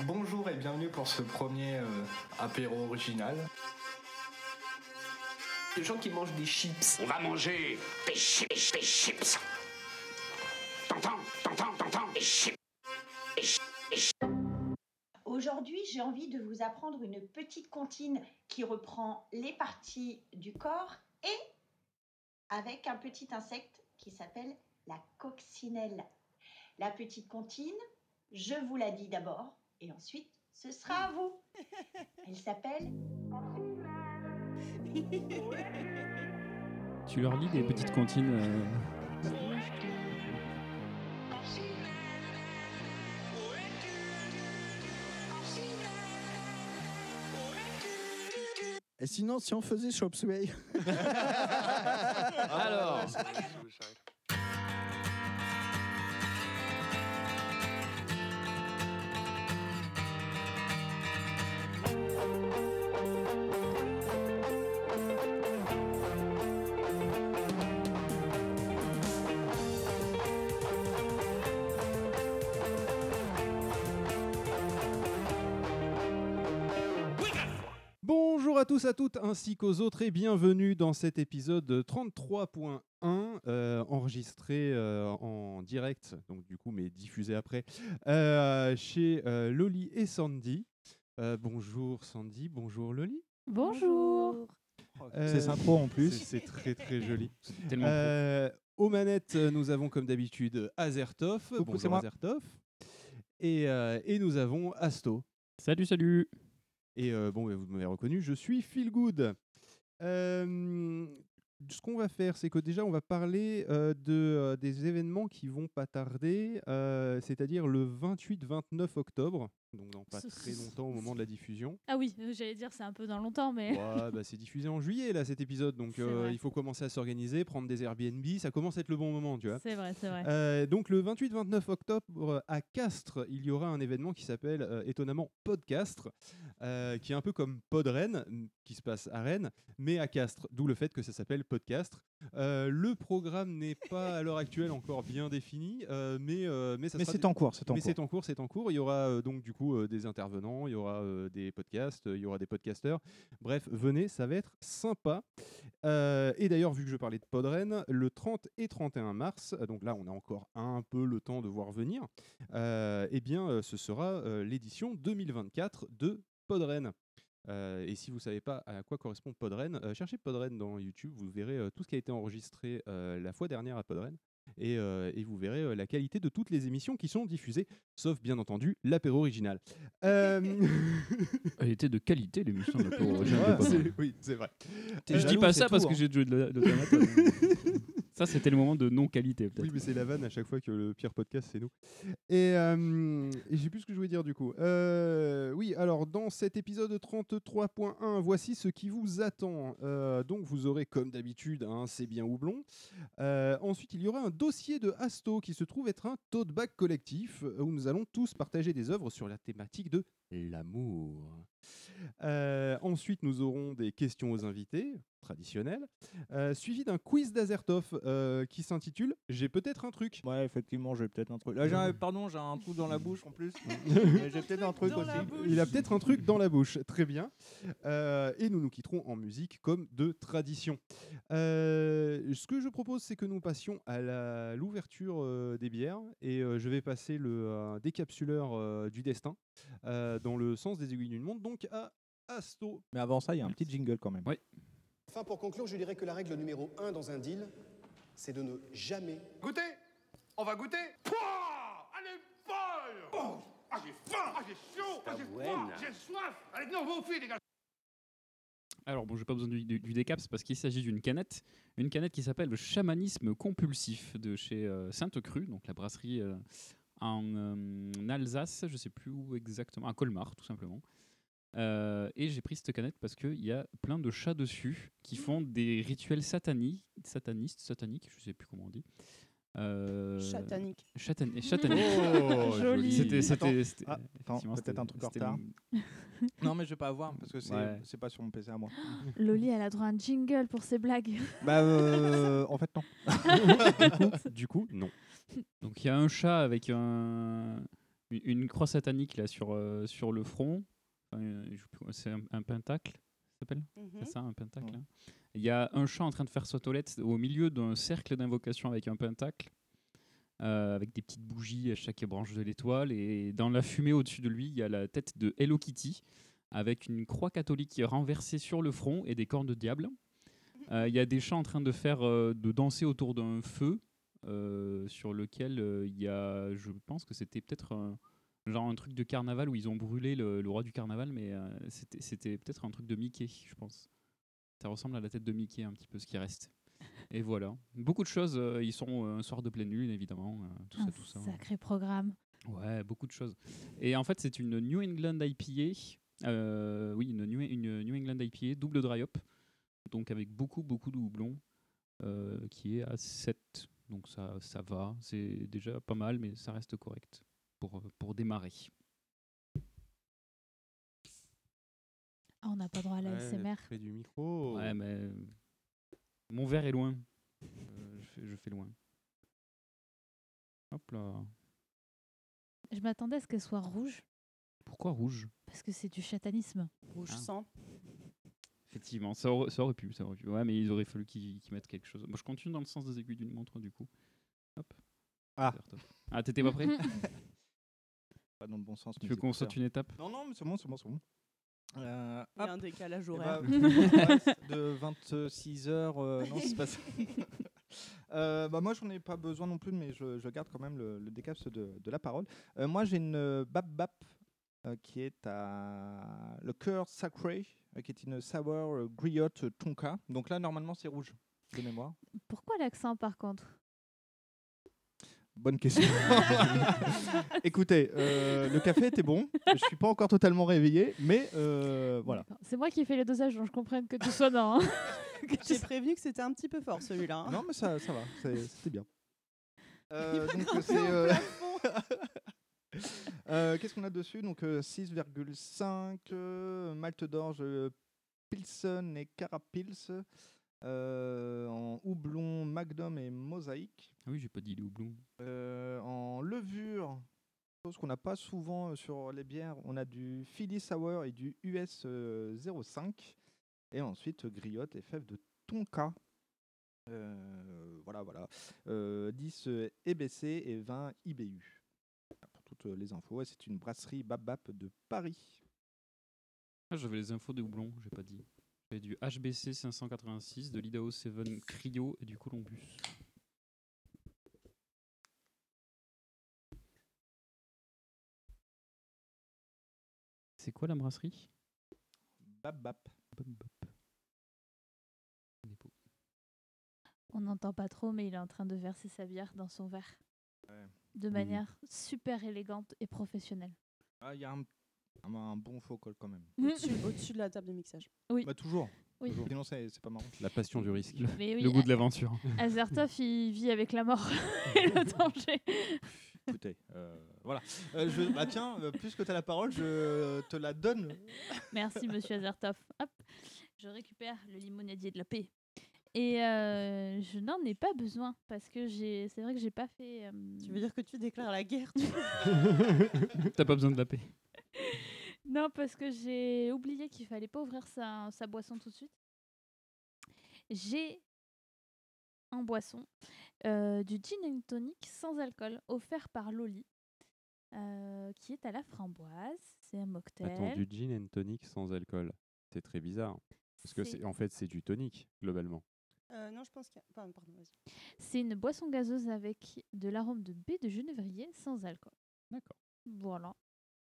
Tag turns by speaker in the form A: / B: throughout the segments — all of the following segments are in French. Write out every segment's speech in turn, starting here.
A: Bonjour et bienvenue pour ce premier euh, apéro original. Les gens qui mangent des chips.
B: On va manger des chips, des chips. T'entends T'entends T'entends Des chips. Des chips. des chips.
C: Aujourd'hui, j'ai envie de vous apprendre une petite comptine qui reprend les parties du corps et avec un petit insecte qui s'appelle la coccinelle. La petite comptine, je vous la dis d'abord et ensuite ce sera à vous. Elle s'appelle
D: Tu leur lis des petites comptines. euh,
E: Et sinon, si on faisait Chop
D: Alors, tous, à toutes, ainsi qu'aux autres, et bienvenue dans cet épisode 33.1, euh, enregistré euh, en direct, donc du coup, mais diffusé après, euh, chez euh, Loli et Sandy. Euh, bonjour Sandy, bonjour Loli.
F: Bonjour.
D: Euh,
E: C'est synchro en plus.
D: C'est très très joli.
G: Tellement
D: Euh, aux manettes, nous avons comme d'habitude Azertov. Bonjour. Azertov. Et, euh, et nous avons Asto.
G: Salut, salut.
D: Et bon, bah, vous m'avez reconnu, je suis Feel Good. Ce qu'on va faire, c'est que déjà, on va parler de, des événements qui vont pas tarder, c'est-à-dire le 28-29 octobre, donc dans pas très longtemps au moment de la diffusion.
F: Ah oui, euh, j'allais dire c'est un peu dans longtemps, mais
D: Ouais, bah, c'est diffusé en juillet, là, cet épisode, donc euh, il faut commencer à s'organiser, prendre des Airbnb, ça commence à être le bon moment, tu vois.
F: c'est vrai, c'est vrai.
D: Euh, donc le 28-29 octobre à Castres, il y aura un événement qui s'appelle euh, étonnamment Podcastre, euh, qui est un peu comme Podrennes, m- qui se passe à Rennes, mais à Castres, d'où le fait que ça s'appelle Podcastre. Euh, le programme n'est pas à l'heure actuelle encore bien défini, euh, mais, euh, mais ça
E: Mais
D: sera
E: c'est en cours, c'est en
D: mais
E: cours.
D: c'est en cours, c'est en cours. Il y aura euh, donc du coup euh, des intervenants, il y aura euh, des podcasts, euh, il y aura des podcasteurs. Bref, venez, ça va être sympa. Et d'ailleurs, vu que je parlais de Podren, le 30 et 31 mars, donc là on a encore un peu le temps de voir venir, eh bien ce sera l'édition 2024 de Podren. Et si vous ne savez pas à quoi correspond Podren, cherchez Podren dans YouTube, vous verrez tout ce qui a été enregistré la fois dernière à Podren. Et, euh, et vous verrez euh, la qualité de toutes les émissions qui sont diffusées, sauf bien entendu l'apéro original. Euh,
G: Elle était de qualité l'émission de l'apéro original de
D: c'est- oui, c'est vrai.
G: Je dis pas ça parce que
E: hein.
G: j'ai joué de la- l'automate. c'était le moment de non-qualité.
D: Oui, mais c'est la vanne à chaque fois que le pire podcast, c'est nous. Et, euh, et je sais plus ce que je voulais dire du coup. Euh, oui, alors dans cet épisode 33.1, voici ce qui vous attend. Euh, donc vous aurez comme d'habitude un C'est bien houblon. Euh, ensuite, il y aura un dossier de Asto qui se trouve être un tote bag collectif où nous allons tous partager des œuvres sur la thématique de l'amour. Euh, ensuite, nous aurons des questions aux invités, traditionnelles, euh, suivi d'un quiz d'Azertov euh, qui s'intitule J'ai peut-être un truc.
E: Ouais, effectivement, j'ai peut-être un truc. Là, j'ai un- pardon, j'ai un trou dans la bouche en plus. Mais j'ai peut-être un truc
F: Dans
E: aussi.
F: la bouche.
D: Il a peut-être un truc dans la bouche, très bien. Euh, et nous nous quitterons en musique comme de tradition. Euh, ce que je propose, c'est que nous passions à la- l'ouverture euh, des bières et euh, je vais passer le euh, décapsuleur euh, du destin euh, dans le sens des aiguilles d'une montre, donc à Asto.
E: Mais avant ça, il y a un petit jingle quand même.
G: Ouais.
H: Enfin, pour conclure, je dirais que la règle numéro un dans un deal, c'est de ne jamais
B: Goûtez On va goûter! Pouah! Allez, folle! Oh Ah, j'ai faim! Ah, j'ai chaud! Ah, j'ai froid J'ai soif! Allez, non, vous filles, les gars.
G: Alors, bon, j'ai pas besoin du, du, du décaps parce qu'il s'agit d'une canette. Une canette qui s'appelle le chamanisme compulsif de chez euh, Sainte-Crue, donc la brasserie euh, en euh, Alsace, je sais plus où exactement, à Colmar, tout simplement. Euh, et j'ai pris cette canette parce qu'il y a plein de chats dessus qui font des rituels sataniques, satanistes, sataniques, je sais plus comment on dit. Euh,
F: Satanique.
G: chatan- satanique.
D: Oh,
F: Joli.
G: C'était, c'était, c'était-
E: Ah, peut-être un truc en retard. Non, mais je vais pas avoir parce que c'est
G: Ouais.
E: c'est pas sur mon PC à moi.
F: Loli, elle a droit à un jingle pour ses blagues.
E: bah, euh, en fait, non.
D: du coup, non.
G: Donc il y a un chat avec un, une, croix satanique là sur, euh, sur le front. Enfin, euh, c'est un, un pentacle, ça s'appelle?
I: Mhm.
G: C'est ça, un pentacle. hein. Il y a un chat en train de faire sa toilette au milieu d'un cercle d'invocation avec un pentacle, euh, avec des petites bougies à chaque branche de l'étoile. Et dans la fumée au-dessus de lui, il y a la tête de Hello Kitty, avec une croix catholique renversée sur le front et des cornes de diable. Euh, Il y a des chats en train de faire, euh, de danser autour d'un feu sur lequel euh, il y a, je pense que c'était peut-être un, genre un truc de carnaval où ils ont brûlé le, le roi du carnaval, mais euh, c'était c'était peut-être un truc de Mickey, je pense. Ça ressemble à la tête de Mickey un petit peu ce qui reste. Et voilà. Beaucoup de choses. euh, ils sont euh, un soir de pleine lune, évidemment. euh, tout
F: Un
G: ça, tout ça.
F: sacré programme.
G: Ouais, beaucoup de choses. Et en fait, c'est une New England IPA. euh, oui, une New, une New England IPA double dry hop. Donc avec beaucoup, beaucoup de houblon. euh, qui est à 7. Donc ça, ça va. C'est déjà pas mal, mais ça reste correct pour, pour démarrer.
F: Ah, on n'a pas droit à la
D: Ouais,
F: SMR.
D: près du micro.
G: Ouais, mais mon verre est loin. Euh, je, fais, je fais loin. Hop là.
F: Je m'attendais à ce qu'elle soit rouge,
G: Pourquoi rouge?
F: Parce que c'est du chatanisme.
I: Rouge
G: Ah.
I: sang.
G: Effectivement, ça aurait, ça aurait pu, ça aurait pu. Ouais, mais il aurait fallu qu'ils qu'ils mettent quelque chose. Moi, je continue dans le sens des aiguilles d'une montre, du coup. Hop.
E: Ah.
G: Ah, t'étais pas prêt
E: Pas dans le bon sens.
G: Tu veux qu'on saute une étape?
E: Non, non, mais c'est bon, c'est bon, c'est bon. Euh,
I: Il y a un décalage
E: Eh
I: horaire.
E: bah, de 26 heures, euh, non, c'est pas ça. Euh, bah moi, j'en ai pas besoin non plus, mais je, je garde quand même le, le décaps de, de la parole. Euh, moi, j'ai une Bap Bap euh, qui est à le cœur sacré, euh, qui est une sour euh, griotte tonka. Donc là, normalement, c'est rouge de mémoire.
F: Pourquoi l'accent par contre?
E: Bonne question. Écoutez, euh, le café était bon. Je suis pas encore totalement réveillé, mais euh, voilà.
F: C'est moi qui fais les dosages, donc je comprends que tu sois dans. hein.
I: J'ai prévenu que c'était un petit peu fort celui-là. hein.
E: Non, mais ça, ça va, c'est- c'était bien. Euh, donc c'est, euh, euh, Qu'est-ce qu'on a dessus? Donc euh, 6,5 euh, malte d'orge euh, Pilsen et Carapils euh, en houblon Magnum et mosaïque.
G: Ah oui, j'ai pas dit les houblons.
E: Euh, en levure, chose qu'on n'a pas souvent euh, sur les bières, on a du Philly Sour et du US euh, 05. Et ensuite, euh, griotte et fèves de tonka. Euh, voilà, voilà. Euh, 10 euh, EBC et 20 IBU. Toutes les infos, et c'est une brasserie Babap de Paris.
G: Ah, j'avais les infos des houblons, j'ai pas dit. J'avais du HBC 586, de l'Idaho 7 Cryo et du Columbus. C'est quoi la brasserie?
E: Babap.
F: On n'entend pas trop, mais il est en train de verser sa bière dans son verre.
E: Ouais.
F: De manière super élégante et professionnelle.
E: Ah, il y a un, un- un bon faux col quand même.
I: Au-dessus au-dessus de la table de mixage.
F: Oui.
E: Bah, toujours.
F: Oui.
E: toujours. Sinon, c'est c'est pas marrant.
D: La passion du risque.
F: Oui,
G: Le goût de l'aventure.
F: Azertov, il vit avec la mort et le danger.
E: Écoutez, euh, voilà. Euh, je, bah tiens, euh, puisque tu as la parole, je te la donne.
F: Merci, monsieur Azertov. Hop, je récupère le limonadier de la paix. Et euh, je n'en ai pas besoin parce que j'ai. C'est vrai que j'ai pas fait. euh,
I: Tu veux dire que tu déclares la guerre tu-
G: T'as pas besoin de la paix.
F: Non, parce que j'ai oublié qu'il fallait pas ouvrir sa, sa boisson tout de suite. J'ai en boisson euh, du gin and tonic sans alcool offert par Loli, euh, qui est à la framboise. C'est un mocktail.
D: Attends, du gin and tonic sans alcool. C'est très bizarre. Parce que
F: C'est-
D: c'est en fait c'est du tonic globalement.
I: Euh, Non, je pense qu'il y a. Pardon, vas-y.
F: C'est une boisson gazeuse avec de l'arôme de baie de genévrier sans alcool.
G: D'accord.
F: Voilà.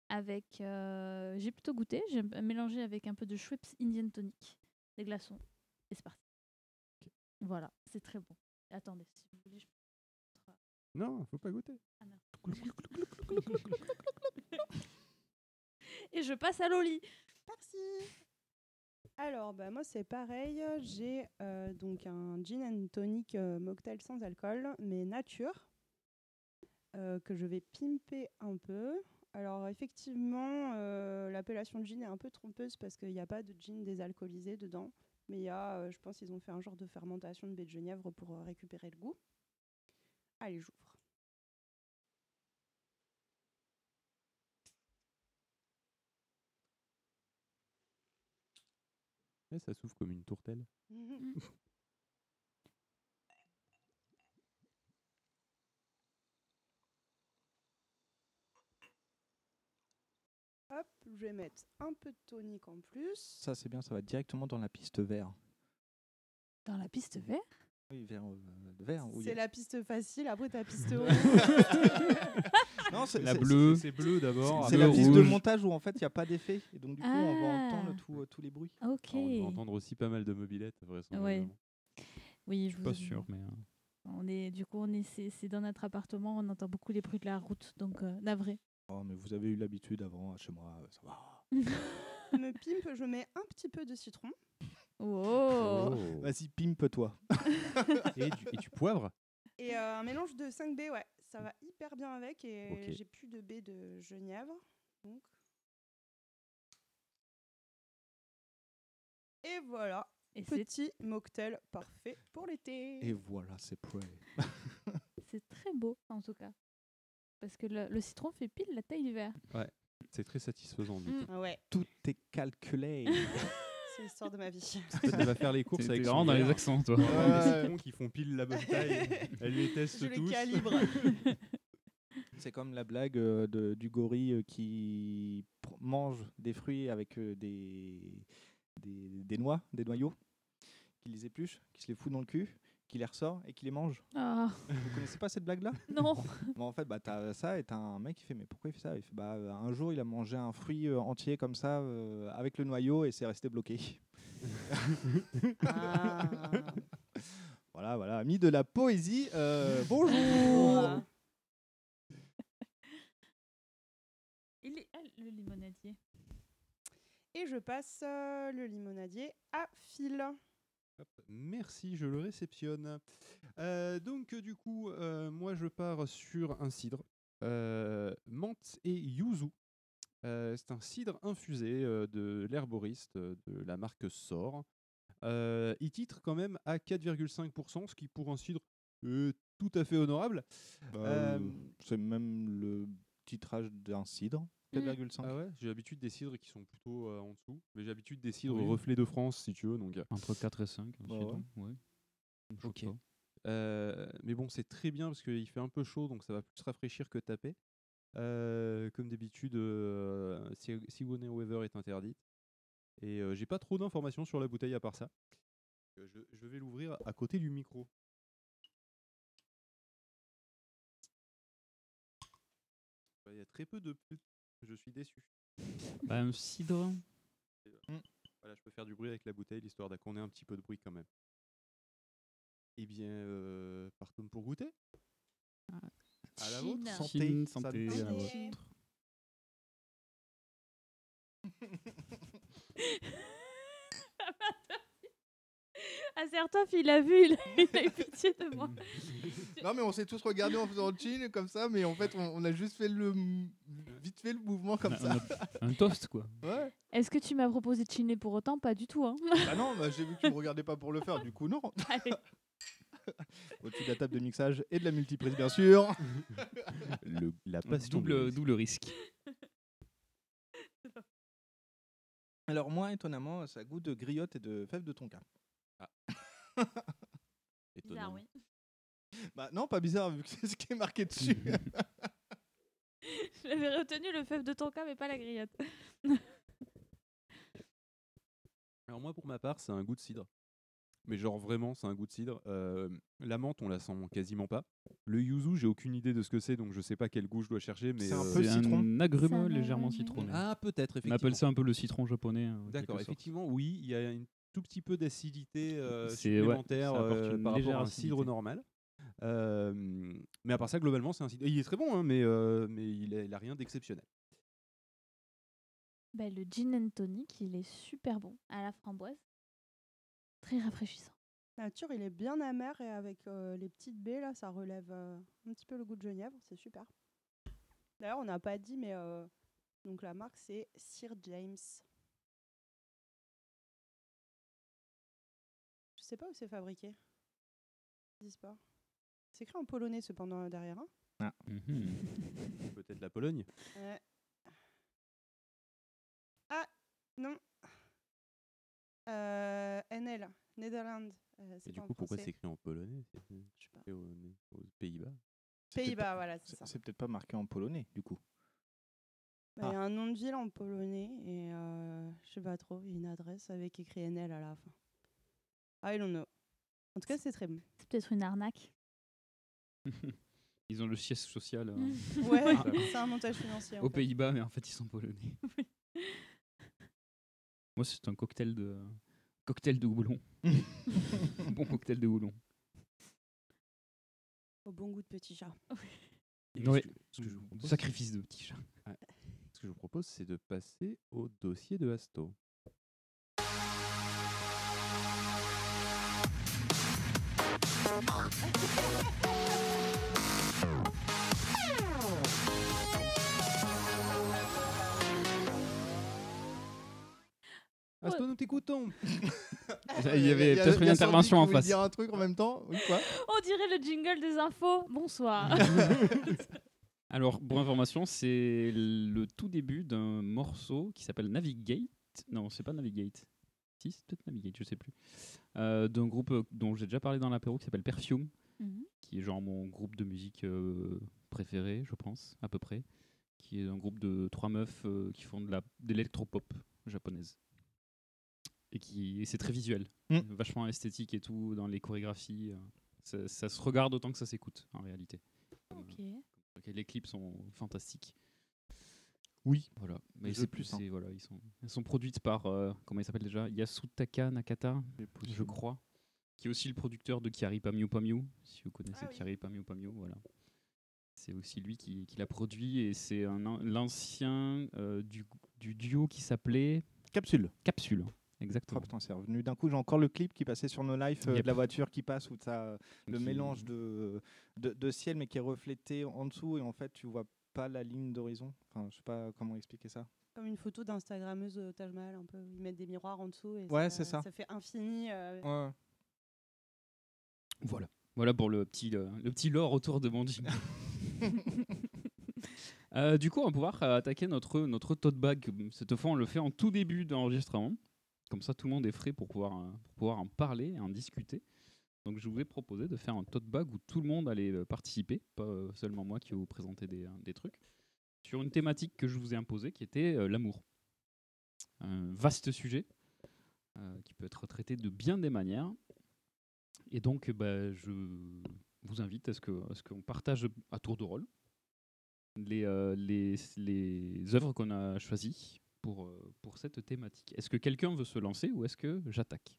F: Avec, euh, j'ai plutôt goûté. J'ai mélangé avec un peu de Schweppes Indian Tonic, des glaçons, et c'est parti. Voilà, c'est très bon. Attendez, si vous voulez, je peux-
D: Non, faut pas goûter.
F: Ah non. Et je passe à Loli.
I: Merci. Alors, bah, moi, c'est pareil. J'ai euh, donc un gin and tonic euh, mocktail sans alcool, mais nature, euh, que je vais pimper un peu. Alors, effectivement, l'appellation gin est un peu trompeuse parce qu'il n'y a pas de gin désalcoolisé dedans. Mais il y a, je pense qu'ils ont fait un genre de fermentation de baie de genièvre pour récupérer le goût. Allez, j'ouvre.
D: Ouais, ça souffle comme une tourtelle.
I: Hop, je vais mettre un peu de tonique en plus.
E: Ça, c'est bien, ça va directement dans la piste vert.
F: Dans la piste vert?
E: Oui, euh,
I: C'est
E: a-
I: la piste facile, après ta piste.
E: Non, c'est
G: La
E: c'est-
G: bleue.
D: C'est bleu d'abord.
E: C'est la piste de montage où en fait il n'y a pas d'effet. Et donc du coup, on va entendre
F: Ah.
E: tout, euh, tous les bruits.
F: Ok.
D: On va entendre aussi pas mal de mobilettes, vraisemblablement.
F: Oui,
G: Je
F: je
G: suis pas
F: vous-
G: sûr, mais. euh,
F: On est, du coup, on est, c'est, dans notre appartement, on entend beaucoup les bruits de la route, donc euh, navré.
E: Oh, mais vous avez eu l'habitude avant chez moi, ça va.
I: me pimpe, je mets un petit peu de citron.
F: Oh,
E: Vas-y, pimpe-toi.
D: et, du, et du poivre?
I: Et euh, un mélange de 5 baies, ouais, ça va hyper bien avec. Et
D: Ok.
I: j'ai plus de baies de genièvre. Donc. Et voilà,
F: Et c'est,
I: petit mocktail parfait pour l'été.
E: Et voilà, c'est prêt.
F: c'est très beau, en tout cas. Parce que le, le citron fait pile la taille du verre.
D: C'est très satisfaisant. Du
F: Mm.
D: coup.
I: Ah ouais,
E: Tout est calculé.
I: c'est l'histoire de ma vie.
D: Peut-être elle va faire les courses avec
G: vraiment dans les accents, toi.
E: Ouais.
D: citrons qui font pile la bonne taille. Elle les teste
I: Je les
D: tous.
I: calibre.
E: C'est comme la blague euh, de- du gorille euh, qui pr- mange des fruits avec euh, des, des, des noix, des noyaux, qui les épluche, qui se les fout dans le cul, qui les ressort et qui les mange.
F: Ah,
E: Vous connaissez pas cette blague-là?
F: Non
E: Bon, En fait, bah, t'as ça et t'as un mec qui fait Mais pourquoi il fait ça? Il fait bah, euh, Un jour, il a mangé un fruit euh, entier comme ça, euh, avec le noyau, et c'est resté bloqué.
I: Ah.
E: Voilà, voilà, ami de la poésie, euh, bonjour.
F: Il est ah, le limonadier.
I: Et je passe euh, le limonadier à Phil.
D: Hop, Merci, je le réceptionne. Euh, donc, du coup, euh, moi, je pars sur un cidre. euh, menthe et yuzu. Euh, c'est un cidre infusé de l'herboriste de la marque Sor. Il titre quand même à 4,5%, ce qui pour un cidre est tout à fait honorable. Euh,
E: C'est même le titrage d'un cidre, 4,5.
D: Ah ouais, j'ai l'habitude des cidres qui sont plutôt euh, en dessous, mais j'ai l'habitude des cidres
G: Oui.
D: reflets de France, si tu veux. Donc, euh,
G: Entre 4 et 5.
E: Bah ouais.
G: ouais. Ça me choque
D: Ok.
G: pas.
D: Euh, mais bon, c'est très bien parce qu'il fait un peu chaud, donc ça va plus rafraîchir que taper. Euh, comme d'habitude, euh, Si- Sigourney Weaver est interdite. Et euh, j'ai pas trop d'informations sur la bouteille à part ça. Euh, Je, je vais l'ouvrir à côté du micro. Il y a très peu de. Je suis déçu.
G: Bah, un cidre.
D: Voilà, je peux faire du bruit avec la bouteille, l'histoire qu'on ait un petit peu de bruit quand même. Eh bien, euh, partons pour goûter. À la vôtre.
E: Santé,
G: Chine,
E: ça-
G: santé, à la
I: Santé.
G: Vôtre.
F: Assère-toi, Phil a vu, il a, il a eu pitié de moi.
E: Non, mais on s'est tous regardés en faisant le chin comme ça, mais en fait, on, on a juste fait le vite fait le mouvement comme ça.
G: Un toast, quoi.
E: Ouais.
F: Est-ce que tu m'as proposé de chiner pour autant? Pas du tout. Hein.
E: Bah non, bah, j'ai vu que tu me regardais pas pour le faire, du coup non.
F: Allez.
E: Au-dessus de la table de mixage et de la multiprise, bien sûr.
D: Le- la passion
G: Double,
D: du risque.
G: double risque.
E: Alors moi, étonnamment, ça goûte de griotte et de fèves de tonka.
F: Bizarre, oui.
E: Bah non, pas bizarre vu que c'est ce qui est marqué dessus.
F: J'avais retenu le fève de ton cas, mais pas la griotte.
D: Alors moi, pour ma part, c'est un goût de cidre. Mais genre vraiment, c'est un goût de cidre. Euh, la menthe, on la sent quasiment pas. Le yuzu, j'ai aucune idée de ce que c'est, donc je sais pas quel goût je dois chercher. Mais
E: C'est un
D: euh,
E: peu citron.
G: un agrume légèrement
F: me-
G: citronné.
D: Ah, peut-être,
G: On
D: effectivement.
G: appelle ça un peu le citron japonais. hein,
D: D'accord, effectivement, oui, il y a un tout petit peu d'acidité euh,
G: C'est- ouais,
D: supplémentaire
G: apporte
D: euh, par rapport à un
G: acidité.
D: cidre normal. Euh, mais à part ça, globalement, c'est un cidre. Il est très bon, hein, mais, euh, mais il, a, il a rien d'exceptionnel.
F: Bah, le gin and tonic, il est super bon à la framboise. Très rafraîchissant.
I: Nature, il est bien amer et avec euh, les petites baies, là, ça relève euh, un petit peu le goût de genièvre. C'est super. D'ailleurs, on n'a pas dit, mais euh, donc la marque, c'est Sir James. Sais pas où c'est fabriqué. Ils disent pas. C'est écrit en polonais, cependant, derrière. hein.
G: Mhm.
D: Peut-être la Pologne.
I: Euh. Ah, non. Euh, NL, Netherlands. euh,
D: Et
I: c'est
D: du
I: pas en
D: coup, pourquoi
I: français.
D: c'est écrit en polonais?
I: Je sais pas.
D: fait aux, aux Pays-Bas.
E: C'est peut-être
I: Pays-Bas,
E: pas-
I: voilà, c'est
E: C'est
I: ça.
E: c'est peut-être pas marqué en polonais, du coup.
I: Bah, Il y a un nom de ville en polonais et euh, je sais pas trop, il y a une adresse avec écrit NL à la fin. I don't know. En tout cas, c'est très bon.
F: C'est peut-être une arnaque.
G: Ils ont le siège social euh,
I: Ouais,
G: Ah.
I: c'est un montage financier.
G: aux. Pays-Bas, mais en fait, ils sont polonais. Moi, c'est un cocktail de cocktail de houblon. bon cocktail de houblon.
I: Au bon goût de petit chat.
D: Et
G: Ouais.
D: ce que- ce que je vous propose-
G: Sacrifice de petit chat.
D: Ce que je vous propose, c'est de passer au dossier de Asto. Asto, nous t'écoutons
G: Il y avait peut-être une intervention en face.
E: dire un truc en même temps Oui, quoi
F: On dirait le jingle des infos. Bonsoir.
G: Alors, pour information, c'est le tout début d'un morceau qui s'appelle Navigate. Non, c'est pas Navigate. Si, c'est peut-être Navigate, je sais plus. Euh, d'un groupe euh, dont j'ai déjà parlé dans l'apéro qui s'appelle Perfume,
F: Mhm.
G: qui est genre mon groupe de musique euh, préféré, je pense, à peu près. Qui est un groupe de trois meufs euh, qui font de l'électropop japonaise. Et qui et c'est très visuel,
E: Mm.
G: vachement esthétique et tout dans les chorégraphies. ça, ça se regarde autant que ça s'écoute en réalité. les clips sont fantastiques.
E: Oui.
G: Voilà. Mais c'est plus,
E: hein.
G: c'est- voilà, ils sont, elles sont produites par euh, comment il s'appelle déjà? Yasutaka Nakata, je crois, qui est aussi le producteur de Kiari Pamyu Pamyu. Si vous connaissez
I: Ah oui.
G: Kiari Pamyu Pamyu, voilà. C'est aussi lui qui, qui l'a produit et c'est l'ancien euh, du, du duo qui s'appelait
E: Capsule.
G: Capsule.
E: Oh
G: Exactement.
E: putain, c'est revenu. D'un coup, j'ai encore le clip qui passait sur nos lives euh,
G: Yep.
E: de la voiture qui passe, où as le
G: Qui-
E: mélange de, de, de ciel, mais qui est reflété en dessous, et en fait, tu vois pas la ligne d'horizon. Enfin, je sais pas comment expliquer ça.
I: Comme une photo d'instagrammeuse euh, Taj Mahal, un peu. Ils mettent des miroirs en dessous et
E: Ouais, c'est ça.
I: Ça fait infini. euh,
E: Ouais.
G: Voilà. Voilà pour le petit, le, le petit lore autour de mon jingle. Euh, du coup, on va pouvoir euh, attaquer notre, notre tote bag. Cette fois, on le fait en tout début d'enregistrement. Comme ça, tout le monde est frais pour pouvoir, pour pouvoir en parler et en discuter. Donc, je vous ai proposé de faire un tote bag où tout le monde allait euh, participer, pas euh, seulement moi qui vais vous présenter des, euh, des trucs, sur une thématique que je vous ai imposée qui était l'amour. Un vaste sujet qui peut être traité de bien des manières. Et donc, bah, je vous invite à ce qu'on partage à tour de rôle les, les, œuvres qu'on a choisies pour, cette thématique. Est-ce que quelqu'un veut se lancer ou est-ce que j'attaque?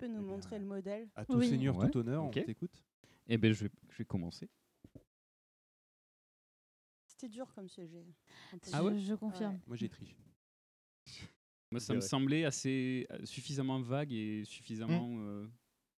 I: Peux nous
D: Eh
I: montrer le modèle?
D: À tout
F: Oui.
D: seigneur,
G: Ouais,
D: tout honneur,
G: ok.
D: on t'écoute.
G: Eh bien, je vais, je vais commencer.
I: C'était dur comme sujet.
G: Ah ouais
F: je, je confirme.
D: Moi, j'ai triché.
G: Moi, ça me
E: vrai.
G: semblait assez euh, suffisamment vague et suffisamment. euh,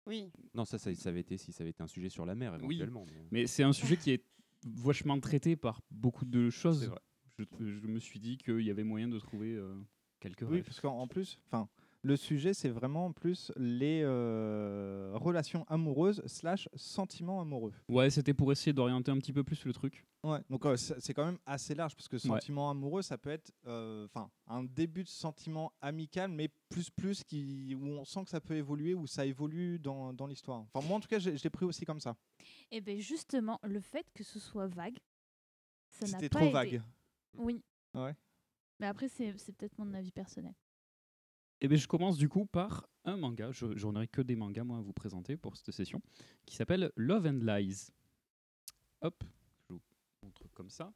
I: Oui,
D: Non, ça, ça, ça avait été si ça avait été un sujet sur la mer,
G: Oui.
D: éventuellement. mais-
G: Mais c'est un sujet qui est vachement traité par beaucoup de choses.
D: C'est vrai.
G: Je, je me suis dit qu'il y avait moyen de trouver euh, quelques
E: Oui,
G: rêves.
E: parce qu'en en plus, enfin, le sujet, c'est vraiment en plus les euh, relations amoureuses slash sentiments amoureux.
G: Ouais, c'était pour essayer d'orienter un petit peu plus le truc.
E: Ouais, donc euh, c'est quand même assez large parce que sentiment amoureux, ça peut être euh, enfin un début de sentiment amical, mais plus plus qui où on sent que ça peut évoluer, où ça évolue dans, dans l'histoire. Enfin moi en tout cas, je l'ai pris aussi comme ça.
F: Et bien justement, le fait que ce soit vague, ça n'a
E: C'était
F: pas
E: trop
F: aidé.
E: vague.
F: Oui.
E: Ouais.
F: Mais après, c'est c'est peut-être mon avis personnel.
G: Eh bien, je commence du coup par un manga. Je j'en aurai que des mangas moi à vous présenter pour cette session, qui s'appelle Love and Lies. Hop, je vous montre comme ça.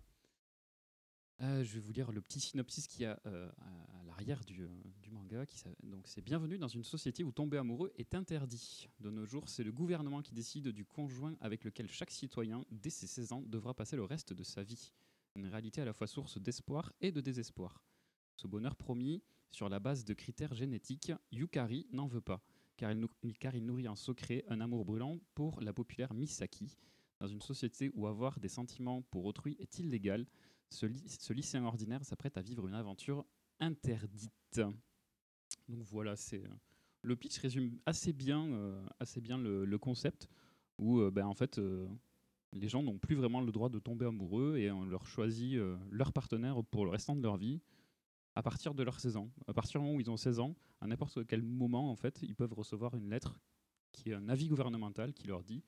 G: Euh, je vais vous lire le petit synopsis qu'il y a euh, à, l'arrière du, euh, manga. Donc, c'est bienvenue dans une société où tomber amoureux est interdit. De nos jours, c'est le gouvernement qui décide du conjoint avec lequel chaque citoyen, dès ses 16 ans, devra passer le reste de sa vie. Une réalité à la fois source d'espoir et de désespoir. Ce bonheur promis, sur la base de critères génétiques, Yukari n'en veut pas, car il, nourrit en secret un amour brûlant pour la populaire Misaki. Dans une société où avoir des sentiments pour autrui est illégal, ce, ly- ce lycéen ordinaire s'apprête à vivre une aventure interdite. Donc voilà, c'est euh, le pitch résume assez bien, euh, assez bien le, concept, où euh, ben, en fait les gens n'ont plus vraiment le droit de tomber amoureux et on leur choisit leur partenaire pour le restant de leur vie. À partir de leur 16 ans. À partir du moment où ils ont 16 ans, à n'importe quel moment, en fait, ils peuvent recevoir une lettre qui est un avis gouvernemental qui leur dit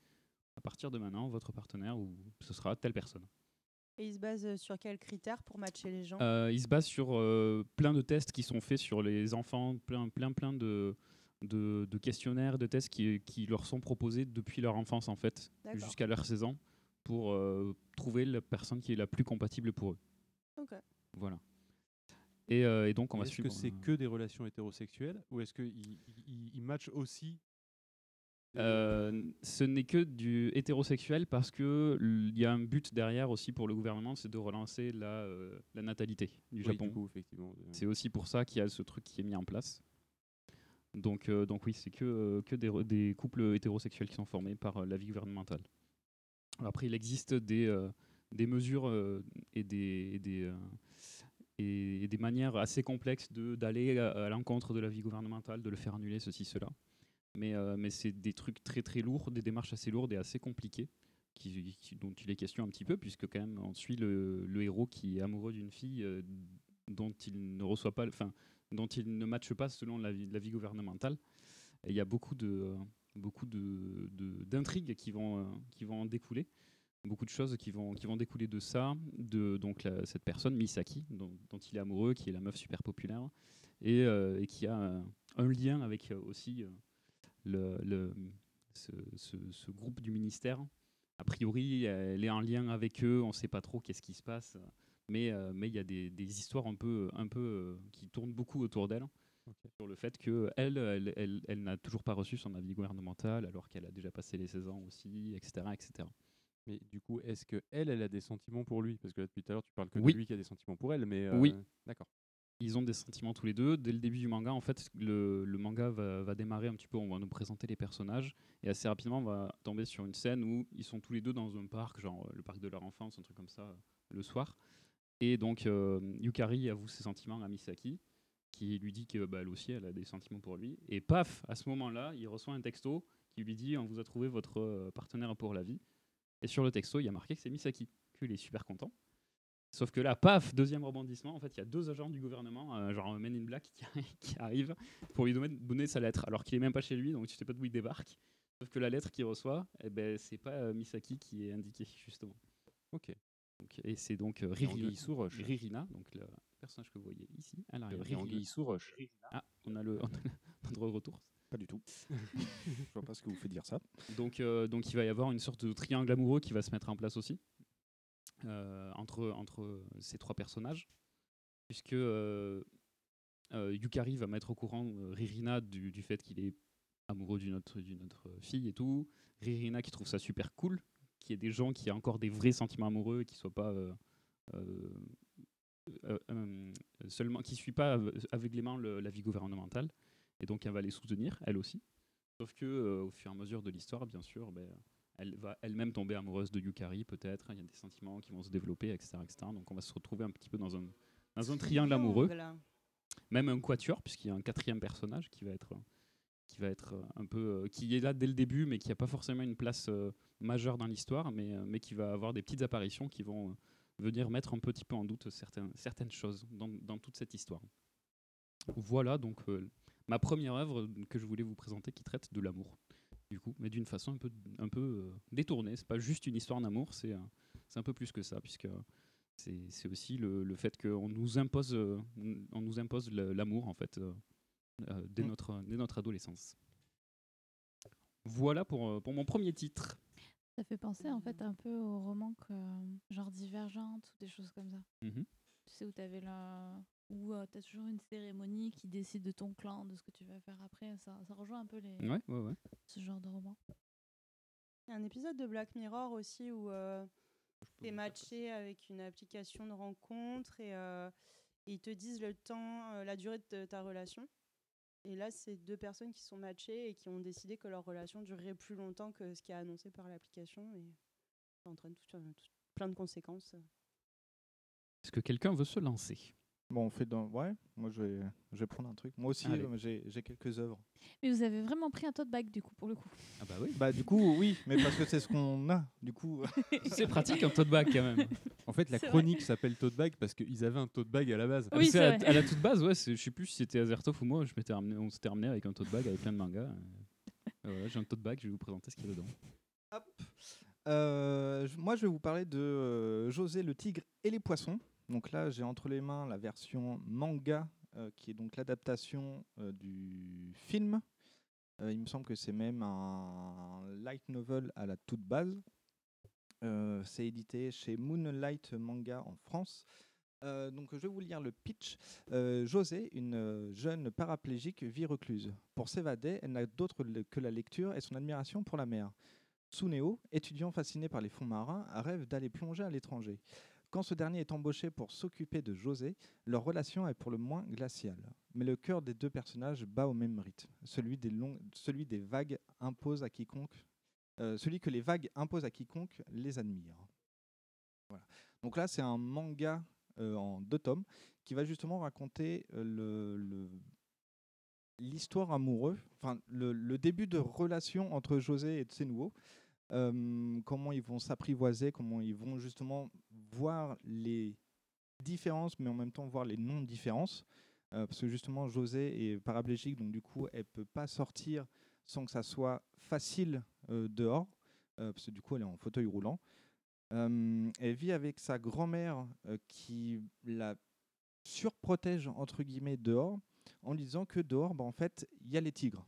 G: à partir de maintenant, votre partenaire ou ce sera telle personne.
I: Et il se base euh, sur quels critères pour matcher les gens?
G: Euh, ils se basent sur euh, plein de tests qui sont faits sur les enfants, plein, plein, plein de, de, de questionnaires, de tests qui, qui leur sont proposés depuis leur enfance, en fait, jusqu'à leurs 16 ans, pour euh, trouver la personne qui est la plus compatible pour eux.
I: Ok.
G: Voilà. Et, euh, et donc, on va
D: Est-ce que c'est
G: euh,
D: que des relations hétérosexuelles ou est-ce qu'ils ils, ils matchent aussi
G: Euh, ce n'est que du hétérosexuel parce que l- il y a un but derrière aussi pour le gouvernement, c'est de relancer la, euh, la natalité du
D: Oui,
G: Japon.
D: du coup, effectivement.
G: C'est aussi pour ça qu'il y a ce truc qui est mis en place. Donc, euh, donc oui, c'est que, que des, couples hétérosexuels qui sont formés par la vie gouvernementale. Après, il existe des, des mesures et des, et des, et, des manières assez complexes d'aller à, à l'encontre de la vie gouvernementale, de le faire annuler, ceci, cela. Mais, euh, mais c'est des trucs très très lourds, des démarches assez lourdes et assez compliquées, dont il est question un petit peu, puisque quand même on suit le, le héros qui est amoureux d'une fille euh, dont il ne reçoit pas, enfin, dont il ne matche pas selon la vie, la vie gouvernementale. Il y a beaucoup de euh, beaucoup d'intrigues qui euh, qui vont en découler, beaucoup de choses qui vont qui vont découler de ça, de donc la- cette personne Misaki dont, dont il est amoureux, qui est la meuf super populaire et, euh, et qui a un, un lien avec euh, aussi euh, le, le ce, ce- ce groupe du ministère. A priori, elle est en lien avec eux, on ne sait pas trop qu'est-ce qui se passe, mais euh, mais il y a des, des histoires un peu un peu euh, qui tournent beaucoup autour d'elle sur le fait que elle elle, elle, elle n'a toujours pas reçu son avis gouvernemental alors qu'elle a déjà passé les 16 ans aussi, etc., etc.
D: Mais du coup, est-ce que elle, elle a des sentiments pour lui? Parce que là, depuis tout à l'heure, tu parles que
G: Oui.
D: de lui qui a des sentiments pour elle, mais
G: Oui.
D: euh, d'accord.
G: Ils ont des sentiments tous les deux. Dès le début du manga, en fait, le, le manga va, va démarrer un petit peu. On va nous présenter les personnages. Et assez rapidement, on va tomber sur une scène où ils sont tous les deux dans un parc, genre euh, le parc de leur enfance, un truc comme ça, euh, le soir. Et donc, euh, Yukari avoue ses sentiments à Misaki, qui lui dit que bah, elle aussi, elle a des sentiments pour lui. Et paf, à ce moment-là, il reçoit un texto qui lui dit On vous a trouvé votre partenaire pour la vie. Et sur le texto, il y a marqué que c'est Misaki. qu'il est super content. Sauf que là, paf, deuxième rebondissement. En fait, il y a deux agents du gouvernement, euh, genre Men in Black, qui, qui arrivent pour lui donner, donner sa lettre, alors qu'il est même pas chez lui, donc tu sais pas d'où il débarque. Sauf que la lettre qu'il reçoit, eh ben, c'est pas euh, Misaki qui est indiqué justement.
D: Ok.
G: Donc, et c'est donc euh. Ririna, donc le personnage que vous voyez ici. à l'arrière. Ah, on a le, on a le droit de retour.
E: Pas du tout. Je vois pas ce que vous fait dire ça.
G: Donc, euh, donc il va y avoir une sorte de triangle amoureux qui va se mettre en place aussi euh, entre, entre ces trois personnages, puisque euh, Yukari va mettre au courant Ririna du, du fait qu'il est amoureux d'une autre, d'une autre fille et tout. Ririna qui trouve ça super cool, qu'il y ait des gens qui aient encore des vrais sentiments amoureux et qui soient pas seulement qui suit pas aveuglément la vie gouvernementale et donc elle va les soutenir elle aussi Sauf que euh, au fur et à mesure de l'histoire, bien sûr, ben, elle va elle-même tomber amoureuse de Yukari, peut-être. Il y a des sentiments qui vont se développer, etc., etc. Donc on va se retrouver un petit peu dans un, dans un triangle amoureux. Même un quatuor, puisqu'il y a un quatrième personnage qui va être, qui va être un peu. euh, qui est là dès le début, mais qui n'a pas forcément une place euh, majeure dans l'histoire, mais, euh, mais qui va avoir des petites apparitions qui vont euh, venir mettre un petit peu en doute certaines, certaines choses dans, dans toute cette histoire. Voilà donc euh, ma première œuvre que je voulais vous présenter qui traite de l'amour, du coup, mais d'une façon un peu, un peu euh, détournée. C'est pas juste une histoire d'amour, c'est euh, c'est un peu plus que ça, puisque c'est c'est aussi le, le fait qu'on nous impose, euh, on nous impose le- l'amour en fait euh, euh, dès,
E: Mm.
G: notre, dès notre adolescence. Voilà pour, euh, pour mon premier titre.
F: Ça fait penser en fait un peu aux romans que, genre Divergente ou des choses comme ça.
G: Mhm.
F: Tu sais, où tu avais la... où tu as toujours une cérémonie qui décide de ton clan, de ce que tu vas faire après. Ça, ça rejoint un peu les...
G: Ouais, ouais, ouais.
F: ce genre de roman.
I: Il y a un épisode de Black Mirror aussi où euh, tu es matché avec une application de rencontre et, euh, et ils te disent le temps, euh, la durée de ta relation. Et là, c'est deux personnes qui sont matchées et qui ont décidé que leur relation durerait plus longtemps que ce qui est annoncé par l'application. Et ça entraîne tout, tout- plein de conséquences.
G: Est-ce que quelqu'un veut se lancer?
E: Bon, on fait dans. Ouais, moi je vais, je vais prendre un truc. Moi aussi,
G: Allez.
E: euh, j'ai j'ai quelques œuvres.
F: Mais vous avez vraiment pris un tote bag du coup, pour le coup.
G: Ah bah oui.
E: Bah, du coup, oui, mais parce que c'est ce qu'on a. Du coup,
G: C'est pratique un tote bag quand même.
D: En fait, la
F: C'est vrai.
D: chronique s'appelle tote bag parce qu'ils avaient un tote bag à la base.
F: Oui,
G: C'est
F: c'est
G: à,
F: vrai.
G: à la toute base, ouais, c'est- je sais plus si c'était Azertov ou moi, je m'étais ramené, on s'était ramené avec un tote bag avec plein de mangas. euh. Euh, voilà, j'ai un tote bag, je vais vous présenter ce qu'il y a dedans.
E: Euh, je- moi, je vais vous parler de euh, José le tigre et les poissons. Donc là, j'ai entre les mains la version manga, euh, qui est donc l'adaptation euh, du film. Euh, il me semble que c'est même un light novel à la toute base. C'est édité chez Moonlight Manga en France. Donc je vais vous lire le pitch. José, une jeune paraplégique, vit recluse. Pour s'évader, elle n'a d'autre que la lecture et son admiration pour la mer. Tsuneo, étudiant fasciné par les fonds marins, rêve d'aller plonger à l'étranger. Quand ce dernier est embauché pour s'occuper de José, leur relation est pour le moins glaciale. Mais le cœur des deux personnages bat au même rythme. Celui des, vagues impose à quiconque, euh, celui que les vagues imposent à quiconque les admire. Voilà. Donc là, c'est un manga euh, en deux tomes qui va justement raconter euh, l'histoire amoureuse, enfin le, le début de relation entre José et Tsenuo, euh, comment ils vont s'apprivoiser, comment ils vont justement voir les différences, mais en même temps voir les non-différences, Euh, parce que justement José est paraplégique, donc du coup elle peut pas sortir sans que ça soit facile euh, dehors, parce que du coup elle est en fauteuil roulant. Elle vit avec sa grand-mère qui la surprotège entre guillemets dehors en lui disant que dehors, bah, en fait, il y a les tigres.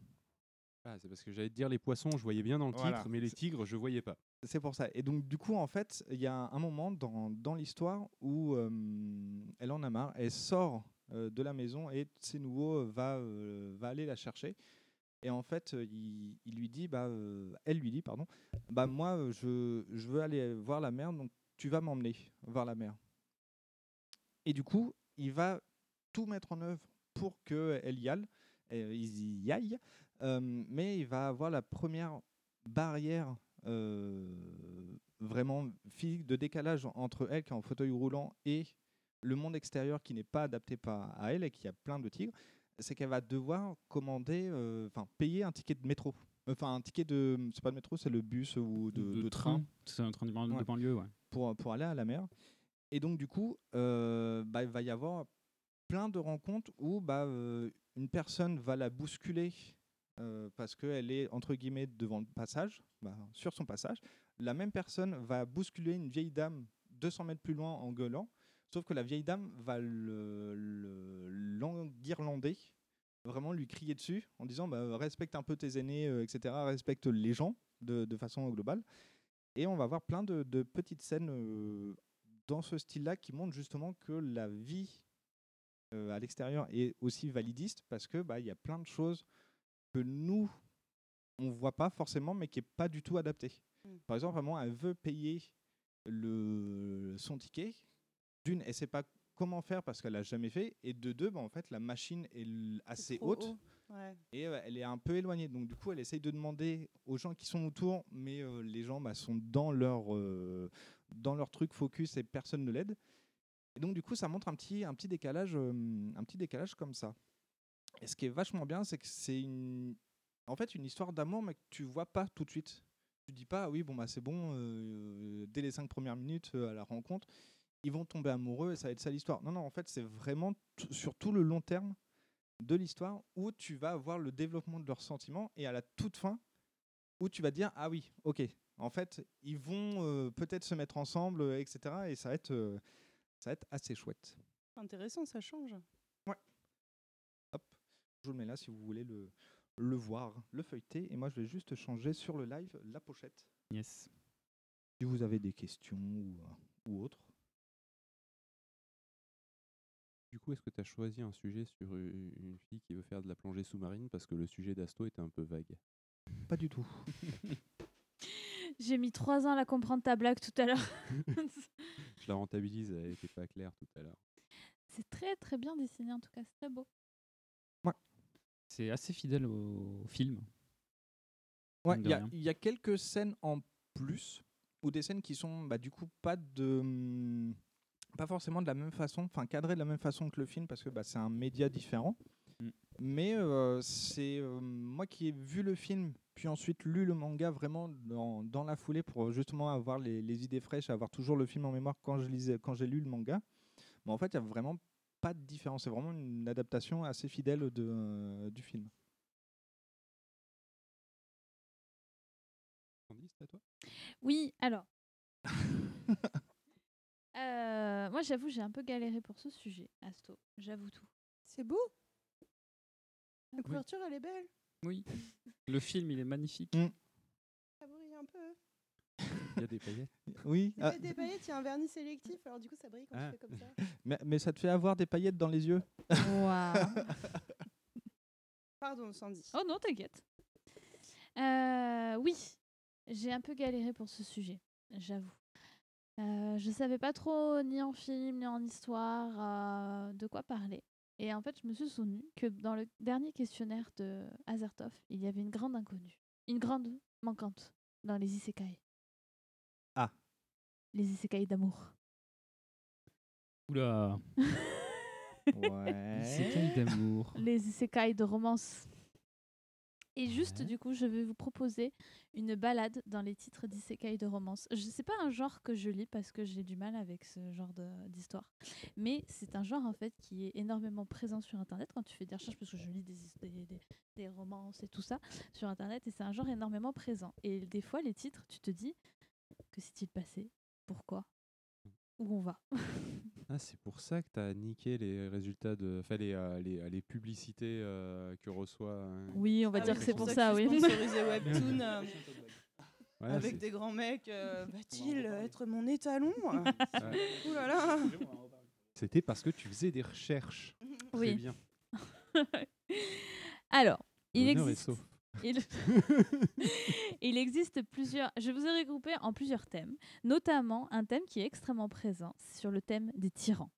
D: Ah, c'est parce que j'allais te dire les poissons, je voyais bien dans le titre,
E: Voilà.
D: mais les tigres, je voyais pas.
E: C'est pour ça. Et donc, du coup, en fait, il y a un moment dans, dans l'histoire où euh, elle en a marre, elle sort euh, de la maison et Tsenuo va, euh, va aller la chercher. Et en fait, il, il lui dit, bah, elle lui dit, pardon, bah, moi, je, je veux aller voir la mer, donc tu vas m'emmener voir la mer. Et du coup, il va tout mettre en œuvre pour qu'elle y aille, ils y aillent, mais il va avoir la première barrière euh, vraiment physique de décalage entre elle qui est en fauteuil roulant et le monde extérieur qui n'est pas adapté à elle et qui a plein de tigres, c'est qu'elle va devoir commander, euh, enfin payer un ticket de métro. Enfin, un ticket de. C'est pas de métro, c'est le bus ou de, de train
G: C'est un train de, de banlieue, ouais.
E: pour, pour aller à la mer. Et donc, du coup, euh, bah, il va y avoir plein de rencontres où bah, euh, une personne va la bousculer euh, parce qu'elle est, entre guillemets, devant le passage, bah, sur son passage. La même personne va bousculer une vieille dame 200 mètres plus loin en gueulant, sauf que la vieille dame va le, le- l'enguirlander, vraiment lui crier dessus en disant bah, respecte un peu tes aînés, euh, etc., respecte les gens de, de façon globale. Et on va voir plein de, petites scènes euh, dans ce style-là qui montrent justement que la vie à l'extérieur est aussi validiste parce que bah, y a plein de choses que nous on voit pas forcément mais qui est pas du tout adapté.
I: Mm.
E: Par exemple, vraiment, elle veut payer le, son ticket. D'une, elle sait pas comment faire parce qu'elle a jamais fait, et de deux, bah, en fait, la machine est assez haute
I: haut. Ouais.
E: et euh, elle est un peu éloignée. Donc du coup, elle essaye de demander aux gens qui sont autour, mais euh, les gens bah, sont dans leur, euh, dans leur truc focus et personne ne l'aide. Et donc du coup, ça montre un petit, un petit, décalage, euh, un petit décalage comme ça. Et ce qui est vachement bien, c'est que c'est une, en fait une histoire d'amour, mais que tu vois pas tout de suite. Tu dis pas, ah oui, bon, bah, c'est bon, euh, dès les cinq premières minutes euh, à la rencontre, ils vont tomber amoureux et ça va être ça l'histoire. Non, non, en fait, c'est vraiment sur tout le long terme de l'histoire où tu vas avoir le développement de leurs sentiments et à la toute fin où tu vas dire ah oui ok en fait ils vont euh, peut-être se mettre ensemble etc et ça va être ça va être assez chouette
I: Intéressant, ça change.
E: Je vous le mets là si vous voulez le le voir le feuilleter et moi je vais juste changer sur le live la pochette
G: Yes.
E: si vous avez des questions ou, euh, ou autres
D: Du coup, est-ce que tu as choisi un sujet sur une fille qui veut faire de la plongée sous-marine parce que le sujet d'Asto était un peu vague?
E: Pas du tout
F: J'ai mis trois ans à la comprendre ta blague tout à l'heure.
D: Je la rentabilise, elle n'était pas claire tout à l'heure.
F: c'est très très bien dessiné en tout cas, c'est très beau.
G: C'est assez fidèle au film.
E: Ouais, il y, a- y quelques scènes en plus, ou des scènes qui sont bah, du coup pas de. hum, pas forcément de la même façon, enfin cadré de la même façon que le film parce que bah, c'est un média différent.
G: Mm.
E: Mais euh, c'est euh, moi qui ai vu le film, puis ensuite lu le manga vraiment dans, dans la foulée pour justement avoir les, les idées fraîches, avoir toujours le film en mémoire quand je lisais, quand j'ai lu le manga. Mais en fait, il y a vraiment pas de différence. C'est vraiment une adaptation assez fidèle de, euh, du film.
D: Candice, c'est à toi?
F: Oui, alors. Euh, moi, j'avoue, j'ai un peu galéré pour ce sujet, Asto. J'avoue tout.
I: C'est beau. La couverture, elle est belle.
G: Oui. Le film, il est magnifique.
E: Mm.
I: Ça brille un peu.
D: Il y a des paillettes.
E: Oui,
I: Il y
E: ah,
I: a des paillettes, il y a un vernis sélectif, alors du coup, ça brille quand
D: Ah.
I: tu fais comme ça.
E: mais, mais ça te fait avoir des paillettes dans les yeux
F: Waouh.
I: Pardon, Sandy.
F: Oh non, t'inquiète. Euh, oui, j'ai un peu galéré pour ce sujet, j'avoue. Euh, je savais pas trop, ni en film, ni en histoire, euh, de quoi parler. Et en fait, je me suis souvenu que dans le dernier questionnaire de Azertov, il y avait une grande inconnue, une grande manquante dans les isekai. Les isekai d'amour.
G: Oula.
E: Ouais.
G: C'est d'amour.
F: les isekai de romance. Et juste,
D: Ouais.
F: du coup, je vais vous proposer une balade dans les titres d'isekai de romance. Je sais pas un genre que je lis parce que j'ai du mal avec ce genre de- d'histoire. Mais c'est un genre, en fait, qui est énormément présent sur Internet quand tu fais des recherches, parce que je lis des, des- des romances et tout ça sur Internet, et c'est un genre énormément présent. Et des fois, les titres, tu te dis, que s'est-il passé? Pourquoi Où on va
D: Ah, c'est pour ça que tu as niqué les résultats de. Enfin, les, euh, les, les publicités euh, que reçoit. euh,
F: Oui, on va
I: Ah
F: dire
I: oui,
F: que c'est pour
I: que
F: ça,
I: tu
F: oui.
I: Webtoon euh,
D: ouais,
I: avec des grands mecs. euh, Va-t-il être mon étalon
D: ouais.
I: Ouh là là
D: C'était parce que tu faisais des recherches. Très
F: Oui.
D: bien.
F: Alors, il existe. Il... il existe plusieurs. Je vous ai regroupé en plusieurs thèmes, notamment un thème qui est extrêmement présent sur le thème des tyrans.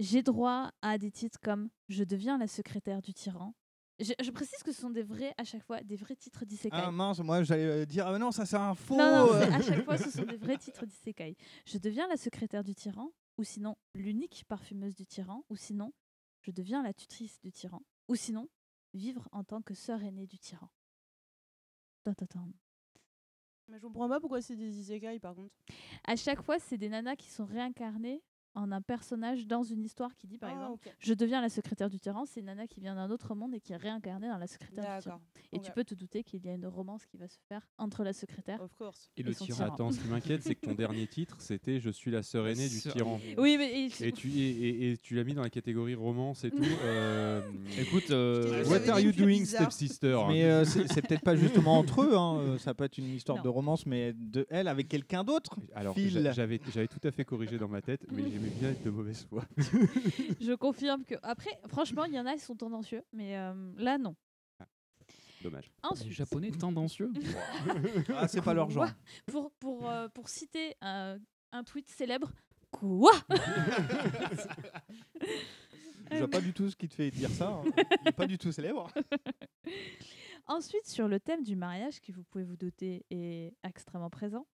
F: J'ai droit à des titres comme Je deviens la secrétaire du tyran. Je, je précise que ce sont des vrais, à chaque fois, des vrais titres d'isekai.
E: Ah mince, moi j'allais euh, dire ah, non, ça c'est un faux.
F: non, à chaque fois, ce sont des vrais titres d'isekai. Je deviens la secrétaire du tyran, ou sinon l'unique parfumeuse du tyran, ou sinon je deviens la tutrice du tyran, ou sinon vivre en tant que sœur aînée du tyran.
I: Mais je comprends pas pourquoi c'est des isekai par contre.
F: À chaque fois, c'est des nanas qui sont réincarnées en un personnage dans une histoire qui dit par
I: Ah,
F: exemple je deviens la secrétaire du tyran, c'est une nana qui vient d'un autre monde et qui est réincarnée dans la secrétaire du tyran. Et tu
I: ok.
F: peux te douter qu'il y a une romance qui va se faire entre la secrétaire.
I: Of course.
G: Et
F: Et
G: le
F: son
G: tyran.
F: tyran.
D: Attends, ce qui m'inquiète, c'est que ton dernier titre, c'était Je suis la sœur aînée du tyran.
F: Oui, mais et-
D: Et tu, et, et- et tu l'as mis dans la catégorie romance et tout. euh,
G: Écoute, euh,
D: What are you doing, stepsister
E: Mais euh, c'est peut-être pas justement entre eux, hein, euh, ça peut être une histoire
F: Non.
E: de romance, mais de elle avec quelqu'un d'autre.
D: Alors, j'avais tout à fait corrigé dans ma tête, mais j'aimais bien être de mauvaise foi.
F: je confirme que. Après, franchement, il y en a, ils sont tendancieux, mais euh, là, non.
D: Dommage.
G: les
F: Ensuite,
G: japonais tendancieux?
E: Ah, c'est pas leur genre.
F: Pour, pour, euh, pour citer un, un tweet célèbre, quoi?
E: Je vois pas du tout ce qui te fait dire ça. hein. Il est pas du tout célèbre.
F: Ensuite, sur le thème du mariage, qui vous pouvez vous douter est extrêmement présent,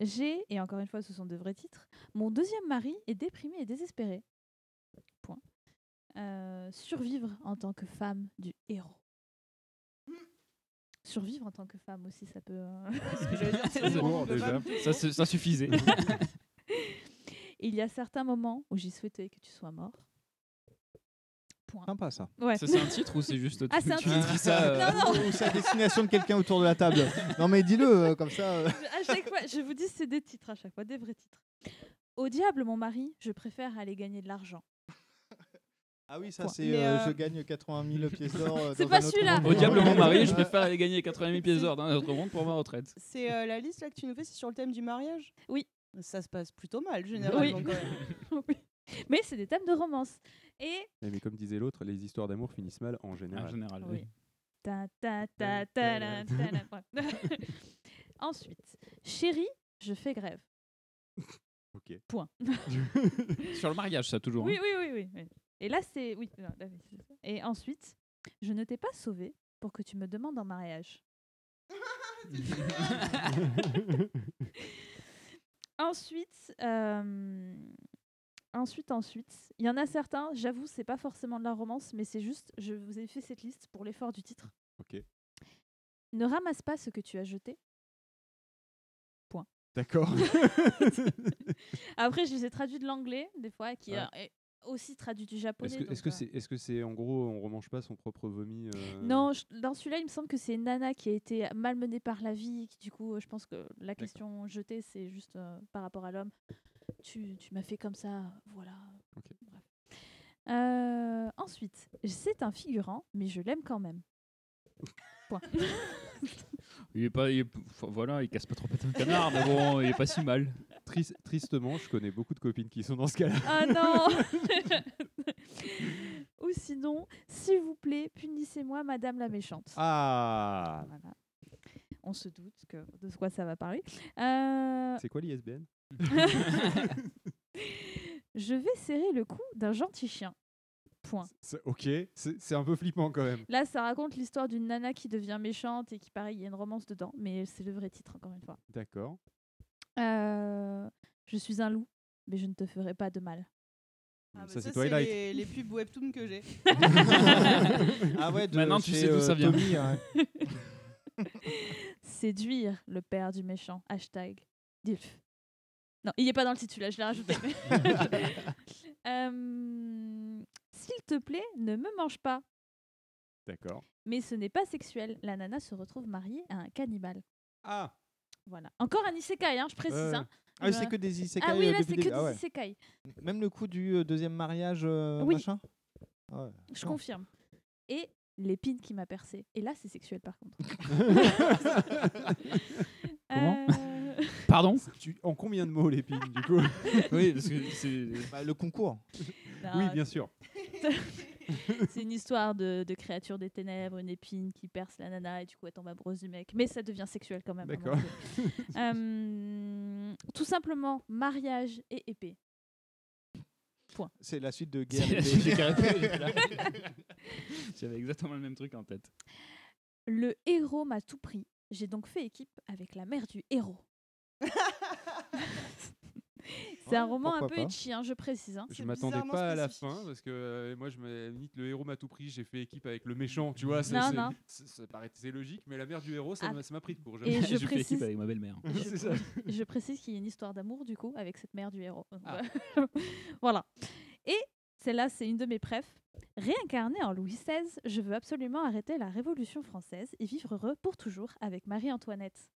F: j'ai, et encore une fois, ce sont de vrais titres, mon deuxième mari est déprimé et désespéré. Point. Euh, survivre en tant que femme du héros. Survivre en tant que femme aussi, ça peut. euh,
G: Ça, c'est
D: bon, déjà.
G: Ça, c'est- ça suffisait.
F: Il y a certains moments où j'ai souhaité que tu sois mort. Point.
E: Sympa ça.
F: Ouais.
G: Ça, c'est un titre ou c'est juste
F: Ah,
G: tu-
F: c'est un titre.
G: ça euh,
F: Non, non.
E: Ou c'est la destination de quelqu'un autour de la table. Non mais dis-le euh, comme ça. euh.
F: à chaque fois, je vous dis, c'est des titres à chaque fois, des vrais titres. Au diable, mon mari, je préfère aller gagner de l'argent.
E: Ah oui, ça c'est euh,
I: euh,
E: je gagne 80 000 pièces d'or. euh,
F: C'est
E: dans
F: pas
E: un autre
F: celui-là.
E: monde.
G: Au diable, mon mari, je préfère aller gagner 80 000 pièces d'or dans un autre monde pour ma retraite.
I: C'est euh, la liste là que tu nous fais, c'est sur le thème du mariage?
F: Oui.
I: Ça se passe plutôt mal généralement
F: Oui.
I: quand même.
F: Oui. Mais c'est des thèmes de romance. Et
D: Eh, Mais comme disait l'autre, les histoires d'amour finissent mal en
G: En
D: général.
G: général,
F: Oui.
G: oui.
F: Ta, ta, ta, ta, la, ta, la. Bref. Ensuite, chérie, je fais grève.
D: Ok.
F: Point.
G: Sur le mariage, ça, toujours.
F: Oui,
G: hein.
F: oui, oui, oui, oui. Et là, c'est. Oui. non, là. Et ensuite, je ne t'ai pas sauvé pour que tu me demandes en mariage. Ensuite, euh, ensuite, ensuite, il y en a certains, j'avoue, c'est pas forcément de la romance, mais c'est juste, je vous ai fait cette liste pour l'effort du titre.
D: Ok.
F: Ne ramasse pas ce que tu as jeté. Point.
D: D'accord.
F: Après, je les ai traduits de l'anglais, des fois, qui
D: Ouais.
F: est aussi traduit du japonais.
D: Est-ce que
F: euh,
D: c'est en gros on remange pas son propre vomi euh,
F: Non, je- dans celui-là, il me semble que c'est nana qui a été malmenée par la vie. Qui, du coup, euh, je pense que la question jetée, c'est juste euh, par rapport à l'homme. Tu, tu m'as fait comme ça, voilà. Bref. Euh, ensuite, c'est un figurant, mais je l'aime quand même. Point.
G: Il est pas, il est- enfin, voilà, il casse pas trop de canard, mais bon, il est pas si mal.
D: Tris- tristement, je connais beaucoup de copines qui sont dans ce cas-là.
F: Ah non Ou sinon, s'il vous plaît, punissez-moi, Madame la méchante.
D: Ah
F: Voilà. On se doute que, de quoi ça va parler. Euh,
D: C'est quoi l'ISBN?
F: Je vais serrer le cou d'un gentil chien. Point.
D: C'est- Ok, c'est c'est un peu flippant quand même.
F: Là, ça raconte l'histoire d'une nana qui devient méchante et qui, pareil, il y a une romance dedans, mais c'est le vrai titre, encore une fois.
D: D'accord.
F: Euh, je suis un loup, mais je ne te ferai pas de mal.
I: Ah
D: ça, c'est Twilight.
I: les, les pubs webtoon que j'ai.
E: Ah ouais, de
G: Maintenant, tu
E: chez,
G: sais d'où
E: euh,
G: ça vient.
E: Tommy, hein.
F: Séduire le père du méchant. Hashtag DILF. Non, il n'est pas dans le titre, celui-là, je l'ai rajouté. Euh, S'il te plaît, ne me mange pas.
D: D'accord.
F: Mais ce n'est pas sexuel. La nana se retrouve mariée à un cannibale.
D: Ah
F: Voilà. Encore un isekai, hein, je précise.
E: Ouais.
F: hein.
E: Ah oui, c'est que des isekai.
F: Ah oui,
E: euh,
F: là,
E: depuis
F: c'est que des
E: Ah ouais.
F: isekai.
E: Même le coup du euh, deuxième mariage, euh,
F: Oui.
E: machin Ah ouais.
F: Je confirme. Et l'épine qui m'a percé. Et là, c'est sexuel, par contre.
G: Comment?
F: Euh,
G: Pardon
D: Tu- En combien de mots l'épine du coup
G: Oui, parce que c'est.
E: Bah, le concours.
F: non,
D: Oui, bien sûr.
F: C'est une histoire de, de créature des ténèbres, une épine qui perce la nana et du coup elle tombe amoureuse du mec. Mais ça devient sexuel quand même.
D: D'accord.
F: Euh, tout simplement, mariage et épée. Point.
E: C'est la suite de Guerre
G: J'avais exactement le même truc en tête.
F: Le héros m'a tout pris. J'ai donc fait équipe avec la mère du héros. C'est un roman un
E: pourquoi
F: peu
E: pas.
F: etchi, hein, je précise. hein.
D: Je
I: C'est
D: m'attendais
I: bizarrement
D: pas à la
I: spécifique.
D: fin parce que euh, moi je me limite le héros m'a tout pris, j'ai fait équipe avec le méchant, tu vois, c'est-
F: Non,
D: c'est-
F: non.
D: c'est- ça paraissait logique, mais la mère du héros ça
F: Ah.
D: m'a ça m'a pris de court.
F: Et je
G: J'ai fait équipe
F: précise,
G: avec ma belle-mère.
D: C'est ça.
F: je précise qu'il y a une histoire d'amour du coup avec cette mère du héros. Donc,
D: Ah.
F: voilà. Et celle-là, c'est une de mes préf. Réincarné en Louis XVI, je veux absolument arrêter la Révolution française et vivre heureux pour toujours avec Marie-Antoinette.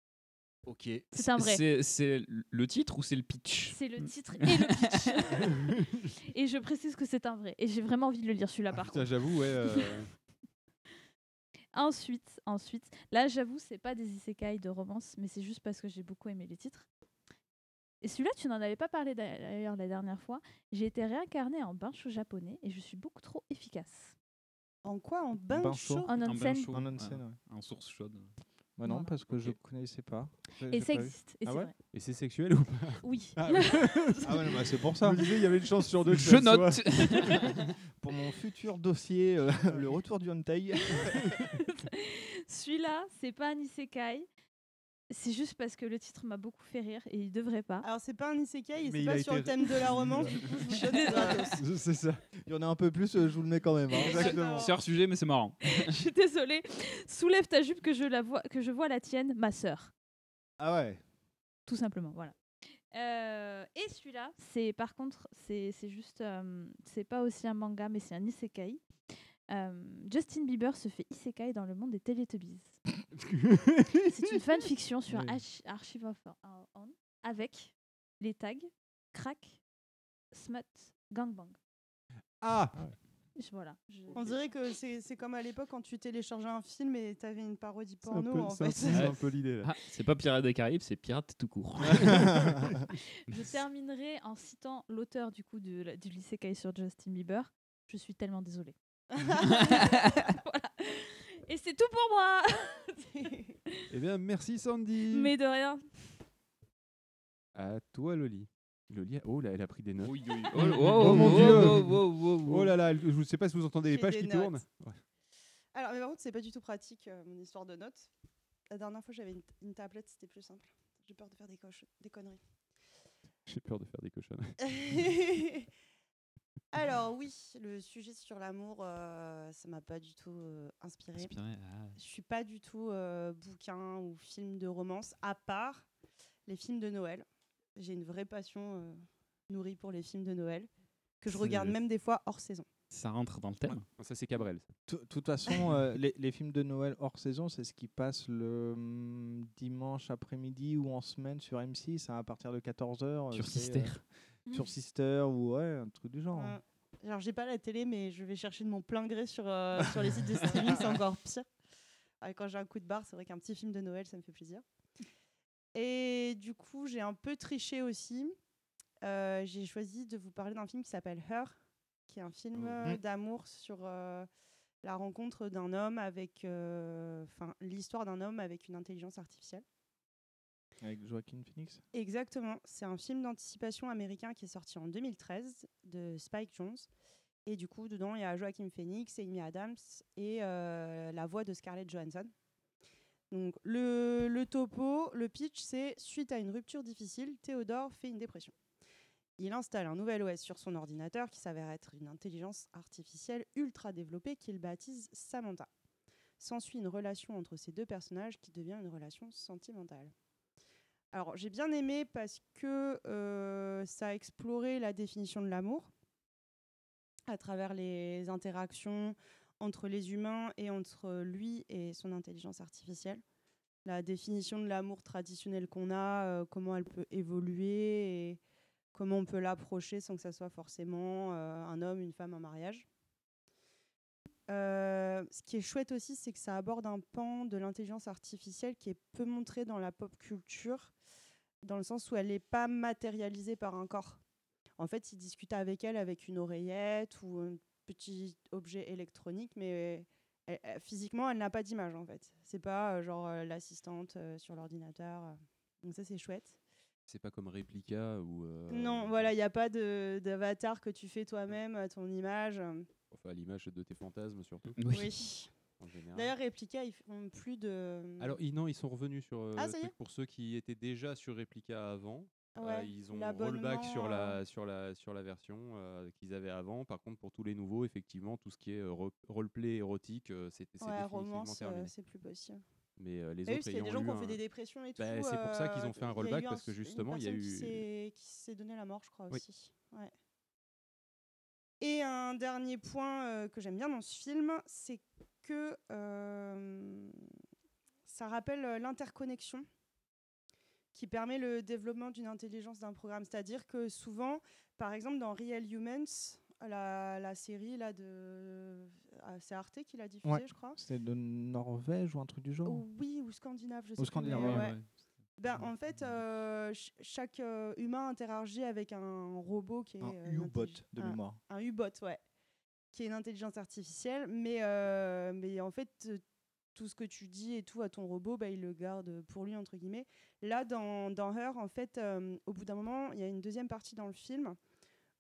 G: Ok.
F: C'est un vrai.
G: C'est le titre ou c'est le pitch?
F: C'est le titre et le pitch. et je précise que c'est un vrai. Et j'ai vraiment envie de le lire celui-là
D: Ah,
F: par
D: putain,
F: contre.
D: j'avoue, ouais. euh,
F: Ensuite, ensuite, là j'avoue, c'est pas des isekai de romance, mais c'est juste parce que j'ai beaucoup aimé les titres. Et celui-là, tu n'en avais pas parlé d'ailleurs la dernière fois. J'ai été réincarnée en bain chaud japonais et je suis beaucoup trop efficace.
I: En quoi? En bain,
E: bain
I: chaud.
F: En onsen.
E: En onsen, ouais.
G: En source chaude.
E: Bah non,
F: Voilà.
E: parce que je
G: Ok.
E: connaissais pas.
F: Et ça existe. Et
E: Ah
F: c'est
E: ouais
F: vrai.
D: Et c'est sexuel ou pas?
F: Oui.
D: Ah, oui.
E: Ah ouais, bah, c'est pour
D: Je
E: ça.
D: disais, il y avait une chance sur deux. que
G: Je note
D: soit.
E: Pour mon futur dossier, euh, le retour du hentai.
F: Celui-là, c'est pas un isekai. C'est juste parce que le titre m'a beaucoup fait rire et il devrait pas.
I: Alors c'est pas un isekai c'est pas
D: a
I: sur
D: été
I: le thème de la romance, du coup je vous.
D: C'est ça.
E: Il y en a un peu plus, euh, je vous le mets quand même. hein.
D: Exactement.
G: C'est hors sujet, mais c'est marrant.
F: je suis désolée. Soulève ta jupe que je, la vois, que je vois la tienne, ma sœur.
E: Ah ouais.
F: Tout simplement, voilà. Euh, et celui-là, c'est par contre, c'est c'est juste, euh, c'est pas aussi un manga, mais c'est un isekai. Euh, Justin Bieber se fait isekai dans le monde des Teletubbies. C'est une fanfiction sur
D: Ouais.
F: Arch- Archive of On avec les tags crack, smut, gangbang.
D: Ah
F: Je- Voilà. je-
I: On dirait que c'est c'est comme à l'époque quand tu téléchargeais un film et t'avais une parodie porno
D: peu-
I: en
D: c'est un
I: fait.
D: peu- c'est un peu l'idée.
G: Ah, c'est pas Pirates des Caraïbes, c'est Pirates tout court.
F: Je terminerai en citant l'auteur du coup de, la- du lycée sur Justin Bieber. Je suis tellement désolée. Et c'est tout pour moi.
D: Eh bien, merci Sandy.
F: Mais de rien.
D: À toi, Loli. Loli, a- oh là, elle a pris des notes.
G: Oui, oui.
D: Oh,
G: Oh,
D: oh,
G: oh,
D: mon
G: oh,
D: Dieu.
G: oh, oh, oh, oh.
D: Oh là là, je ne sais pas si vous entendez les
I: J'ai
D: pages
I: des
D: qui
I: notes.
D: tournent. Ouais.
I: Alors mais par contre c'est pas du tout pratique euh, mon histoire de notes. La dernière fois j'avais une, une tablette c'était plus simple. J'ai peur de faire des, coches, des conneries.
D: J'ai peur de faire des cochons.
I: Alors oui, le sujet sur l'amour, euh, ça m'a pas du tout euh, inspiré.
G: Inspiré, ah.
I: Je suis pas du tout euh, bouquin ou film de romance, à part les films de Noël. J'ai une vraie passion euh, nourrie pour les films de Noël, que je regarde même des fois hors saison.
G: Ça rentre dans le thème.
D: Ça, c'est Cabrel.
E: De toute façon, euh, les, les films de Noël hors saison, c'est ce qui passe le hum, dimanche après-midi ou en semaine sur M6 hein, à partir de 14h.
G: Sur Sister.
E: Sur Sister ou ouais, un truc du genre.
I: Ouais. Alors j'ai pas la télé, mais je vais chercher de mon plein gré sur, euh, sur les sites de streaming, c'est encore pire. Ouais, quand j'ai un coup de barre, c'est vrai qu'un petit film de Noël, ça me fait plaisir. Et du coup, j'ai un peu triché aussi. Euh, j'ai choisi de vous parler d'un film qui s'appelle Her, qui est un film euh,
E: Mhm.
I: d'amour sur euh, la rencontre d'un homme avec, euh, enfin, l'histoire d'un homme avec une intelligence artificielle.
E: Avec Joaquin Phoenix.
I: Exactement. C'est un film d'anticipation américain qui est sorti en 2013 de Spike Jones. Et du coup, dedans, il y a Joaquin Phoenix, Amy Adams et euh, la voix de Scarlett Johansson. Donc, le, le topo, le pitch, c'est suite à une rupture difficile, Théodore fait une dépression. Il installe un nouvel OS sur son ordinateur qui s'avère être une intelligence artificielle ultra développée qu'il baptise Samantha. S'ensuit une relation entre ces deux personnages qui devient une relation sentimentale. Alors, j'ai bien aimé parce que euh, ça a exploré la définition de l'amour à travers les interactions entre les humains et entre lui et son intelligence artificielle. La définition de l'amour traditionnel qu'on a, euh, comment elle peut évoluer et comment on peut l'approcher sans que ça soit forcément euh, un homme, une femme, un mariage. Euh, ce qui est chouette aussi, c'est que ça aborde un pan de l'intelligence artificielle qui est peu montré dans la pop culture, dans le sens où elle n'est pas matérialisée par un corps. En fait, il discute avec elle avec une oreillette ou un petit objet électronique, mais elle- elle- physiquement, elle n'a pas d'image en fait. C'est pas euh, genre euh, l'assistante euh, sur l'ordinateur. euh. Donc ça, c'est chouette.
D: C'est pas comme Replica ou. euh,
I: Non, voilà, il n'y a pas d'avatar que tu fais toi-même à ton image.
D: Enfin, l'image de tes fantasmes surtout.
I: Oui. D'ailleurs, Replica, ils font plus de.
D: Alors, ils, non, ils sont revenus sur euh,
I: Ah,
D: le
I: ça y
D: truc
I: est
D: pour ceux qui étaient déjà sur Replica avant. euh, ils ont rollback sur la,
I: euh.
D: sur la, sur la version euh, qu'ils avaient avant. Par contre, pour tous les nouveaux, effectivement, tout ce qui est euh, ro- roleplay érotique, euh, c'est
I: ouais,
D: définitivement
I: romance, euh, c'est plus possible.
D: Mais euh, les
I: Ah oui,
D: autres
I: parce qu'il y a des gens qui ont fait des dépressions et tout.
D: Bah, c'est pour ça qu'ils ont fait un
I: il
D: rollback, parce que justement, il y a eu-
I: qui s'est donné la mort, je crois
D: Oui.
I: aussi. Ouais. Et un dernier point euh, que j'aime bien dans ce film, c'est que euh, ça rappelle euh, l'interconnexion qui permet le développement d'une intelligence d'un programme. C'est-à-dire que souvent, par exemple, dans Real Humans, la, la série là de. c'est Arte qui l'a diffusée,
E: Ouais.
I: je crois.
E: C'est de Norvège ou un truc du genre
I: Oui, ou scandinave, je sais
E: Ou scandinave, ouais.
I: Ben, en fait, euh, ch- chaque euh, humain interagit avec un robot qui est
E: Un
I: euh,
E: U-bot de
I: un-
E: mémoire.
I: Un U-bot, ouais, qui est une intelligence artificielle, mais euh, mais en fait, tout ce que tu dis et tout à ton robot, bah, il le garde pour lui entre guillemets. Là, dans dans Her, en fait, au bout d'un moment, il y a une deuxième partie dans le film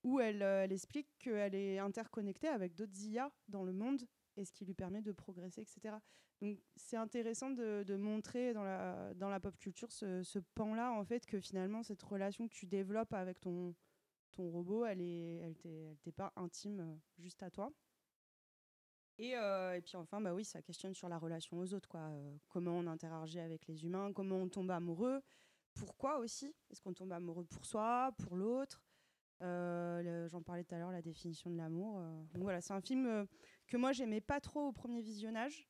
I: où elle, elle explique qu'elle est interconnectée avec d'autres IA dans le monde et ce qui lui permet de progresser, etc. Donc c'est intéressant de, montrer dans la, pop culture ce, pan-là, en fait, que finalement, cette relation que tu développes avec ton, robot, elle est, elle t'est, pas intime euh, juste à toi. Et, euh, et puis enfin, bah oui, ça questionne sur la relation aux autres, quoi. Euh, comment on interagit avec les humains, comment on tombe amoureux, pourquoi aussi? Est-ce qu'on tombe amoureux pour soi, pour l'autre? J'en parlais tout à l'heure, la définition de l'amour. Donc voilà, c'est un film que moi j'aimais pas trop au premier visionnage.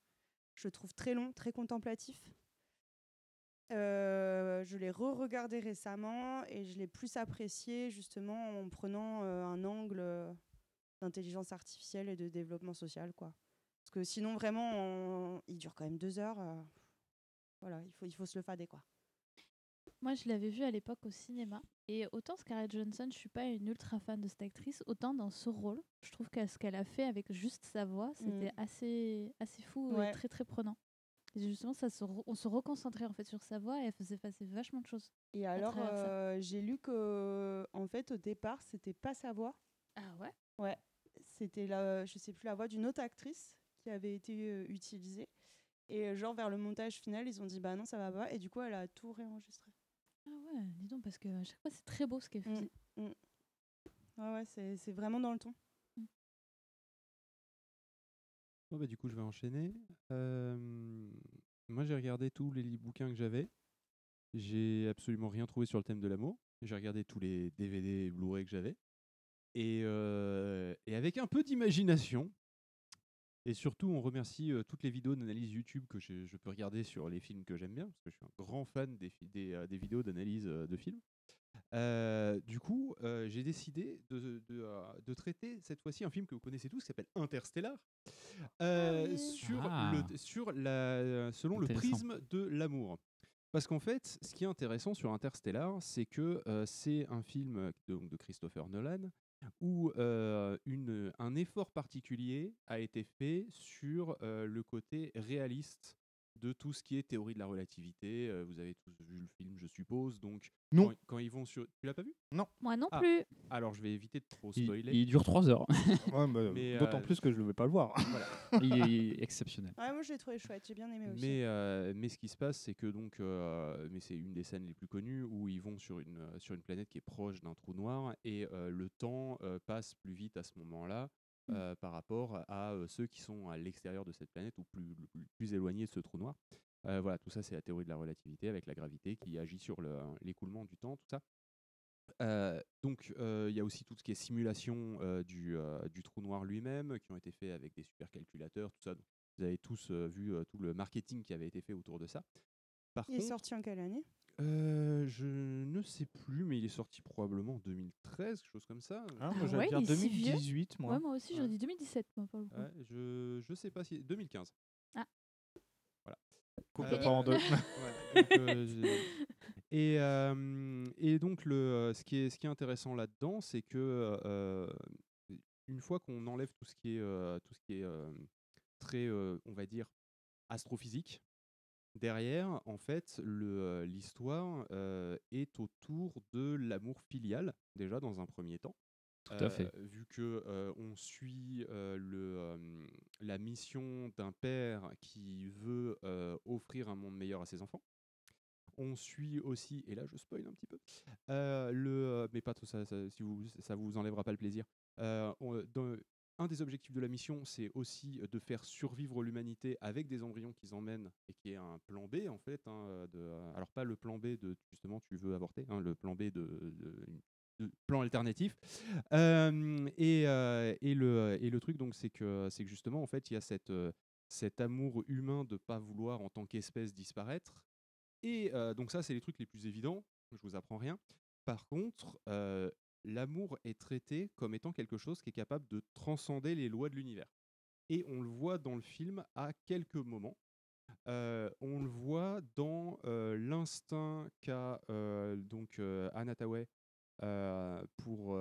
I: Je le trouve très long, très contemplatif. Euh, je l'ai re-regardé récemment et je l'ai plus apprécié justement en prenant euh, un angle euh, d'intelligence artificielle et de développement social. Quoi. Parce que sinon, vraiment, il dure quand même deux heures. voilà, il faut, il faut se le fader. Quoi.
F: Moi, je l'avais vu à l'époque au cinéma. Et autant Scarlett Johansson, je suis pas une ultra fan de cette actrice, autant dans ce rôle, je trouve que ce qu'elle a fait avec juste sa voix, c'était
I: Mm.
F: assez, assez fou
I: Ouais.
F: et très très prenant. Et justement, ça se on se reconcentrait en fait sur sa voix et elle faisait passer vachement de choses.
I: Et alors, euh, j'ai lu que, en fait, au départ, c'était pas sa voix.
F: Ah ouais?
I: Ouais, c'était la, je sais plus la voix d'une autre actrice qui avait été euh, utilisée. Et genre vers le montage final, ils ont dit bah non ça va pas et du coup elle a tout réenregistré.
F: Ah ouais, dis donc, parce que à chaque fois, c'est très beau ce qu'elle
I: Mm,
F: faisait.
I: mm. Ouais, ouais, c'est c'est vraiment dans le ton.
D: Bon, bah, du coup, je vais enchaîner. Euh, moi, j'ai regardé tous les bouquins que j'avais. J'ai absolument rien trouvé sur le thème de l'amour. J'ai regardé tous les DVD et Blu-ray que j'avais. Et, euh, et avec un peu d'imagination. Et surtout, on remercie euh, toutes les vidéos d'analyse YouTube que je, je peux regarder sur les films que j'aime bien, parce que je suis un grand fan des, euh, des vidéos d'analyse euh, de films. Euh, du coup, euh, j'ai décidé de, de, euh, de traiter cette fois-ci un film que vous connaissez tous qui s'appelle Interstellar, euh,
F: oui.
D: sur
G: Ah.
D: le, sur la, selon le prisme de l'amour. Parce qu'en fait, ce qui est intéressant sur Interstellar, c'est que euh, c'est un film donc, de Christopher Nolan où un effort particulier a été fait sur le côté réaliste de tout ce qui est théorie de la relativité. Euh, vous avez tous vu le film, je suppose. Donc,
E: Non.
D: Quand, quand ils vont sur. Tu l'as pas vu?
F: Moi non
D: Ah.
F: plus.
D: Alors, je vais éviter de trop
G: Il,
D: spoiler.
G: il dure 3 heures.
E: Ouais, D'autant
D: euh,
E: plus que je ne vais pas le voir.
G: il, est, il est exceptionnel.
I: Ouais, moi, je l'ai trouvé chouette. J'ai bien aimé aussi.
D: Mais, euh, mais ce qui se passe, c'est que donc, euh, mais c'est une des scènes les plus connues où ils vont sur une, sur une planète qui est proche d'un trou noir et euh, le temps euh, passe plus vite à ce moment-là. Euh, par rapport à euh, ceux qui sont à l'extérieur de cette planète ou plus, plus, plus éloignés de ce trou noir. Euh, voilà, tout ça, c'est la théorie de la relativité avec la gravité qui agit sur le- l'écoulement du temps, tout ça. Donc, il y a aussi tout ce qui est simulation du, du trou noir lui-même, qui ont été faits avec des supercalculateurs, tout ça. Donc, vous avez tous vu tout le marketing qui avait été fait autour de ça. Par
I: Il est sorti en quelle année?
D: Euh, je ne sais plus, mais il est sorti probablement en 2013, quelque chose comme ça.
E: Hein,
F: Ah
E: moi, j'allais
F: ouais,
E: dire
F: il est si vieux
E: 2018, moi.
F: Ouais, moi aussi, j'aurais
D: Ouais.
F: dit 2017, moi, pour le coup.
D: Ouais, je je sais pas si 2015.
F: Ah.
D: Voilà.
E: Coupe
D: Euh,
E: pas en deux.
D: Ouais, donc, euh, et, euh, et donc le, ce, qui est, ce qui est intéressant là-dedans, c'est que euh, une fois qu'on enlève tout ce qui est, euh, tout ce qui est euh, très, euh, on va dire, astrophysique, derrière, en fait, l'histoire euh, est autour de l'amour filial, déjà dans un premier temps.
G: Tout à fait.
D: Vu que on suit le, la mission d'un père qui veut offrir un monde meilleur à ses enfants. On suit aussi, et là je spoil un petit peu, euh, le, euh, mais pas tout ça, ça, si vous, ça vous enlèvera pas le plaisir. Euh, on- dans- un des objectifs de la mission, c'est aussi de faire survivre l'humanité avec des embryons qu'ils emmènent et qui est un plan B en fait. hein, de, alors pas le plan B de justement tu veux avorter, hein, le plan B de, plan alternatif. Euh, et, euh, le, truc donc c'est que justement en fait il y a euh, cet amour humain de pas vouloir en tant qu'espèce disparaître. Et euh, donc ça c'est les trucs les plus évidents. Je vous apprends rien. Par contre, euh, l'amour est traité comme étant quelque chose qui est capable de transcender les lois de l'univers. Et on le voit dans le film à quelques moments. Euh, on le voit dans euh, l'instinct qu'a euh, donc euh, euh, pour,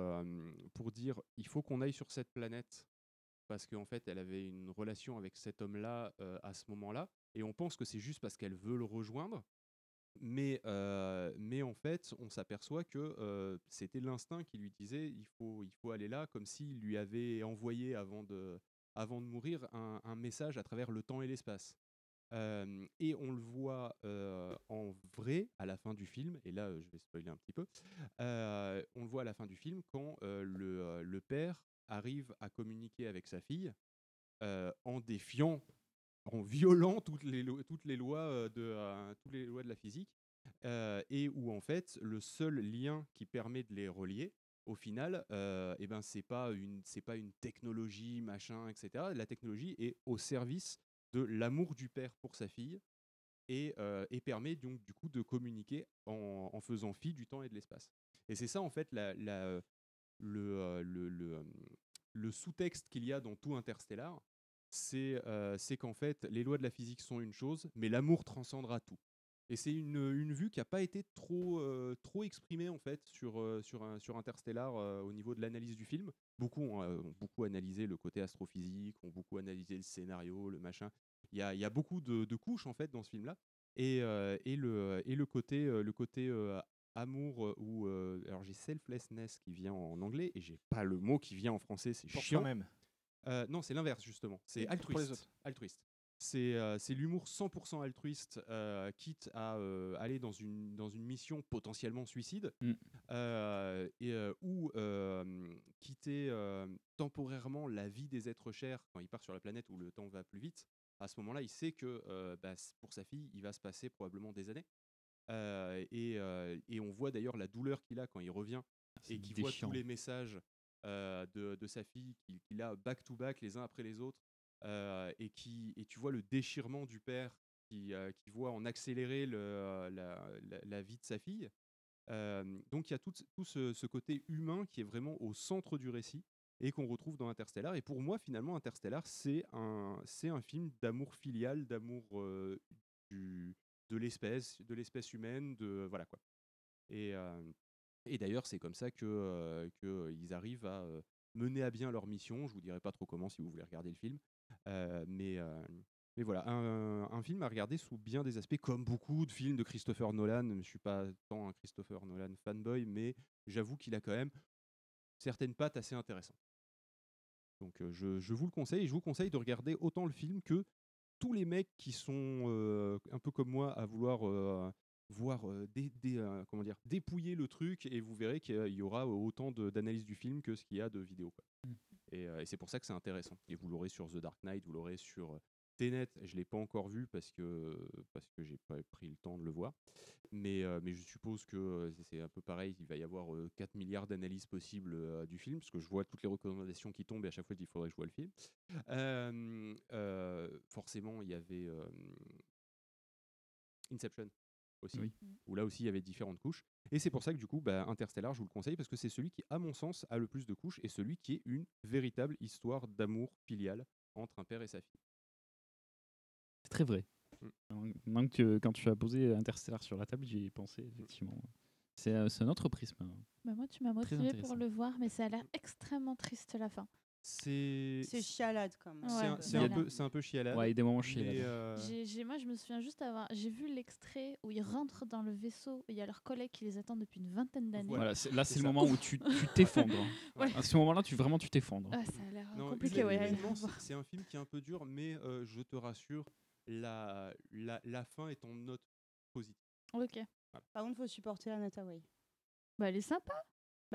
D: pour dire il faut qu'on aille sur cette planète parce qu'en fait elle avait une relation avec cet homme-là à ce moment-là et on pense que c'est juste parce qu'elle veut le rejoindre mais, euh, mais en fait on s'aperçoit que euh, c'était l'instinct qui lui disait il faut, il faut aller là comme s'il lui avait envoyé avant de, avant de mourir un, un message à travers le temps et l'espace. Euh, et on le voit en vrai à la fin du film, et là je vais spoiler un petit peu, on le voit à la fin du film quand le, le père arrive à communiquer avec sa fille en défiant, en violant toutes les, lois, de, toutes les lois de la physique, et où en fait le seul lien qui permet de les relier, au final, euh, eh ben, c'est pas une pas une technologie machin etc. La technologie est au service de l'amour du père pour sa fille et, et permet donc du coup de communiquer en, faisant fi du temps et de l'espace. Et c'est ça en fait le, le, le, le sous-texte qu'il y a dans tout Interstellar, c'est euh, c'est qu'en fait les lois de la physique sont une chose, mais l'amour transcendra tout. Et c'est une, une vue qui n'a pas été trop, euh, trop exprimée en fait sur, euh, sur, un, sur Interstellar euh, au niveau de l'analyse du film. Beaucoup ont, ont beaucoup analysé le côté astrophysique, ont beaucoup analysé le scénario, le machin. Il y a, y a beaucoup de, de couches en fait dans ce film-là. Et, et, le, et le côté, le côté amour ou alors j'ai selflessness qui vient en anglais et j'ai pas le mot qui vient en français, c'est chiant.
E: soi-même.
D: Euh, non, c'est l'inverse justement. C'est altruiste. C'est euh, l'humour 100% altruiste, euh, quitte à aller dans une, dans une mission potentiellement suicide,
G: Mm.
D: et, ou quitter temporairement la vie des êtres chers quand il part sur la planète où le temps va plus vite. À ce moment-là, il sait que bah, pour sa fille, il va se passer probablement des années. Et, et on voit d'ailleurs la douleur qu'il a quand il revient et qu'il voit tous les messages de, de sa fille qu'il qu'il a back to back les uns après les autres euh, et qui et tu vois le déchirement du père qui, euh, qui voit en accélérer le- la, la- vie de sa fille. Euh, donc il y a tout, tout ce, côté humain qui est vraiment au centre du récit et qu'on retrouve dans Interstellar. Et pour moi, finalement, Interstellar, c'est un, c'est un film d'amour filial, d'amour euh, du- de l'espèce, de l'espèce humaine, de voilà quoi. Et, euh, et d'ailleurs, c'est comme ça euh, que, arrivent à mener à bien leur mission. Je vous dirai pas trop comment si vous voulez regarder le film, mais mais voilà, un, un film à regarder sous bien des aspects, comme beaucoup de films de Christopher Nolan. Je ne suis pas tant un Christopher Nolan fanboy, mais j'avoue qu'il a quand même certaines pattes assez intéressantes. Donc je, je vous le conseille, et je vous conseille de regarder autant le film que tous les mecs qui sont un peu comme moi à vouloir euh, voir euh, dé- dé- euh, comment dire, dépouiller le truc, et vous verrez qu'il y aura autant de- d'analyses du film que ce qu'il y a de vidéos. quoi. Et, euh, et c'est pour ça que c'est intéressant. Et vous l'aurez sur The Dark Knight, vous l'aurez sur euh, Tenet. Je ne l'ai pas encore vu parce que parce que j'ai pas pris le temps de le voir. Mais, euh, mais je suppose que euh, c'est un peu pareil. Il va y avoir euh, 4 milliards d'analyses possibles euh, du film, parce que je vois toutes les recommandations qui tombent et à chaque fois il faudrait que je vois le film. Euh, euh, forcément, il y avait euh, Inception aussi,
G: Oui.
D: où là aussi il y avait différentes couches. Et c'est pour ça que du coup, bah, Interstellar, je vous le conseille parce que c'est celui qui, à mon sens, a le plus de couches et celui qui est une véritable histoire d'amour filial entre un père et sa fille.
G: C'est très vrai.
D: Mm.
G: Maintenant que tu- quand tu as posé Interstellar sur la table, j'y ai pensé, effectivement. C'est euh, c'est un autre prisme. hein.
F: Bah, moi, tu m'as motivé pour le voir, mais ça a l'air extrêmement triste la fin.
D: C'est
I: C'est chialade quand même.
D: c'est
F: Ouais,
D: un, c'est un
F: voilà.
D: peu, c'est un peu chialade.
G: Ouais, il y a des moments chialades.
D: euh,
F: J'ai- j'ai- moi, je me souviens juste avoir. J'ai vu l'extrait où ils rentrent dans le vaisseau. et Il y a leurs collègues qui les attendent depuis une vingtaine d'années.
G: Voilà, c'est- là, c'est le
D: ça.
G: moment où tu tu t'effondres.
F: Ouais.
G: À ce moment-là, tu vraiment tu t'effondres.
F: Ah, ça a l'air compliqué,
D: c'est- un film qui est un peu dur, mais euh, je te rassure, la, la, la fin est en note positive.
F: Ok.
I: Par contre, faut supporter Anna Hathaway.
F: Bah, elle est sympa.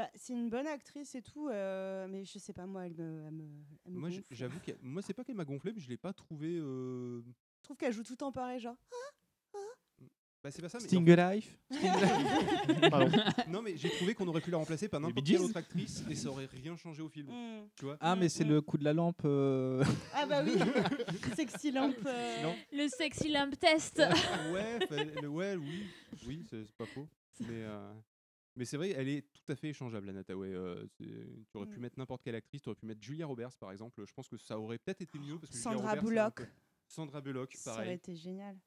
I: Bah, c'est une bonne actrice et tout, euh, mais je sais pas, moi, elle me. Elle me, elle me
D: Moi, j'avoue que moi, c'est pas qu'elle m'a gonflé, mais je l'ai pas trouvé. euh,
I: Je trouve qu'elle joue tout le temps pareil, genre.
D: Bah, c'est pas ça, mais.
E: Sting Life.
D: Non, mais j'ai trouvé qu'on aurait pu la remplacer par n'importe quelle autre actrice et ça aurait rien changé au film.
I: Mm.
D: Tu vois
E: Ah, mais c'est le coup de la lampe. euh,
I: Ah bah oui, sexy lamp. euh.
F: Le sexy lamp test.
D: ouais, ouais, oui, oui, c'est c'est pas faux. Mais, euh, mais c'est vrai, elle est tout à fait échangeable, Anna Hathaway. euh, tu aurais pu
I: Mm.
D: mettre n'importe quelle actrice, tu aurais pu mettre Julia Roberts, par exemple. Je pense que ça aurait peut-être été mieux. Parce que
I: Sandra
D: Roberts,
I: Bullock.
D: peu- Sandra Bullock,
I: Ça aurait
D: pareil.
I: été génial.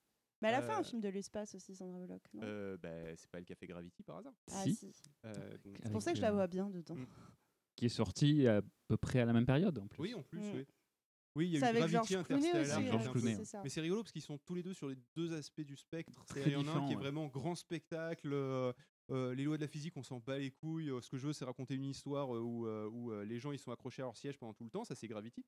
I: Mais elle a fait un
D: Euh,
I: film de l'espace aussi, Sandra Bullock. non?
D: Euh, bah, c'est pas elle qui a fait Gravity par hasard.
I: ah
G: si.
I: si.
D: Euh, donc-
I: C'est pour ça que je la
G: euh,
I: vois bien dedans.
D: Mm.
G: Qui est sorti à peu près à la même période en plus.
D: Oui, en plus,
I: Mm.
D: oui. Oui, il y
I: C'est
D: a eu
I: avec
D: Gravity
I: George Clooney
D: Interstellar.
I: hein.
D: Mais c'est rigolo parce qu'ils sont tous les deux sur les deux aspects du spectre. Il y en a un qui est
G: ouais.
D: vraiment grand spectacle. euh, euh, les lois de la physique, on s'en bat les couilles. euh, ce que je veux, c'est raconter une histoire où, où les gens ils sont accrochés à leur siège pendant tout le temps. Ça, c'est Gravity.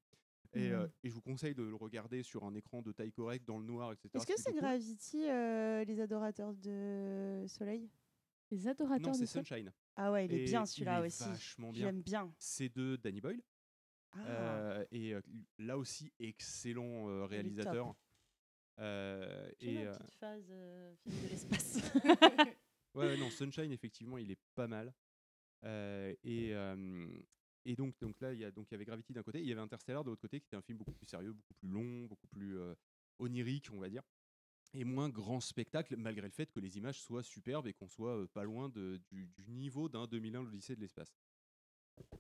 D: Et, et je vous conseille de le regarder sur un écran de taille correcte, dans le noir, etc.
I: Est-ce que c'est. Gravity, euh, les adorateurs de soleil?
F: Les adorateurs
D: Non,
F: de
D: c'est Sunshine.
I: Ah ouais, il est
D: Et
I: bien
D: il
I: celui-là
D: est
I: aussi.
D: Vachement bien.
I: J'aime bien.
D: C'est de Danny Boyle.
I: Ah.
D: Euh, et euh, là aussi, excellent euh, réalisateur. Euh, et,
I: la
D: euh,
I: petite phase euh, film de l'espace.
D: Ouais, non, Sunshine, effectivement, il est pas mal. Et, et donc, donc là, il y, y avait Gravity d'un côté, il y avait Interstellar de l'autre côté, qui était un film beaucoup plus sérieux, beaucoup plus long, beaucoup plus onirique, on va dire, et moins grand spectacle, malgré le fait que les images soient superbes et qu'on soit pas loin de, du, du niveau d'un 2001 l'Odyssée de l'espace.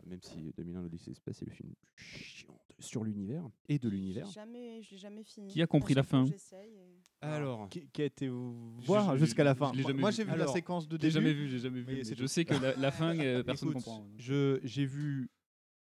D: Même si 2001 l'Odyssée de l'espace est le film le plus chiant de- sur l'univers et de l'univers.
I: Jamais, je l'ai jamais fini.
G: Qui a compris la fin
D: Alors,
E: Qui, qui a été
G: Je-
E: voir
G: je-
E: jusqu'à la
G: je
E: fin
G: l'ai jamais
E: Moi,
G: vu.
E: j'ai vu
D: Alors,
E: la séquence de
G: J'ai
E: début.
G: jamais vu, j'ai jamais vu. mais
E: c'est
G: je
E: tout.
G: sais que la, la fin, euh, personne ne
D: Écoute,
G: comprend.
D: je- J'ai vu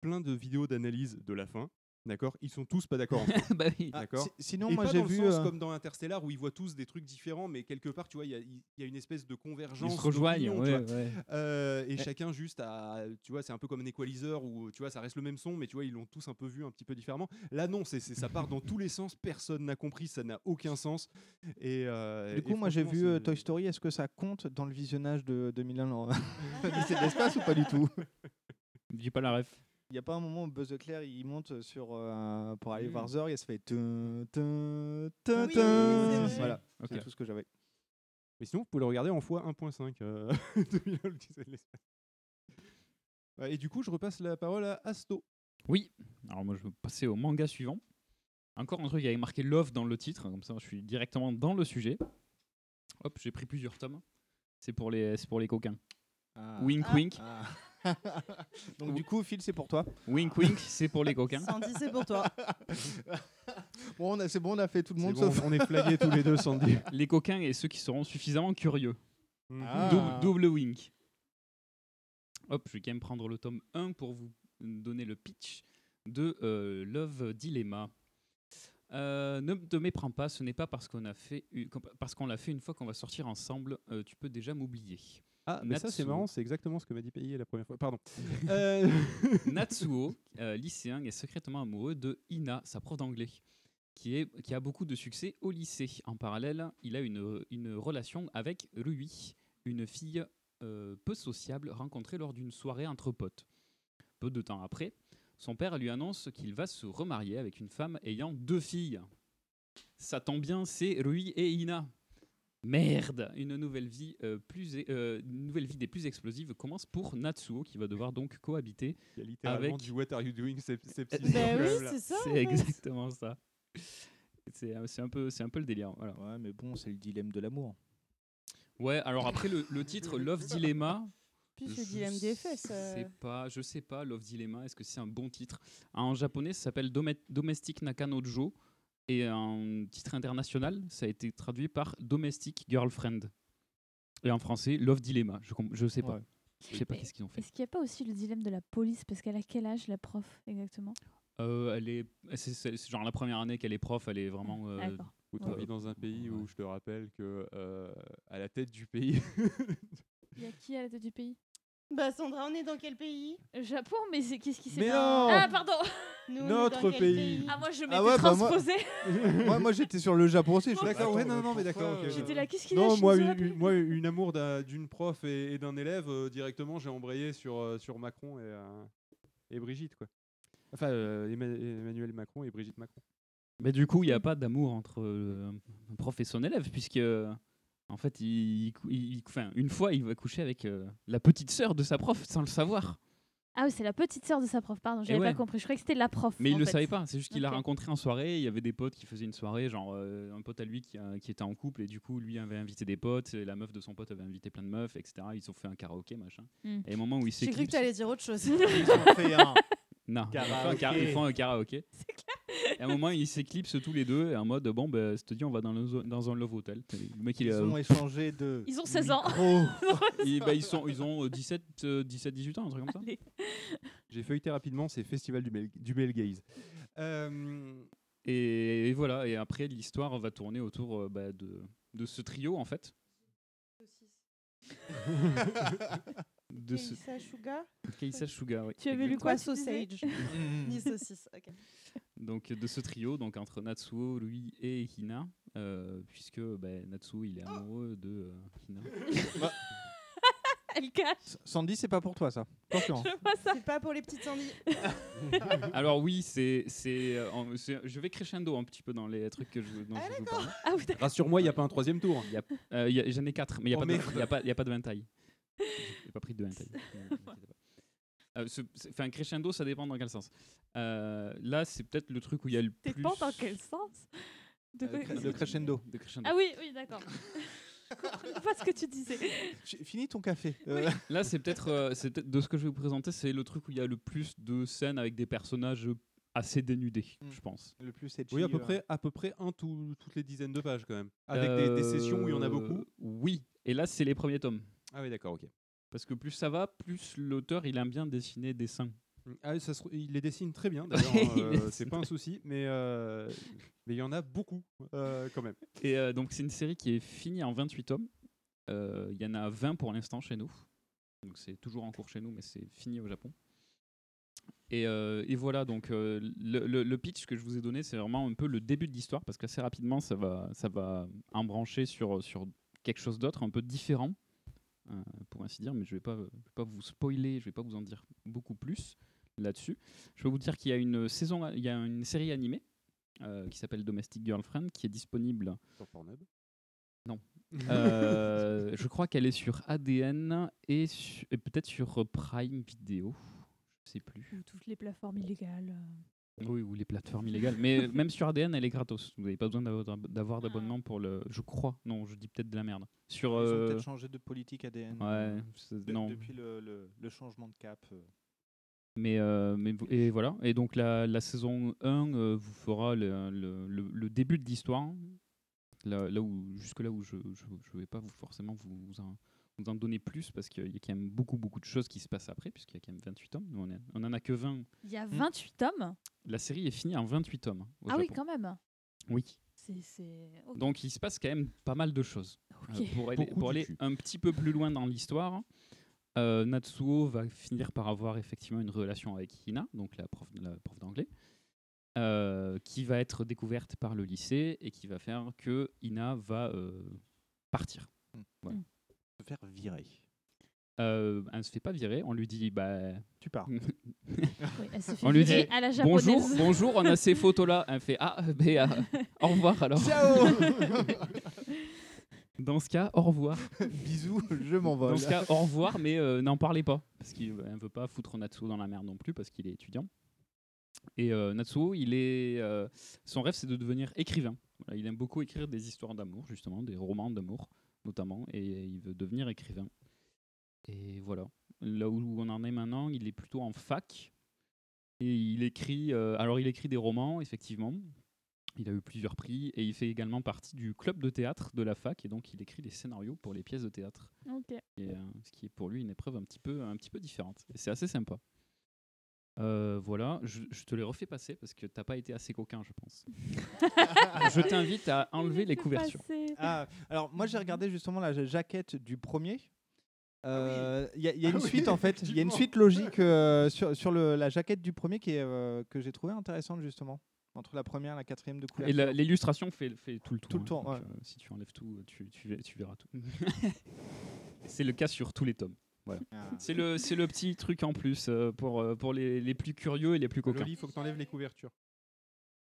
D: plein de vidéos d'analyse de la fin. D'accord? Ils sont tous pas d'accord.
G: bah oui.
E: Ah, sinon,
D: Et
E: moi j'ai vu.
D: sens
E: euh,
D: comme dans Interstellar où ils voient tous des trucs différents, mais quelque part, tu vois, il y a, il y a une espèce de convergence.
G: Ils se rejoignent. ouais.
D: Euh, et chacun juste à, tu vois, c'est un peu comme un equalizer où tu vois, ça reste le même son, mais tu vois, ils l'ont tous un peu vu un petit peu différemment. Là, non, c'est, c'est- ça part dans tous les sens. Personne n'a compris, ça n'a aucun sens. Et euh,
E: Du
D: et
E: coup, moi j'ai vu euh,
D: c'est-
E: Toy Story. Est-ce que ça compte dans le visionnage de 2001 dans Odyssée de l'espace ou pas du tout?
G: Dis pas la ref.
E: Il n'y a pas un moment où Buzz Éclair il monte sur euh, pour aller
G: Mm.
E: voir Zurg et ça fait tun, tun, tun,
I: Oui,
E: tun.
I: c'est vrai.
E: Voilà, c'est tout ce que j'avais.
D: Mais sinon, vous pouvez le regarder en x 1.5. euh, 2001, l'Odyssée de l'espace. Ouais, Et du coup, je repasse la parole à Asto.
G: Oui. Alors moi, je vais passer au manga suivant. Encore un truc avec marqué Love dans le titre, comme ça je suis directement dans le sujet. Hop, j'ai pris plusieurs tomes. C'est pour les, c'est pour les coquins. Wink
I: Ah.
G: wink,
E: Ah. Donc du coup, Phil, c'est pour toi.
G: wink wink, c'est pour les coquins.
I: Sandy, c'est pour toi.
E: Bon, on a- c'est bon, on a fait tout le monde
D: bon,
E: sauf.
D: on est flagués tous les deux, Sandy.
G: Les coquins et ceux qui seront suffisamment curieux.
E: Ah.
G: Double, double wink. Hop, je vais quand même prendre le tome 1 pour vous donner le pitch de euh, Love Dilemma. Euh, ne te méprends pas, ce n'est pas parce qu'on a fait une- parce qu'on l'a fait une fois qu'on va sortir ensemble, euh, tu peux déjà m'oublier.
D: Ah, mais ça, c'est
G: Natsuo.
D: marrant, c'est exactement ce que m'a dit Payé la première fois. Pardon. Euh,
G: Natsuo, euh, lycéen, est secrètement amoureux de Ina, sa prof d'anglais, qui, est, qui a beaucoup de succès au lycée. En parallèle, il a une, une relation avec Rui, une fille euh, peu sociable rencontrée lors d'une soirée entre potes. Peu de temps après, son père lui annonce qu'il va se remarier avec une femme ayant deux filles. Ça tombe bien, c'est Rui et Ina. Merde Une nouvelle vie, euh, plus, e- euh, une nouvelle vie des plus explosives commence pour Natsuo, qui va devoir donc cohabiter
D: Il y a littéralement
G: Avec-
D: du What are you doing
I: oui, c'est ça.
G: exactement ça. C'est euh, un, peu- c'est un peu le délire. Voilà.
E: Ouais, mais bon, c'est le dilemme de l'amour.
G: Ouais, alors après le, le titre Love Dilemma.
I: Puis
G: je
I: le dilemme des fesses. euh,
G: sais pas, je sais pas, Love Dilemma, est-ce que c'est un bon titre? En japonais, ça s'appelle Dome- Domestic Nakanojo. Et en titre international, ça a été traduit par Domestic Girlfriend. Et en français, Love Dilemma. Je, je sais pas.
E: Ouais.
G: Je sais pas qu'est-ce qu'ils ont fait.
F: Est-ce qu'il n'y a pas aussi le dilemme de la police? Parce qu'elle a quel âge, la prof, exactement?
G: Euh, elle est, c'est, c'est- c'est genre la première année qu'elle est prof, elle est vraiment. euh.
D: Ou tu
G: Ouais.
D: dans un pays où je te rappelle que euh, à la tête du pays,
F: Il y a qui à la tête du pays?
I: Bah Sandra, on est dans quel pays?
F: Japon, mais c'est qu'est-ce qui s'est
D: Mais
F: passé
D: non
F: Ah, pardon
I: Nous, on est
D: Notre
I: quel
D: pays.
F: Ah, moi je m'étais
E: Ah ouais, bah, moi-
F: transposée.
E: moi, moi j'étais sur le Japon aussi. je fais,
D: D'accord,
E: attends,
D: ouais, non,
E: mais
D: non, mais d'accord, ok.
E: euh,
F: J'étais là, qu'est-ce qu'il a
D: non, moi, une, moi, une amour d'un- d'une prof et, et d'un élève euh, directement, j'ai embrayé sur euh, sur Macron et euh, et Brigitte quoi. Enfin, euh, Emma- Emmanuel Macron et Brigitte Macron.
G: Mais du coup, il n'y a pas d'amour entre euh, un prof et son élève, puisque en fait, il, il il- enfin, une fois, il va coucher avec euh, la petite sœur de sa prof sans le savoir.
F: Ah oui, c'est la petite sœur de sa prof, pardon, j'avais
G: ouais.
F: pas compris. Je croyais que c'était la prof.
G: Mais il le
F: fait.
G: savait pas, c'est juste qu'il l'a
F: Ok.
G: rencontré en soirée. Il y avait des potes qui faisaient une soirée, genre euh, un pote à lui qui, était en couple, et du coup, lui avait invité des potes, et la meuf de son pote avait invité plein de meufs, etc. Ils ont fait un karaoké, machin.
F: Hmm.
G: Et au moment où ils
J: J'ai cru que tu allais dire autre chose.
E: Ils ont fait un.
G: Non, ils font un kara- ils font un karaoké. Et à un moment, ils s'éclipsent tous les deux, et en mode, bon, ben, je te dis, on va dans, le- dans un love hotel. Le mec, il
E: Ils
G: est.
E: ont échangé de.
F: Ils ont 16 ans.
E: micros.
G: Et, bah, ils, sont, ils ont euh, 17, euh, 17, 18 ans, un truc comme ça.
F: Allez.
D: J'ai feuilleté rapidement, c'est Festival du, Mel du Gaze. Euh,
G: Et, et voilà, et après, l'histoire va tourner autour euh, bah, de, de ce trio, en fait. de ce
I: Suga
G: oui.
F: Tu avais lu quoi
I: sausage
J: Ni saucisse. Ok.
G: Donc de ce trio, donc entre Natsuo, lui et Hina, euh, puisque bah, Natsuo il est amoureux de euh, Hina.
F: Elle cache.
E: Sandy, c'est pas pour toi ça. Attention.
F: Je vois ça.
I: C'est pas pour les petites Sandy.
G: Alors oui, c'est c'est euh, c'est- je vais crescendo un petit peu dans les trucs que je dont je vous parle.
F: Ah oui.
D: Rassure-moi, il n'y a pas un troisième tour.
G: Il y a- euh, y J'en ai quatre, mais il n'y a,
D: Oh,
G: pas de- y a, pas- il y a pas de ventaille. J'ai pas pris de ventaille. Ne vous inquiétez pas. Euh, ce- c'est- Enfin, crescendo, ça dépend dans quel sens. Euh, là, c'est peut-être le truc où il y a le plus.
F: Dépend dans quel sens? De
E: Le crescendo.
G: de crescendo.
F: Ah oui, oui, d'accord. Pas ce que tu disais.
E: Finis ton café. Euh,
G: Là, c'est peut-être, euh, c'est de ce que je vais vous présenter, c'est le truc où il y a le plus de scènes avec des personnages assez dénudés,
E: Mm.
G: je pense.
E: Le plus edgy.
D: Oui, à peu
E: euh,
D: près, à peu près un tout- toutes les dizaines de pages quand même. Avec des, des sessions où il y en a
G: Euh,
D: beaucoup.
G: Oui, et là, c'est les premiers tomes.
D: Ah oui, d'accord, ok.
G: Parce que plus ça va, plus l'auteur il aime bien dessiner des seins.
D: Ah, ça se- il les dessine très bien, d'ailleurs.
G: Il les
D: euh, c'est pas un souci, mais euh, mais il y en a beaucoup euh, quand même.
G: Et euh, donc, c'est une série qui est finie en 28 tomes. Il y en a 20 pour l'instant chez nous. Donc, c'est toujours en cours chez nous, mais c'est fini au Japon. Et, et voilà, donc le, le- le pitch que je vous ai donné, c'est vraiment un peu le début de l'histoire, parce qu'assez rapidement, ça va, ça va embrancher sur, sur quelque chose d'autre, un peu différent, pour ainsi dire, mais je ne vais, pas- je vais pas vous spoiler, je ne vais pas vous en dire beaucoup plus là-dessus. Je vais vous dire qu'il y a une saison, il y a une série animée euh, qui s'appelle Domestic Girlfriend, qui est disponible
D: Sur Pornhub?
G: non. Euh, je crois qu'elle est sur ADN et, peut-être sur euh, Prime Video. Je sais plus.
F: Ou toutes les plateformes illégales.
G: Oui, ou les plateformes illégales. Mais même sur ADN, elle est gratos. Vous n'avez pas besoin d'avoir d'abonnement pour le. Je crois. Non, je dis peut-être de la merde. Sur.
E: Ils ont
G: euh,
E: peut-être changé de politique ADN.
G: Ouais.
E: euh, de-
G: non.
E: Depuis le, le- le changement de cap. euh.
G: Mais, euh, mais et voilà. Et donc la, la saison 1 euh, vous fera le, le- le- le début de l'histoire. Là, là où jusque là où je ne vais pas vous forcément vous, vous en, vous en donner plus parce qu'il y a quand même beaucoup beaucoup de choses qui se passent après puisqu'il y a quand même 28 tomes. Nous, on, est- on en a que 20.
F: Il y a
G: Hmm.
F: 28 tomes
G: La série est finie en 28 tomes. au
F: Ah oui, quand même.
G: Oui. Donc il se passe quand même pas mal de choses. Euh, pour aller, pour un petit peu plus loin dans l'histoire, euh, Natsuo va finir par avoir effectivement une relation avec Hina, donc la prof, la prof d'anglais, euh, qui va être découverte par le lycée et qui va faire que Hina va euh, partir. Voilà.
F: Mm.
E: Se faire virer.
G: Euh, elle ne se fait pas virer, on lui dit bah,
E: Tu pars.
F: Oui, elle se fait
G: on lui dit
F: à la
G: bonjour,
F: japonaise.
G: bonjour, on a ces photos là. Elle fait ah, ben, au revoir alors.
E: Ciao
G: Dans ce cas, au revoir.
E: Bisous, je m'envole.
G: Dans ce cas, au revoir, mais euh, n'en parlez pas. Parce qu'elle ne veut pas foutre Natsuo dans la merde non plus, parce qu'il est étudiant. Et euh, Natsuo, il est, euh, son rêve, c'est de devenir écrivain. Voilà, il aime beaucoup écrire des histoires d'amour, justement, des romans d'amour, notamment, et il veut devenir écrivain. Et voilà. Là où on en est maintenant, il est plutôt en fac. Et il écrit, euh, alors il écrit des romans, effectivement. Il a eu plusieurs prix et il fait également partie du club de théâtre de la fac et donc il écrit des scénarios pour les pièces de théâtre. Et, euh, ce qui est pour lui une épreuve un petit peu, un petit peu différente. Et c'est assez sympa. Euh, voilà, je, je te les refais passer parce que t'as pas été assez coquin, je pense. je t'invite à enlever les couvertures.
E: Ah, alors moi j'ai regardé justement la ja- jaquette du premier.
G: Ah
E: Euh, Il y a, il y a une
A: Ah oui,
E: suite en fait, il y a une suite logique euh, sur, sur le, la jaquette du premier qui est, euh, que j'ai trouvé intéressante justement. Entre la première et la quatrième de couleur.
G: Et l'illustration fait, fait tout le tour.
E: Tout le
G: hein.
E: tour,
G: Donc,
E: ouais.
G: euh, si tu enlèves tout, tu, tu, ver- tu verras tout. c'est le cas sur tous les tomes. Voilà.
E: Ah.
G: C'est le, c'est le petit truc en plus euh, pour, euh, pour les, les plus curieux et les plus coquins.
D: Il faut que tu enlèves les couvertures.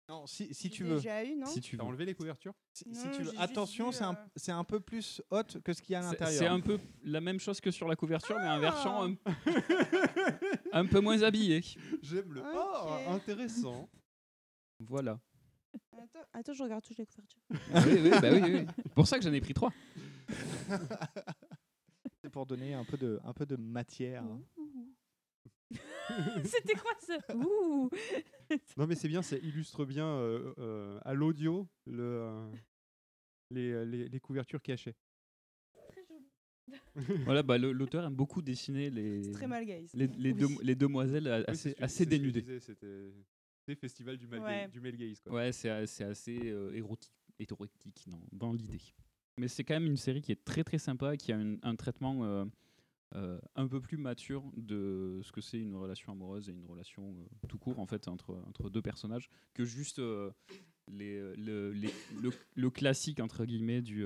E: Non, si, si tu
I: J'ai
E: veux.
I: déjà eu, non
G: Si tu veux.
D: enlevé les couvertures
E: Si, tu veux. Attention, c'est un,
I: euh,
E: c'est un peu plus haute que ce qu'il y a à
G: C'est-
E: l'intérieur.
G: C'est un peu la même chose que sur la couverture, mais un versant un,
I: Ah.
G: un peu moins habillé.
D: J'aime le. Oh, intéressant.
G: Voilà.
I: Attends, attends, je regarde toutes les couvertures.
G: oui, oui, bah oui, oui. C'est pour ça que j'en ai pris trois.
E: Pour donner un peu de, un peu de matière. hein.
F: C'était quoi ce Ouh
D: Non, mais c'est bien, ça illustre bien euh, euh, à l'audio le, euh, les, les, les couvertures cachées.
F: Très joli.
G: Voilà, bah, le- l'auteur aime beaucoup dessiner les,
I: C'est très mal gaze.
G: les, les,
F: Oui.
G: deux- les demoiselles a-
D: Oui, c'est
G: assez,
D: ce que-
G: assez
D: c'est ce que je
G: dénudées.
D: disais, C'était c'est festival du, mal
I: Ouais.
D: du male gaze. Quoi.
G: Ouais, c'est a- c'est assez euh, érotique, dans l'idée. Mais c'est quand même une série qui est très très sympa, qui a un, traitement euh, euh, un peu plus mature de ce que c'est une relation amoureuse et une relation euh, tout court en fait entre, entre deux personnages que juste le, classique entre guillemets du,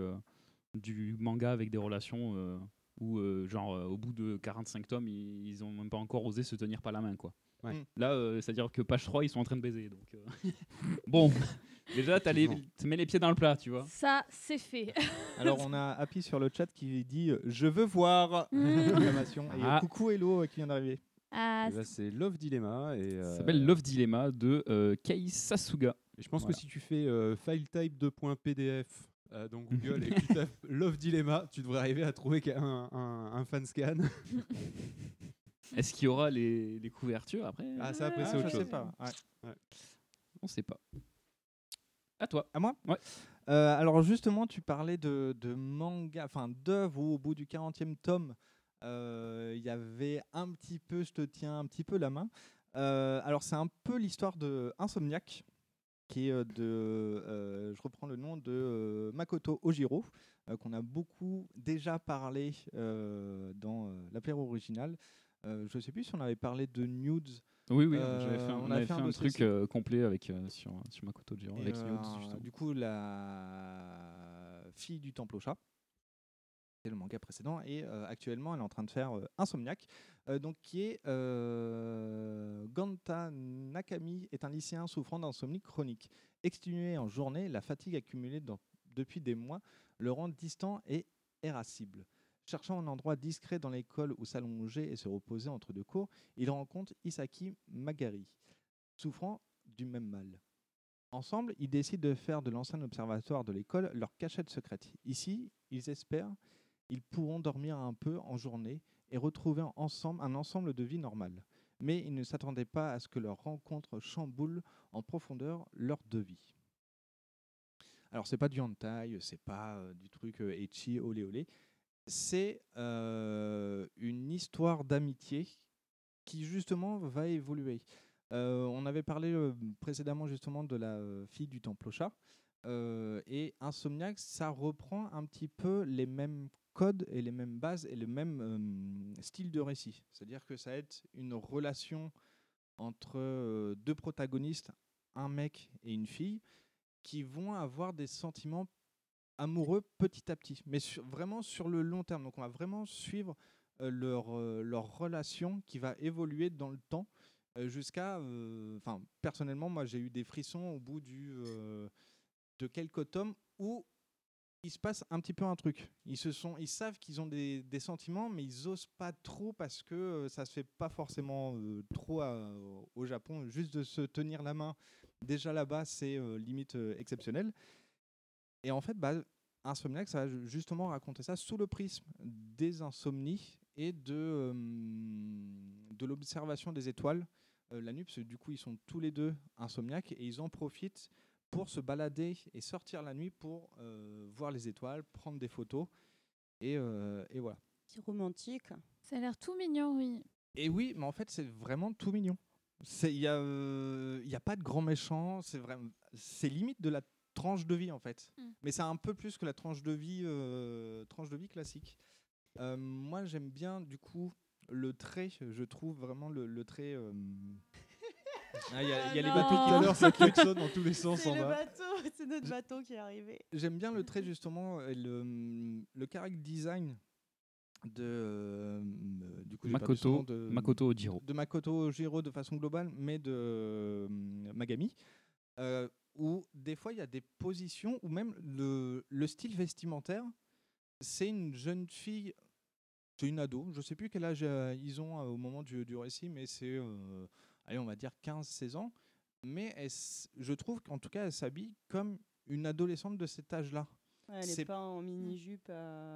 G: du manga avec des relations où genre au bout de 45 tomes ils, ils ont même pas encore osé se tenir par la main quoi.
D: Ouais.
E: Mm.
G: Là euh, c'est à dire que page 3 ils sont en train de baiser donc euh, bon déjà les, tu mets les pieds dans le plat tu vois.
F: Ça, c'est fait.
E: Alors on a Happy sur le chat qui dit euh, Je veux voir
F: Mm.
E: Et
G: Ah.
E: coucou Hello euh, qui vient d'arriver.
F: Ah,
D: c'est Love Dilemma. Et,
G: Ça
D: euh,
G: s'appelle Love Dilemma de euh, Kei Sasuga.
D: et je pense
G: Voilà.
D: que si tu fais euh, file type 2.pdf euh, dans Google et Love Dilemma, tu devrais arriver à trouver un, un, un fan scan.
G: Est-ce qu'il y aura les, les couvertures après
D: Ah, ça, après,
E: Ah,
D: c'est
E: je
D: autre
E: sais
D: chose.
E: pas. Ouais.
G: On sait pas. À toi.
E: À moi?
G: Ouais.
E: Euh, alors justement, tu parlais de, de manga, enfin d'œuvres où au bout du 40e tome, euh, il y avait un petit peu, je te tiens un petit peu la main. Euh, alors, c'est un peu l'histoire de Insomniac, qui est de. euh, je reprends le nom de euh, Makoto Ojiro, euh, qu'on a beaucoup déjà parlé euh, dans euh, l'apéro original. Euh, je ne sais plus si on avait parlé de Nudes.
G: Oui, oui,
E: Euh,
G: fait un, on avait fait un truc euh, complet avec, sur, sur Makoto Jiro,
E: Et,
G: avec Nudes,
E: du coup, la fille du temple au chat, c'est le manga précédent, et actuellement, elle est en train de faire Insomniac, donc qui est Ganta Nakami est un lycéen souffrant d'insomnie chronique. Exténué en journée, la fatigue accumulée dans- depuis des mois le rend distant et irascible. Cherchant un endroit discret dans l'école où s'allonger et se reposer entre deux cours, il rencontre Isaki Magari, souffrant du même mal. Ensemble, ils décident de faire de l'ancien observatoire de l'école leur cachette secrète. Ici, ils espèrent ils pourront dormir un peu en journée et retrouver ensemble un ensemble de vie normale. Mais ils ne s'attendaient pas à ce que leur rencontre chamboule en profondeur leur de vie. Alors, c'est pas du hentai, c'est pas euh, du truc euh, ecchi, olé olé. C'est euh, une histoire d'amitié qui justement va évoluer. Euh, on avait parlé euh, précédemment justement de la fille du temple au chat. Et Insomniac, ça reprend un petit peu les mêmes codes et les mêmes bases et le même style de récit. C'est-à-dire que ça va être une relation entre deux protagonistes, un mec et une fille, qui vont avoir des sentiments amoureux petit à petit, mais sur- vraiment sur le long terme. Donc on va vraiment suivre euh, leur, euh, leur relation qui va évoluer dans le temps euh, jusqu'à... Enfin, personnellement, moi j'ai eu des frissons au bout de quelques tomes où il se passe un petit peu un truc. Ils, se sont, ils savent qu'ils ont des, des sentiments, mais ils osent pas trop parce que ça se fait pas forcément trop au Japon. Juste de se tenir la main, déjà là-bas, c'est limite exceptionnel. Et en fait, bah, Insomniac, ça va ju- justement raconter ça sous le prisme des insomnies et de, euh, de l'observation des étoiles euh, la nuit, parce que du coup, ils sont tous les deux insomniaques et ils en profitent pour se balader et sortir la nuit pour euh, voir les étoiles, prendre des photos. Et, euh, et voilà.
I: C'est romantique.
F: Ça a l'air tout mignon, oui.
E: Et oui, mais en fait, c'est vraiment tout mignon. Il n'y a, euh, y a pas de grand méchant. C'est vraiment, c'est limite de la tranche de vie en fait.
F: Mm.
E: Mais c'est un peu plus que la tranche de vie, euh, tranche de vie classique. Euh, moi, j'aime bien du coup le trait. Je trouve vraiment le, le trait. euh, ah, Il y a, il y a les
F: non.
E: bateaux qui
F: Tout à
E: l'heure, ça klaxonne dans tous les sens
I: C'est
E: en
I: le
E: bas.
I: bateau, c'est notre bateau qui est arrivé.
E: J'aime bien le trait justement et le, le character design de euh, du coup
G: Makoto,
E: de,
G: Makoto Ojiro.
E: de Makoto Ojiro de façon globale, mais de euh, Magami, euh, où des fois il y a des positions ou même le, le style vestimentaire, c'est une jeune fille, c'est une ado, je sais plus quel âge euh, ils ont euh, au moment du, du récit, mais c'est, euh, allez on va dire 15-16 ans, mais elle je trouve qu'en tout cas elle s'habille comme une adolescente de cet âge-là.
I: Ouais, elle
E: C'est-
I: est pas en mini-jupe.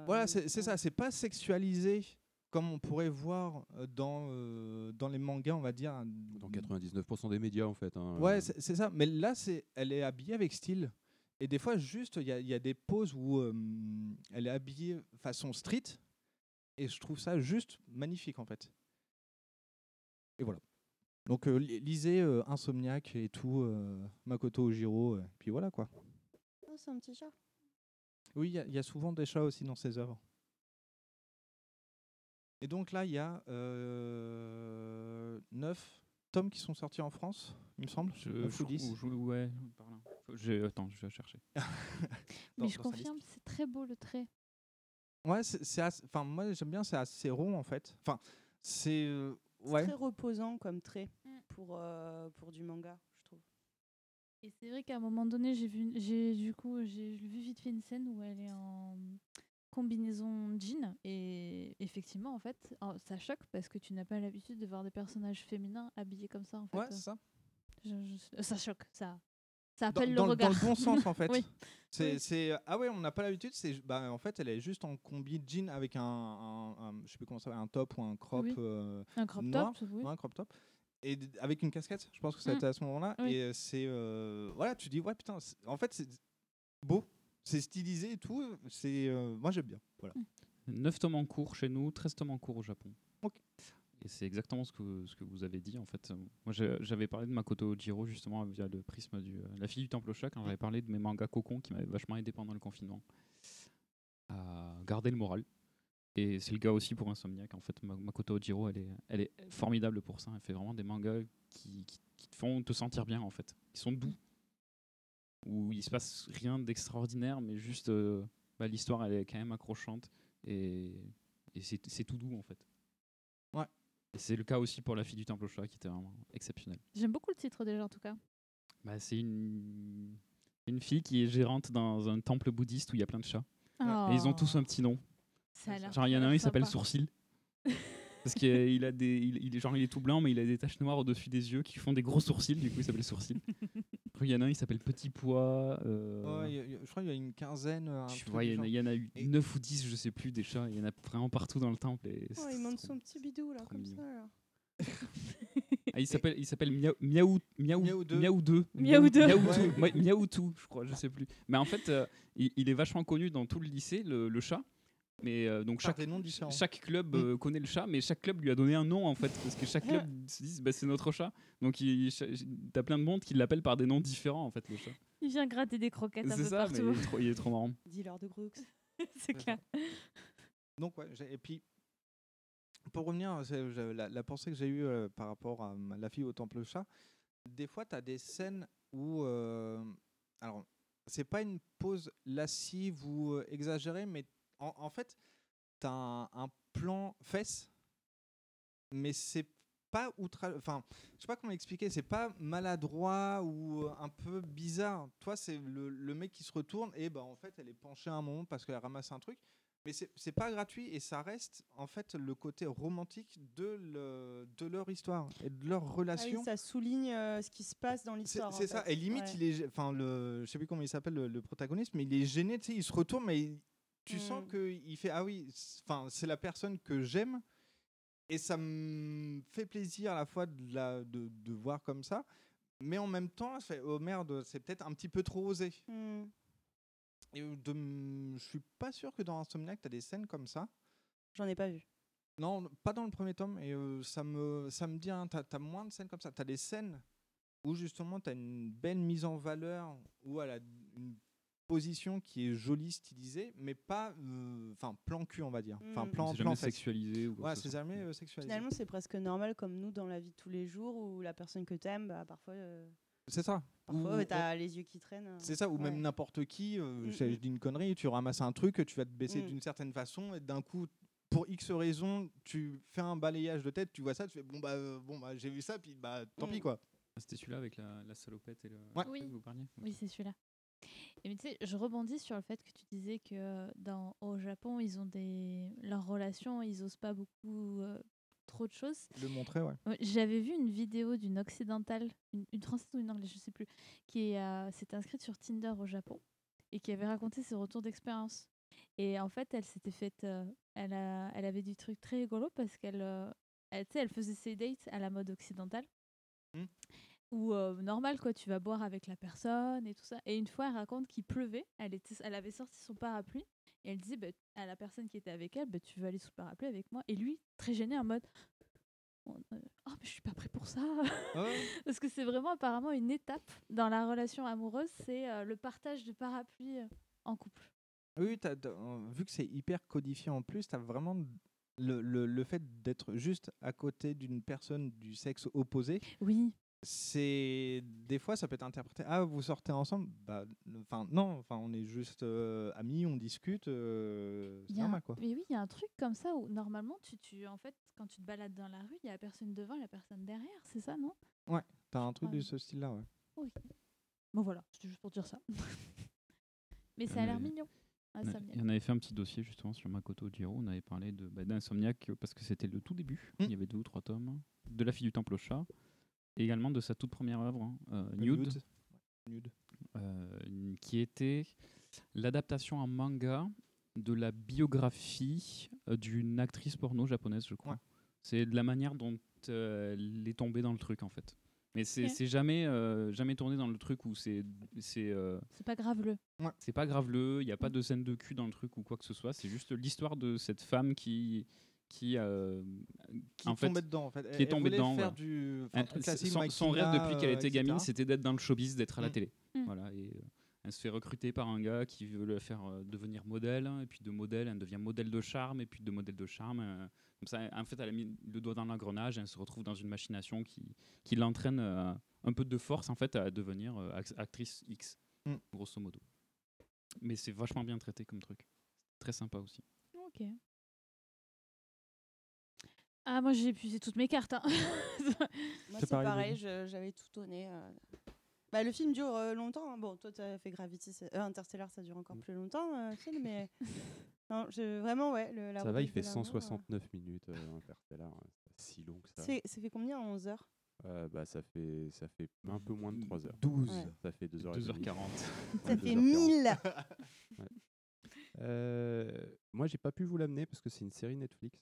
E: Voilà, c'est ça, c'est pas sexualisé comme on pourrait voir euh, dans, euh, dans les mangas, on va dire.
D: Dans 99% des médias, en fait. hein.
E: Ouais, c'est ça. Mais là, c'est, elle est habillée avec style. Et des fois, juste, il y a, il y a des poses où euh, elle est habillée façon street. Et je trouve ça juste magnifique, en fait. Et voilà. Donc, euh, li- lisez euh, Insomniac et tout, euh, Makoto Ojiro. euh, puis voilà, quoi.
I: Oh, c'est un petit chat.
E: Oui, il y a- il y, a souvent des chats aussi dans ses œuvres. Et donc là, il y a euh, 9 tomes qui sont sortis en France, il me semble.
G: Je, je-
E: ou 10.
G: ou- je- ouais, j'ai- Attends, je vais chercher.
E: dans-
F: Mais je confirme, c'est très beau le trait.
E: Ouais, c'est Enfin, moi j'aime bien, c'est assez rond en fait. Enfin, c'est. euh, ouais.
I: très reposant comme trait
F: Mm.
I: pour, euh, pour du manga, je trouve.
F: Et c'est vrai qu'à un moment donné, j'ai vu, j'ai du coup, j'ai vu vite fait une scène où elle est en combinaison jean et effectivement, en fait, oh, ça choque parce que tu n'as pas l'habitude de voir des personnages féminins habillés comme ça. En fait.
E: Ouais, ça.
F: Je- je- ça choque, ça, ça
E: Dans,
F: appelle
E: dans
F: le
E: dans
F: regard.
E: le bon sens en fait.
F: oui.
E: C'est,
F: Oui.
E: ah ouais, on n'a pas l'habitude. C'est, bah, en fait, elle est juste en combi jean avec un, un, un- je sais plus comment ça un top ou un crop.
F: Oui.
E: euh,
F: Un crop
E: noir.
F: top, oui.
E: Ouais, un crop top. Et avec une casquette, je pense que ça a
F: Mm.
E: été à ce moment-là. Et euh, c'est. euh, voilà, tu dis, ouais, putain, en fait, c'est beau. C'est stylisé et tout. C'est, euh, moi, j'aime bien. Voilà.
G: 9 tomes en cours chez nous, 13 tomes en cours au Japon. Et c'est exactement ce que, ce que vous avez dit en fait. Moi j'avais parlé de Makoto Jiro justement via le prisme du euh, La fille du temple au chat quand j'avais parlé de mes mangas cocon qui m'avaient vachement aidé pendant le confinement à garder le moral. Et c'est le cas aussi pour Insomniac. En fait, Ma- Makoto Jiro, elle est, elle est formidable pour ça. Elle fait vraiment des mangas qui, qui- qui te font te sentir bien en fait. Ils sont doux. Où il se passe rien d'extraordinaire, mais juste euh, bah, l'histoire elle est quand même accrochante et, et c'est tout doux en fait.
E: Ouais.
G: Et c'est le cas aussi pour La fille du temple au chat qui était vraiment exceptionnel.
F: J'aime beaucoup le titre déjà en tout cas.
G: Bah, c'est une, une fille qui est gérante dans un temple bouddhiste où il y a plein de chats. Et ils ont tous un petit nom.
F: Ça a l'air
G: Genre, il y en a un, il s'appelle. Sourcil. Parce qu'il a- des, il, il est genre il est tout blanc, mais il a des taches noires au-dessus des yeux qui font des gros sourcils. Du coup, il s'appelle Sourcil. Après, il y en a un, il s'appelle Petit Pois. euh,
E: Ouais, il y a- il y a- je crois qu'il y a une quinzaine. un
G: tu vois, il y, en a-
E: genre.
G: il y en a eu 9 ou 10, je sais plus, des chats. Il y en a vraiment partout dans le temple. Et
I: Oh, il monte son petit bidou là, comme
G: mignon.
I: ça. là.
G: Ah, il s'appelle, il s'appelle Miaou, Miaou, Miaou,
E: Miaou deux.
G: Miaou 2.
F: Miaou deux.
G: Miaou
E: Ouais.
G: deux. Ouais, Miaou tout, je crois, je sais plus. Mais en fait, euh, il, il est vachement connu dans tout le lycée, le, le chat. Mais euh, donc chaque,
E: des noms différents.
G: chaque club
E: Mm.
G: euh, connaît le chat, mais chaque club lui a donné un nom en fait, parce que chaque club se dit bah, c'est notre chat. Donc il, t'as plein de monde qui l'appellent par des noms différents en fait le chat.
F: Il vient gratter des croquettes un
G: C'est
F: peu
G: ça, mais
F: partout.
G: il est trop, il est trop marrant.
I: Dealer de Brooks.
F: c'est clair.
E: Donc, ouais, j'ai- et puis, pour revenir, c'est- je- la, la pensée que j'ai eue euh, par rapport à la fille au temple chat, des fois, tu as des scènes où. euh, alors, c'est pas une pause lascive ou euh, exagérée, mais en, en fait, tu as un, un plan fesse, mais c'est pas outra. Enfin, je sais pas comment expliquer, c'est pas maladroit ou un peu bizarre. Toi, c'est le, le mec qui se retourne et bah, en fait, elle est penchée un moment parce qu'elle ramasse un truc. Mais c'est pas gratuit et ça reste en fait le côté romantique de, le- de leur histoire et de leur
I: Ah oui,
E: relation.
I: ça souligne euh, ce qui se passe dans l'histoire.
E: c'est ça.
I: fait.
E: Et limite,
I: Ouais.
E: il est, gê- enfin le, je sais plus comment il s'appelle le, le protagoniste, mais il est gêné. Tu sais, il se retourne, mais il- tu sens
I: Mm.
E: que il fait ah oui, enfin c'est la personne que j'aime et ça me fait plaisir à la fois de, la, de, de voir comme ça, mais en même temps, je fais oh merde, c'est peut-être un petit peu trop osé.
I: Hmm.
E: Et de, je suis pas sûr que dans Insomniac, tu as des scènes comme ça.
I: J'en ai pas vu.
E: Non, pas dans le premier tome. Et euh, ça, me, ça me dit, hein, tu as, moins de scènes comme ça. Tu as des scènes où justement tu as une belle mise en valeur, où elle a une position qui est jolie, stylisée, mais pas euh, enfin plan cul, on va dire. Enfin,
I: Mm.
E: plan, plan
G: sexualisé ou
E: Ouais, c'est jamais euh, sexualisé.
I: Finalement, c'est presque normal comme nous dans la vie de tous les jours où la personne que t'aimes, bah, parfois, euh,
E: C'est ça.
I: parfois
E: Ou-
I: ouais, t'as les yeux qui traînent. euh.
E: C'est ça, ou même n'importe qui, euh,
I: Mm,
E: je,
I: mm.
E: dis une connerie, tu ramasses un truc, tu vas te baisser
I: Mm.
E: d'une certaine façon, et d'un coup, pour X raison, tu fais un balayage de tête, tu vois ça, tu fais bon bah, euh, bon, bah j'ai vu ça, puis bah tant
I: Mm.
E: pis quoi.
G: Ah, C'était celui-là avec la, la salopette et le.
E: Ouais.
F: Oui.
G: que vous parliez
F: Oui, c'est celui-là. Et mais tu sais, je rebondis sur le fait que tu disais que dans, au Japon, ils ont des. Leurs relations, ils osent pas beaucoup euh, trop de choses.
E: Le montrer, ouais.
F: J'avais vu une vidéo d'une occidentale, une, une française ou une anglaise, je sais plus, qui euh, s'était inscrite sur Tinder au Japon et qui avait raconté ses retours d'expérience. Et en fait, elle s'était faite. euh, elle, a, elle avait du truc très rigolo parce qu'elle euh, elle, elle faisait ses dates à la mode occidentale.
E: Hmm.
F: Où, euh, normal, quoi, tu vas boire avec la personne et tout ça. Et une fois, elle raconte qu'il pleuvait. Elle, était, elle avait sorti son parapluie et elle disait bah, à la personne qui était avec elle bah, Tu veux aller sous le parapluie avec moi? Et lui, très gêné, en mode Oh, oh, mais je suis pas prêt pour ça. Parce que c'est vraiment apparemment une étape dans la relation amoureuse c'est euh, le partage de parapluie en couple.
E: Oui, t'as- euh, vu que c'est hyper codifié en plus, tu as vraiment le, le, le fait d'être juste à côté d'une personne du sexe opposé.
F: Oui.
E: C'est des fois ça peut être interprété ah vous sortez ensemble? Bah enfin non enfin on est juste euh, amis on discute euh, c'est
F: Il y a un-
E: normal quoi
F: Mais oui, il y a un truc comme ça où normalement, tu, tu, en fait, quand tu te balades dans la rue, il y a la personne devant et la personne derrière, c'est ça, non?
E: Ouais t'as un truc de ce style là ouais
F: Oui. Bon voilà, c'était juste pour dire ça. mais ça a
G: Euh,
F: l'air mignon. Ah,
G: On Et avait fait un petit dossier justement sur Makoto Jiro. On avait parlé de bah, d'Insomniac euh, parce que c'était le tout début.
E: Mm.
G: Il y avait deux ou trois tomes. De La fille du temple au chat. Et également de sa toute première œuvre, hein, euh, Nude, euh, qui était l'adaptation en manga de la biographie euh, d'une actrice porno japonaise, je crois.
E: Ouais.
G: C'est de la manière dont euh, elle est tombée dans le truc en fait. Mais c'est jamais, euh, jamais tourné dans le truc où c'est c'est euh,
F: C'est pas grave le.
G: c'est pas graveleux, il n'y a pas de scène de cul dans le truc ou quoi que ce soit. C'est juste l'histoire de cette femme qui, qui, euh,
E: Qui
G: en
E: est
G: fait,
E: tombée dedans, en fait.
G: qui
E: Elle-
G: est
E: elle
G: tombée
E: voulait
G: dedans.
E: faire
G: ouais.
E: du- truc classique,
G: son, son rêve depuis qu'elle était gamine, c'était d'être dans le showbiz, d'être à la
E: Mm.
G: télé.
F: Mm.
G: Voilà, et euh, elle se fait recruter par un gars qui veut la faire euh, devenir modèle, hein, et puis de modèle, elle devient modèle de charme, et puis de modèle de charme. euh, comme ça, en fait, elle a mis le doigt dans l'engrenage, et elle se retrouve dans une machination qui, qui l'entraîne euh, un peu de force en fait à devenir euh, act- actrice X,
E: Mm.
G: grosso modo. Mais c'est vachement bien traité comme truc. Très sympa aussi.
F: Ok. Ah, moi j'ai épuisé toutes mes cartes. hein.
I: Moi,
E: C'est pareil,
I: pareil, j'avais tout donné. euh. Bah, le film dure euh, longtemps. hein. Bon, toi, tu as fait Gravity, euh, Interstellar, ça dure encore
D: Mm.
I: plus longtemps, euh, film, mais. non, je... vraiment, ouais. Le, la
D: Ça va, il fait
I: de l'amour, euh,
D: 169 minutes, euh, Interstellar. hein, C'est pas si long que ça.
I: Ça fait combien en 11 heures?
D: Euh, bah, ça, fait, ça fait un peu moins de 3 heures.
E: 12.
I: Ouais.
D: Ça fait 2h40.
G: 2h40.
I: Ça fait 1000
D: Euh, moi, j'ai pas pu vous l'amener parce que c'est une série Netflix.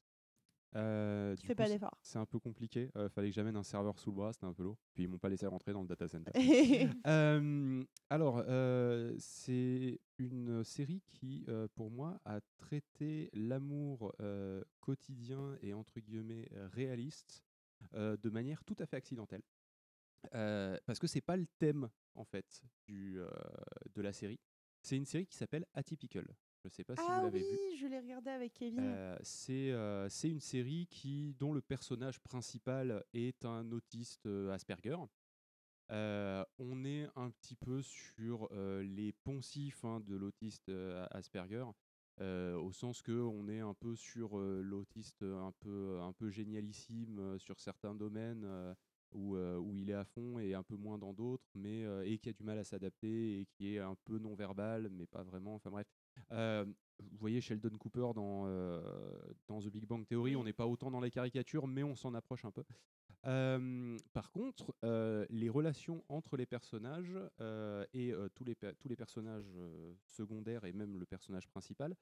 D: Euh,
I: Tu fais
D: coup,
I: pas d'effort.
D: C'est un peu compliqué. Euh, fallait que j'amène un serveur sous le bras, c'était un peu lourd. Puis ils m'ont pas laissé rentrer dans le data center. Euh, alors, euh, c'est une série qui, euh, pour moi, a traité l'amour quotidien et entre guillemets réaliste de manière tout à fait accidentelle. Parce que c'est pas le thème en fait du, de la série. C'est une série qui s'appelle Atypical. Je sais pas si
I: ah
D: vous l'avez
I: oui,
D: vu.
I: je l'ai regardé avec Kevin.
D: Euh, c'est euh, c'est une série qui, dont le personnage principal est un autiste euh, Asperger. Euh, on est un petit peu sur les poncifs hein, de l'autiste Asperger, au sens que on est un peu sur l'autiste un peu, un peu génialissime sur certains domaines où, euh, où il est à fond et un peu moins dans d'autres, mais euh, et qui a du mal à s'adapter et qui est un peu non-verbal, mais pas vraiment. Enfin bref. Vous voyez Sheldon Cooper dans, dans The Big Bang Theory, on n'est pas autant dans les caricatures, mais on s'en approche un peu. Euh, par contre, euh, les relations entre les personnages euh, et tous, les pe- tous les personnages secondaires et même le personnage principal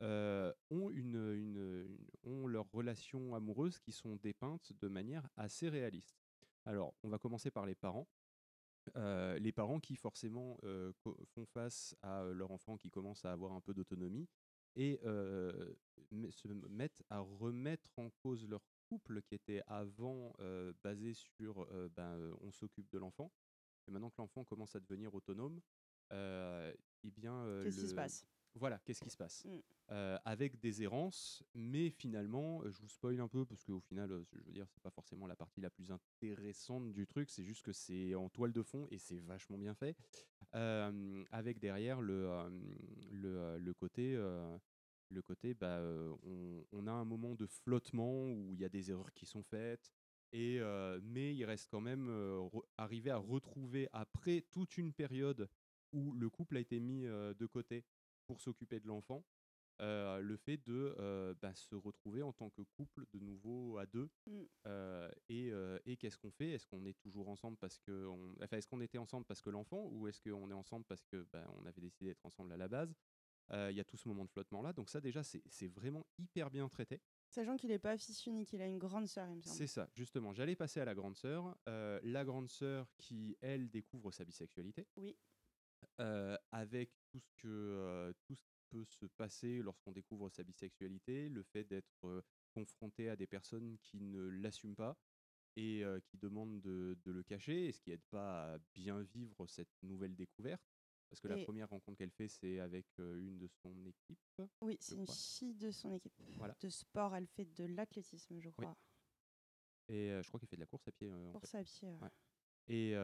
D: ont, une, une- une- ont leurs relations amoureuses qui sont dépeintes de manière assez réaliste. Alors, on va commencer par les parents. Euh, les parents qui forcément euh, font face à euh, leur enfant qui commence à avoir un peu d'autonomie et euh, se mettent à remettre en cause leur couple qui était avant basé sur ben, on s'occupe de l'enfant et maintenant que l'enfant commence à devenir autonome eh bien
I: Qu'est-ce qui se passe?
D: Voilà qu'est-ce qui se passe?
I: Mm.
D: Euh, avec des errances mais finalement euh, je vous spoil un peu parce qu'au final euh, je veux dire c'est pas forcément la partie la plus intéressante du truc c'est juste que c'est en toile de fond et c'est vachement bien fait. Euh, avec derrière le, le, le côté le côté bah, on, on a un moment de flottement où il y a des erreurs qui sont faites et mais il reste quand même arrivé à retrouver après toute une période où le couple a été mis de côté pour s'occuper de l'enfant euh, le fait de euh, bah, se retrouver en tant que couple de nouveau à deux
I: Mm.
D: euh, et, et qu'est-ce qu'on fait? Est-ce qu'on est toujours ensemble parce que on... enfin, est-ce qu'on était ensemble parce que l'enfant ou est-ce qu'on est ensemble parce que bah, on avait décidé d'être ensemble à la base? Il y a tout ce moment de flottement là, donc ça déjà c'est vraiment hyper bien traité.
I: Sachant qu'il n'est pas fils unique, il a une grande sœur, il me semble.
D: C'est ça, justement. J'allais passer à la grande sœur. La grande sœur qui, elle, découvre sa bisexualité.
I: Oui.
D: Avec tout ce, que, tout ce qui peut se passer lorsqu'on découvre sa bisexualité, le fait d'être confronté à des personnes qui ne l'assument pas et euh, qui demandent de, de le cacher, et ce qui n'aide pas à bien vivre cette nouvelle découverte. Parce que la première rencontre qu'elle fait, c'est avec euh, une de son équipe.
I: Oui, c'est une fille de son équipe.
D: Voilà.
I: De sport, elle fait de l'athlétisme, je crois.
D: Et euh, je crois qu'elle fait de la course à pied. en fait.
I: Course à pied. ouais.
D: Et,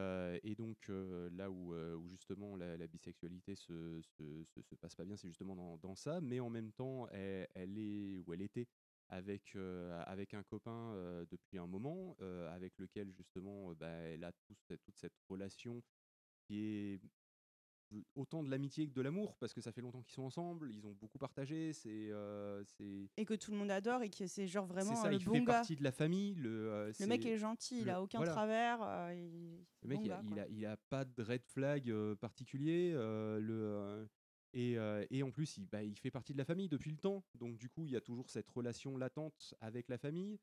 D: donc là où, où justement la, bisexualité se, se, se- se passe pas bien, c'est justement dans, ça, mais en même temps, elle, est ou elle était avec, avec un copain depuis un moment, avec lequel justement bah, elle a tout toute cette relation qui est autant de l'amitié que de l'amour, parce que ça fait longtemps qu'ils sont ensemble, ils ont beaucoup partagé, c'est... euh,
I: Et que tout le monde adore et que c'est genre vraiment
D: ça,
I: le
D: il
I: bon
D: fait
I: gars.
D: partie de la famille. Le, euh,
I: Le mec est gentil, il a aucun
D: voilà.
I: travers. euh, il-
D: Le mec,
I: bon
D: il, a,
I: gars,
D: il, a, il a pas de red flag euh, particulier. euh, le, euh, et, euh, et en plus, il, bah, il fait partie de la famille depuis le temps. Donc, du coup, il y a toujours cette relation latente avec la famille.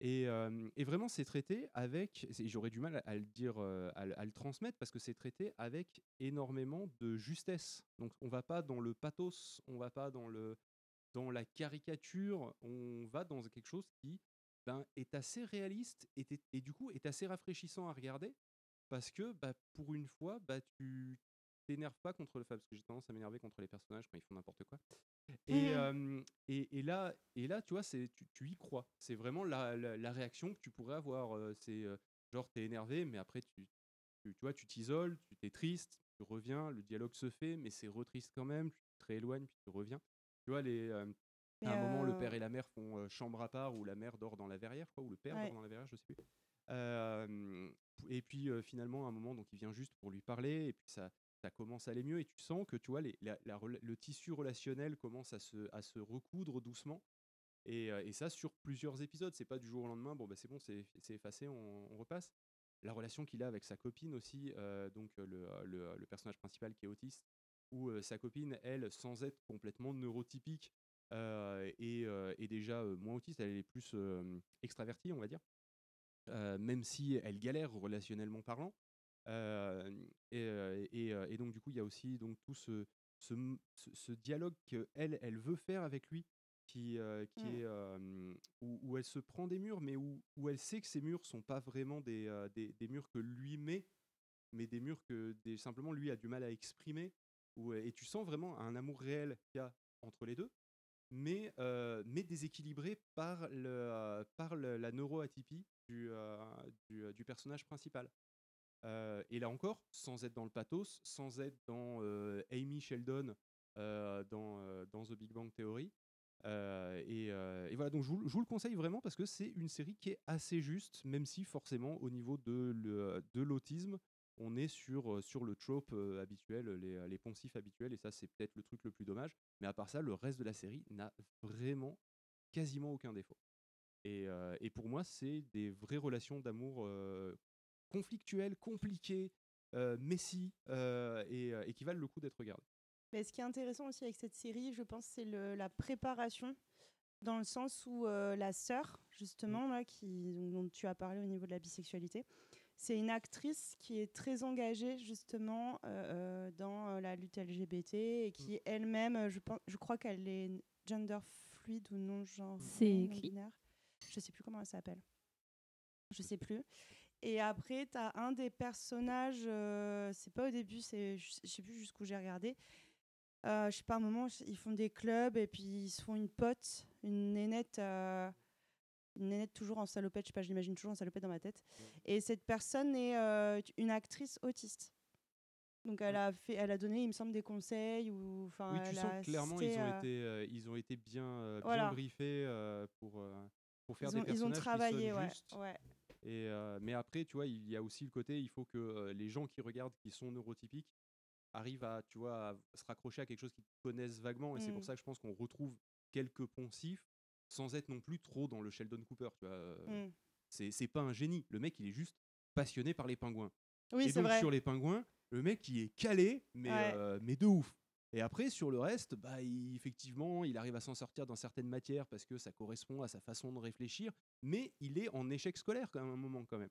D: Et, vraiment, c'est traité avec. J'aurais du mal à, le dire, à, le- transmettre parce que c'est traité avec énormément de justesse. Donc, on va pas dans le pathos, on va pas dans le. dans la caricature, on va dans quelque chose qui ben, est assez réaliste et du coup est assez rafraîchissant à regarder parce que bah, pour une fois, bah, tu t'énerves pas contre le fait parce que j'ai tendance à m'énerver contre les personnages quand ils font n'importe quoi. Et, euh, et, et là, et là, tu vois, c'est tu, tu y crois. C'est vraiment la, la, la réaction que tu pourrais avoir. C'est genre t'es énervé, mais après tu, tu, tu vois, tu t'isoles, tu t'es triste, tu reviens, le dialogue se fait, mais c'est retriste quand même. Tu te rééloignes, puis tu reviens. Tu vois, les, euh, à un moment, le
I: euh,
D: père et la mère font chambre à part, où la mère dort dans la verrière, je crois, ou le père
I: Ouais.
D: dort dans la verrière, je sais plus. Et puis finalement, à un moment, donc il vient juste pour lui parler, et puis ça, ça commence à aller mieux, et tu sens que tu vois, le tissu relationnel commence à se, recoudre doucement. Et, euh, et ça sur plusieurs épisodes, c'est pas du jour au lendemain, bon bah c'est bon, c'est effacé, on, repasse. La relation qu'il a avec sa copine aussi, euh, donc euh, le, personnage principal qui est autiste, où sa copine, elle, sans être complètement neurotypique, euh, et, déjà moins autiste, elle est plus extravertie, on va dire. Même si elle galère relationnellement parlant. Euh, et, et, et donc du coup, il y a aussi donc tout ce, dialogue qu'elle, elle veut faire avec lui, qui, euh, qui
I: Mm.
D: est euh, où, où elle se prend des murs, mais où, où elle sait que ces murs sont pas vraiment des, des, des murs que lui met, mais des murs que des, simplement lui a du mal à exprimer. Où, et tu sens vraiment un amour réel qu'il y a entre les deux mais, mais déséquilibré par, le, par le- la neuroatypie du, du, du personnage principal. Euh, et là encore, sans être dans le pathos, sans être dans euh, Amy Sheldon euh, dans, dans The Big Bang Theory. Et, voilà, donc je vous, le conseille vraiment parce que c'est une série qui est assez juste, même si forcément au niveau de, l'autisme, on est sur, sur le trope habituel, les, les poncifs habituels, et ça c'est peut-être le truc le plus dommage. Mais à part ça, le reste de la série n'a vraiment quasiment aucun défaut. Et, et pour moi, c'est des vraies relations d'amour conflictuelles, compliquées, euh, messy, euh, et, euh, et qui valent le coup d'être regardées.
I: Mais ce qui est intéressant aussi avec cette série, je pense, c'est le- la préparation, dans le sens où euh, la sœur, justement, là, qui, dont tu as parlé au niveau de la bisexualité, c'est une actrice qui est très engagée, justement, euh, euh, dans euh, la lutte LGBT et qui elle-même, euh, je, pense, je crois qu'elle est gender fluide ou non genre
F: C'est qui
I: Je sais plus comment elle s'appelle. Je sais plus. Et après, tu as un des personnages, euh, c'est pas au début, c'est je sais- plus jusqu'où j'ai regardé. Euh, je sais pas, à un moment, ils font des clubs et puis ils se font une pote, une nénette, euh, une nénette toujours en salopette, je sais pas, je l'imagine toujours en salopette dans ma tête. Et cette personne est euh, une actrice autiste. Donc elle a fait, elle a donné, il me semble, des conseils ou enfin.
D: Oui, tu sens que clairement ils ont, été, ils ont été bien, bien
I: Voilà.
D: briefés pour, pour faire
I: Ils ont,
D: des
I: ils ont
D: personnages qui
I: travaillé,
D: sonnent
I: ouais,
D: justes.
I: ouais.
D: Et, euh, mais après, tu vois, il y a aussi le côté, il faut que euh, les gens qui regardent, qui sont neurotypiques, arrivent à, tu vois, à se raccrocher à quelque chose qu'ils connaissent vaguement. Et c'est pour
I: Mm.
D: ça que je pense qu'on retrouve quelques poncifs sans être non plus trop dans le Sheldon Cooper. Tu vois, euh,
I: Mm.
D: c'est c'est pas un génie. Le mec, il est juste passionné par les pingouins.
I: Oui,
D: et
I: c'est
D: donc
I: vrai.
D: sur les pingouins, le mec, il est calé, mais,
I: Ouais.
D: euh, mais de ouf. Et après, sur le reste, bah, il- effectivement, il arrive à s'en sortir dans certaines matières parce que ça correspond à sa façon de réfléchir, mais il est en échec scolaire quand même, à un moment quand même.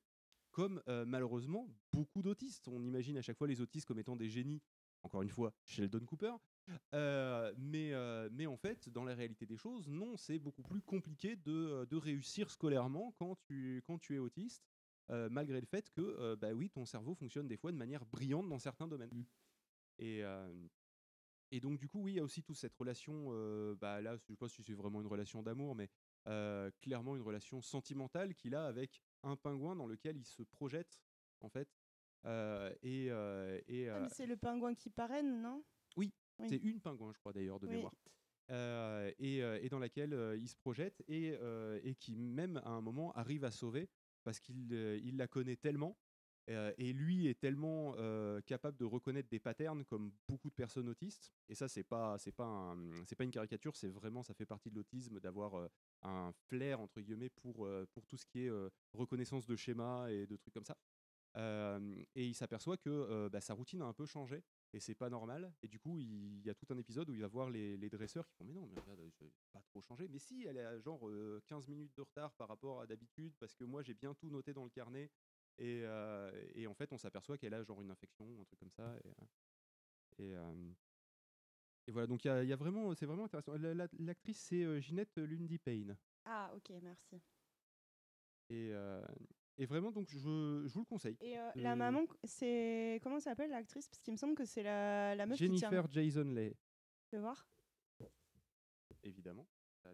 D: Comme euh, malheureusement beaucoup d'autistes. On imagine à chaque fois les autistes comme étant des génies. Encore une fois, Sheldon Cooper. Euh, mais, euh, mais en fait, dans la réalité des choses, non, c'est beaucoup plus compliqué de, de réussir scolairement quand tu, quand tu es autiste, malgré le fait que, bah oui, ton cerveau fonctionne des fois de manière brillante dans certains domaines. Et, euh, et donc, du coup, oui, il y a aussi toute cette relation, euh, bah, là, je sais pas si c'est vraiment une relation d'amour, mais euh, clairement une relation sentimentale qu'il a avec un pingouin dans lequel il se projette, en fait. Euh, et et,
I: Ah, c'est le pingouin qui parraine, non?
D: Oui,
I: Oui.
D: c'est une pingouin, je crois d'ailleurs, de
I: Oui.
D: mémoire. Et, et dans laquelle il se projette et, et qui même à un moment arrive à sauver parce qu'il il la connaît tellement et lui est tellement euh, capable de reconnaître des patterns comme beaucoup de personnes autistes et ça c'est pas c'est pas c'est pas une caricature c'est vraiment ça fait partie de l'autisme d'avoir euh, un flair entre guillemets pour euh, pour tout ce qui est euh, reconnaissance de schémas et de trucs comme ça Euh, et il s'aperçoit que euh, bah, sa routine a un peu changé et c'est pas normal. Et du coup, il y a tout un épisode où il va voir les, les dresseurs qui font Mais non, mais regarde, pas trop changé. Mais si, elle est à genre euh, 15 minutes de retard par rapport à d'habitude parce que moi j'ai bien tout noté dans le carnet. Et, euh, et en fait, on s'aperçoit qu'elle a genre une infection, un truc comme ça. Et, euh, et, euh, Et voilà, donc il y, a- il y a vraiment, c'est vraiment intéressant. La- la- L'actrice, c'est Ginette Lundy Payne.
I: Ah, ok, merci.
D: Et, et vraiment, donc, je, je vous le conseille.
I: Et euh, la maman, c'est. Comment s'appelle l'actrice? Parce qu'il me semble que c'est la, la meuf qui
D: Jennifer
I: tient.
D: Jason Leigh,
I: Je vais voir.
D: évidemment.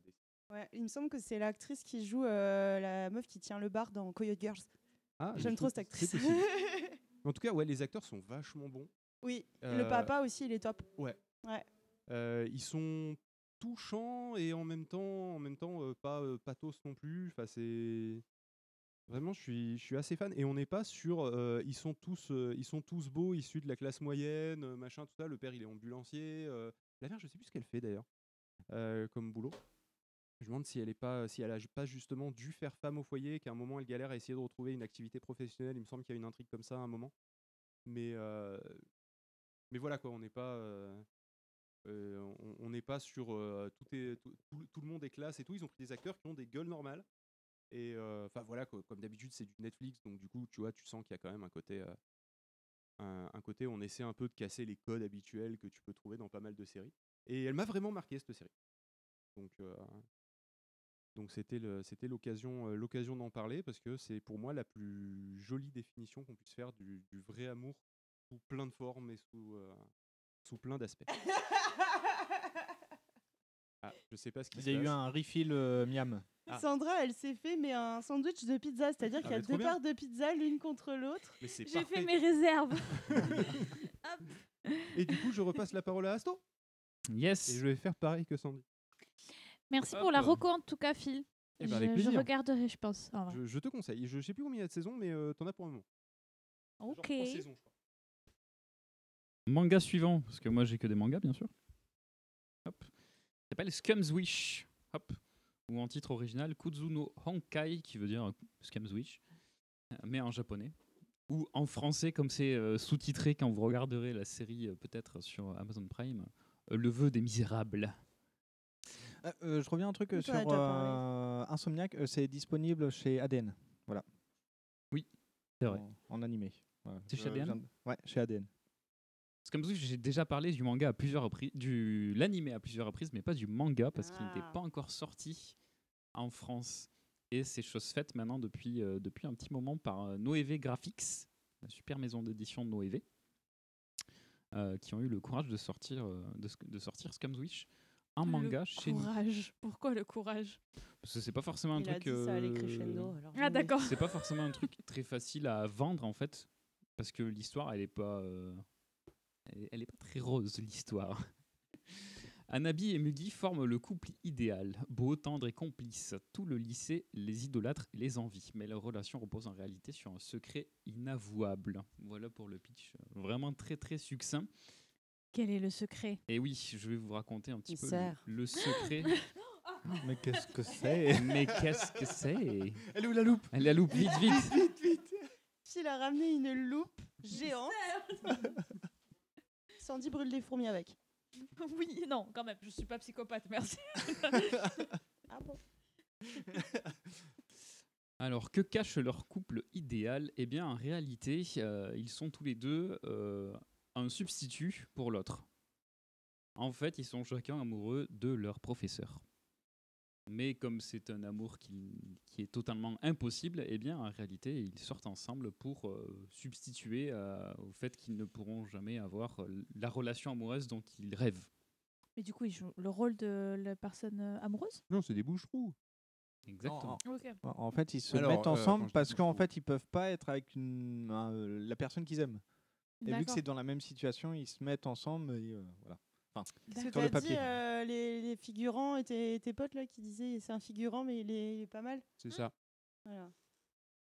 D: Des-
I: Ouais, il me semble que c'est l'actrice qui joue euh, la meuf qui tient le bar dans Coyote Girls.
D: Ah,
I: J'aime trop cette actrice.
D: En tout cas, ouais, les acteurs sont vachement bons.
I: oui, le
D: Euh,
I: papa aussi, il est top.
D: Ouais.
I: Ouais.
D: Euh, ils sont touchants et en même temps, en même temps, euh, pas pathos non plus. Enfin, c'est vraiment, je suis, je suis assez fan. Et on n'est pas sur, ils sont tous, ils sont tous beaux, issus de la classe moyenne, machin, tout ça. Le père, il est ambulancier. La mère, je sais plus ce qu'elle fait d'ailleurs, comme boulot. Je me demande si elle est pas, si pas justement dû faire femme au foyer, qu'à un moment elle galère à essayer de retrouver une activité professionnelle. Il me semble qu'il y a une intrigue comme ça à un moment. Mais, mais voilà quoi, on n'est pas, on- pas sur tout, est, tout, le monde est classe et tout. Ils ont pris des acteurs qui ont des gueules normales. Et enfin voilà, comme d'habitude, c'est du Netflix, donc du coup, tu vois, tu sens qu'il y a quand même un côté, un, côté, on essaie un peu de casser les codes habituels que tu peux trouver dans pas mal de séries. Et elle m'a vraiment marqué cette série. Donc, donc c'était l'occasion, euh, l'occasion d'en parler parce que c'est pour moi la plus jolie définition qu'on puisse faire du, du vrai amour sous plein de formes et sous, euh, sous plein d'aspects. Ah, je sais pas ce qui
E: Il y a eu un refill euh, miam.
D: Ah.
I: Sandra, elle s'est fait mais un sandwich de pizza, c'est-à-dire
D: Ah,
I: qu'il y a deux
D: bien.
I: parts de pizza l'une contre l'autre.
F: J'ai fait mes réserves.
D: Et du coup, je repasse la parole à Asto.
G: Yes.
D: Et je vais faire pareil que Sandy.
F: Merci
G: Hop.
F: pour la reco en tout cas, Phil.
D: Eh ben,
F: je,
D: avec
F: je
D: plaisir.
F: regarderai, je pense.
D: Je, je te conseille. Je sais plus combien il y a de saisons, mais euh, t'en as pour un moment. Genre
F: Ok.
D: trois saisons, je crois.
G: Manga suivant, parce que moi j'ai que des mangas bien sûr. Hop. Ça s'appelle Scum's Wish. Hop. Ou en titre original Kuzuno Honkai, qui veut dire euh, Scum's Wish, euh, mais en japonais. Ou en français, comme c'est euh, sous-titré quand vous regarderez la série euh, peut-être sur Amazon Prime, euh, Le vœu des misérables.
E: Euh, euh, je reviens un truc euh, sur
I: déjà parlé.
E: euh, Insomniac, euh, c'est disponible chez ADN. Voilà.
G: Oui, c'est vrai.
E: En, en animé.
G: C'est chez
E: Je
G: ADN
E: Ouais, chez ADN.
G: Scum's Wish, j'ai déjà parlé du manga à plusieurs reprises, du l'animé à plusieurs reprises, mais pas du manga parce qu'il n'était
I: Ah.
G: pas encore sorti en France. Et c'est chose faite maintenant depuis, euh, depuis un petit moment par euh, Noévé Graphics, la super maison d'édition de Noévé, euh, qui ont eu le courage de sortir, euh, de, sc- de sortir Scum's Wish
F: Le
G: manga chez nous.
F: Courage. Pourquoi le courage?
G: Parce que c'est pas forcément un
I: Il a
G: truc.
I: dit ça allait
G: euh,
I: crescendo. Alors
F: Ah d'accord.
G: c'est pas forcément un truc très facile à vendre en fait parce que l'histoire elle est pas euh, elle, est- elle est pas très rose l'histoire Anabi et Mugi forment le couple idéal, beau, tendre et complice. Tout le lycée les idolâtre et les envie, mais leur relation repose en réalité sur un secret inavouable. Voilà pour le pitch, euh, vraiment très très succinct.
F: Quel est le secret
G: Et oui, je vais vous raconter un petit peu le, le secret.
E: Mais qu'est-ce que c'est?
G: Mais qu'est-ce que c'est?
E: Elle est où la loupe?
G: Elle la loupe, vite, vite
E: Vite, vite
I: Phil a ramené une loupe géante? Sandy brûle des fourmis avec.
F: Oui, non, quand même, je suis pas psychopathe, merci.
I: Ah bon?
G: Alors, que cache leur couple idéal? Eh bien, en réalité, euh, ils sont tous les deux euh, un substitut pour l'autre. En fait, ils sont chacun amoureux de leur professeur. Mais comme c'est un amour qui, qui est totalement impossible, eh bien, en réalité, ils sortent ensemble pour euh, substituer euh, au fait qu'ils ne pourront jamais avoir euh, la relation amoureuse dont ils rêvent.
F: Mais du coup, il joue le rôle de la personne amoureuse?
D: Non, c'est des bouches-trous.
G: Exactement.
F: Ok.
E: En en fait, ils se
D: Alors,
E: mettent ensemble parce qu'en fait, ils peuvent pas être avec une, euh, la personne qu'ils aiment. Et vu que c'est dans la même situation, ils se mettent ensemble. Et, euh, voilà. Sur le
I: dit
E: papier.
I: euh, les, les figurants et tes, tes potes là qui disaient c'est un figurant mais il est, il est pas mal.
D: C'est ça.
I: Voilà.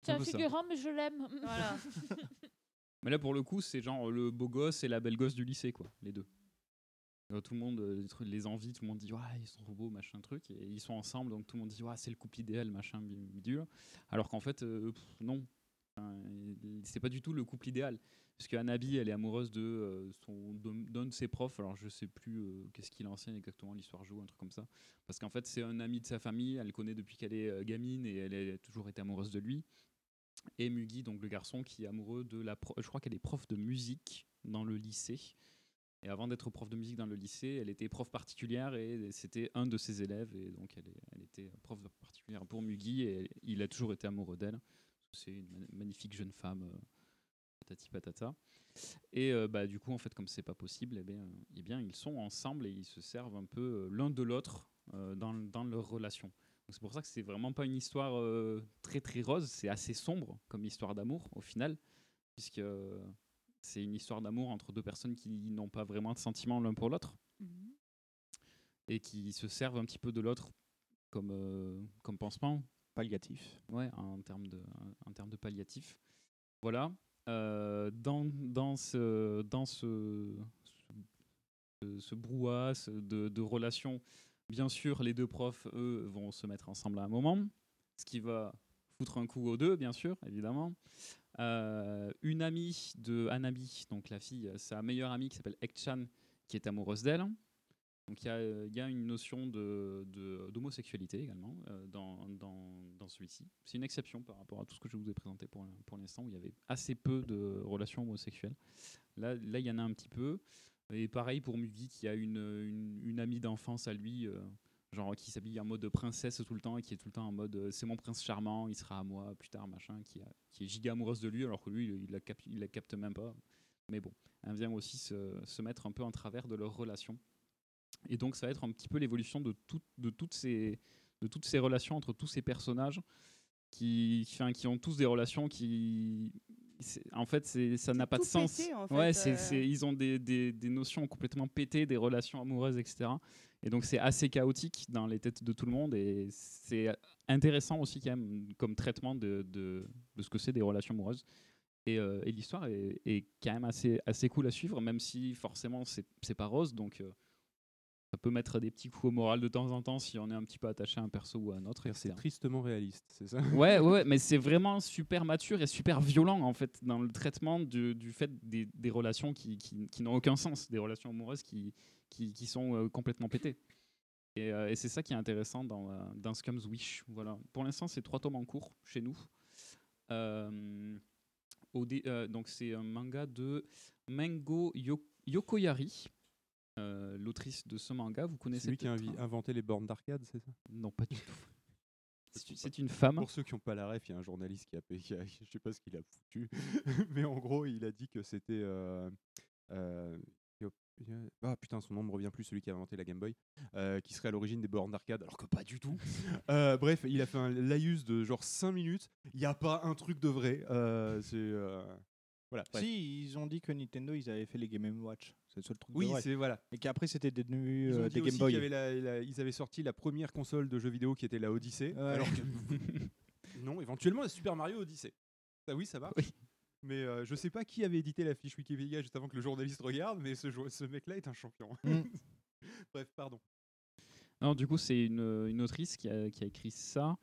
F: C'est un
D: ça.
F: figurant, mais je l'aime.
I: Voilà.
G: Mais là, pour le coup, c'est genre le beau gosse et la belle gosse du lycée, quoi, les deux. Tout le monde euh, les envie, tout le monde dit ouais, ils sont trop beaux, machin truc, et ils sont ensemble, donc tout le monde dit ouais, c'est le couple idéal, machin bi- bidule. Alors qu'en fait, euh, pff, non, c'est pas du tout le couple idéal. Parce qu'Anabi, elle est amoureuse de euh, son d'un de ses profs. Alors je sais plus euh, qu'est-ce qu'il enseigne exactement, l'histoire joue, un truc comme ça. Parce qu'en fait, c'est un ami de sa famille, elle le connaît depuis qu'elle est euh, gamine et elle a toujours été amoureuse de lui. Et Mugi, donc le garçon qui est amoureux de la je crois qu'elle est prof de musique dans le lycée. Et avant d'être prof de musique dans le lycée, elle était prof particulière et c'était un de ses élèves. Et donc, elle, était prof particulière pour Mugi et il a toujours été amoureux d'elle. C'est une ma- magnifique jeune femme, patati patata. Et euh, bah, du coup, en fait, comme c'est pas possible, eh bien, eh bien, ils sont ensemble et ils se servent un peu euh, l'un de l'autre euh, dans, dans leur relation. C'est pour ça que c'est vraiment pas une histoire très très rose, c'est assez sombre comme histoire d'amour au final, puisque c'est une histoire d'amour entre deux personnes qui n'ont pas vraiment de sentiments l'un pour l'autre
F: Mhm.
G: et qui se servent un petit peu de l'autre comme, comme pansement.
E: Palliatif.
G: Ouais, en termes de, en termes de palliatif. Voilà. Euh, dans, ce, brouhaha de relations, bien sûr, les deux profs, eux, vont se mettre ensemble à un moment, ce qui va foutre un coup aux deux, bien sûr, évidemment. Euh, une amie de Hanabi, donc la fille, sa meilleure amie qui s'appelle Ekchan, qui est amoureuse d'elle. Donc il y a, euh, il y a une notion de- de- d'homosexualité également euh, dans, dans, celui-ci. C'est une exception par rapport à tout ce que je vous ai présenté pour, pour l'instant, où il y avait assez peu de relations homosexuelles. Là, il y en a un petit peu. Et pareil pour Mugi, qui a une, une, amie d'enfance à lui, euh, genre qui s'habille en mode princesse tout le temps et qui est tout le temps en mode c'est mon prince charmant, il sera à moi plus tard, machin, qui, est giga amoureuse de lui, alors que lui, il la, cap- il la capte même pas. Mais bon, elle vient aussi se, se mettre un peu en travers de leur relation. Et donc, ça va être un petit peu l'évolution de, tout- de, toutes ces, de toutes ces relations entre tous ces personnages qui, enfin, qui ont tous des relations qui. En fait, ça n'a pas de sens.
I: pété, en
G: ouais,
I: euh.
G: ils ont des, des, des notions complètement pétées, des relations amoureuses, etc. Et donc, c'est assez chaotique dans les têtes de tout le monde. Et c'est intéressant aussi, quand même, comme traitement de, de, de ce que c'est des relations amoureuses. Et, euh, et l'histoire est, est quand même assez, assez cool à suivre, même si forcément, c'est pas rose. Donc. euh, ça peut mettre des petits coups au moral de temps en temps si on est un petit peu attaché à un perso ou à un autre.
D: C'est tristement réaliste, c'est ça?
G: Ouais, ouais, mais c'est vraiment super mature et super violent en fait dans le traitement du, du fait des, des relations qui, qui, qui n'ont aucun sens, des relations amoureuses qui, qui, qui sont euh, complètement pétées. Et, euh, et c'est ça qui est intéressant dans, euh, dans Scum's Wish. Voilà. Pour l'instant, c'est trois tomes en cours chez nous. Au donc c'est un manga de Mango Yo- Yokoyari, euh, l'autrice de ce manga. Vous connaissez
D: C'est lui qui a
G: hein
D: inventé les bornes d'arcade, c'est ça?
G: Non, pas du tout. C'est une- C'est une femme.
D: Pour ceux qui n'ont pas la ref, il y a un journaliste qui a payé, qui a- je sais pas ce qu'il a foutu, mais en gros, il a dit que c'était. euh, euh, ah putain, son nom me revient plus, celui qui a inventé la Game Boy, euh, qui serait à l'origine des bornes d'arcade, alors que pas du tout. Euh, bref, il a fait un laïus de genre 5 minutes. Il n'y a pas un truc de vrai. euh, c'est. euh, Voilà. bref.
E: Si, ils ont dit que Nintendo, ils avaient fait les Game Watch. C'est le seul truc de
D: Oui, c'est voilà.
E: Et qu'après, c'était devenu
D: Ils, ont
E: euh,
D: dit
E: des Game Boy.
D: qu'il y avait la- la- ils avaient sorti la première console de jeux vidéo qui était la Odyssey.
E: Ouais.
D: Alors que non, éventuellement la Super Mario Odyssey. Ça oui, ça marche. Mais euh, je sais pas qui avait édité la fiche Wikipédia juste avant que le journaliste regarde, mais ce, ce mec-là est un champion.
E: Mm.
D: Bref, pardon.
G: Alors, du coup, c'est une, une autrice qui a, qui a écrit ça.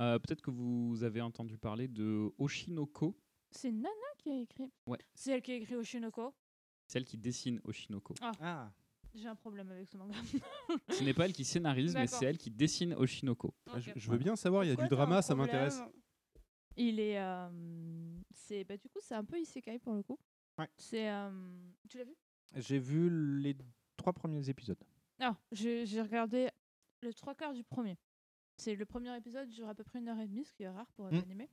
G: Euh, Peut-être que vous avez entendu parler de Oshinoko,
F: C'est nana qui a écrit.
G: Ouais.
F: C'est elle qui a écrit Oshinoko?
G: Celle qui dessine Oshinoko.
F: Ah,
E: Ah,
F: j'ai un problème avec ce manga.
G: Ce n'est pas elle qui scénarise, mais c'est elle qui dessine Oshinoko.
D: Ah, je, veux bien savoir, il y a
I: Pourquoi
D: du drama, ça m'intéresse.
F: Il est. euh, c'est bah, du coup, c'est un peu isekai pour le coup.
E: Ouais.
F: C'est. euh, tu l'as vu?
E: J'ai vu les trois premiers épisodes.
F: Ah, j'ai regardé le trois quarts du premier. C'est le premier épisode dure à peu près une heure et demie, ce qui est rare pour un
E: Mm.
F: animé.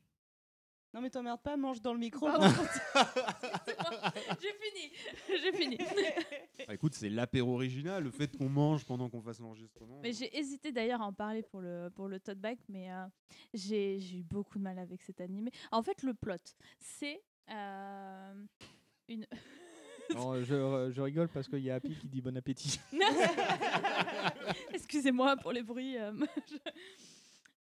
I: Non mais t'emmerdes pas, mange dans le micro.
F: Pardon. J'ai fini. J'ai fini.
D: Ah, écoute, c'est l'apéro original, le fait qu'on mange pendant qu'on fasse l'enregistrement.
F: Mais j'ai hésité d'ailleurs à en parler pour le, pour le tote bag, mais euh, j'ai j'ai eu beaucoup de mal avec cet animé. En fait, le plot, c'est euh, une.
E: Non, je, je rigole parce qu'il y a Happy qui dit bon appétit.
F: Excusez-moi pour les bruits. euh, je-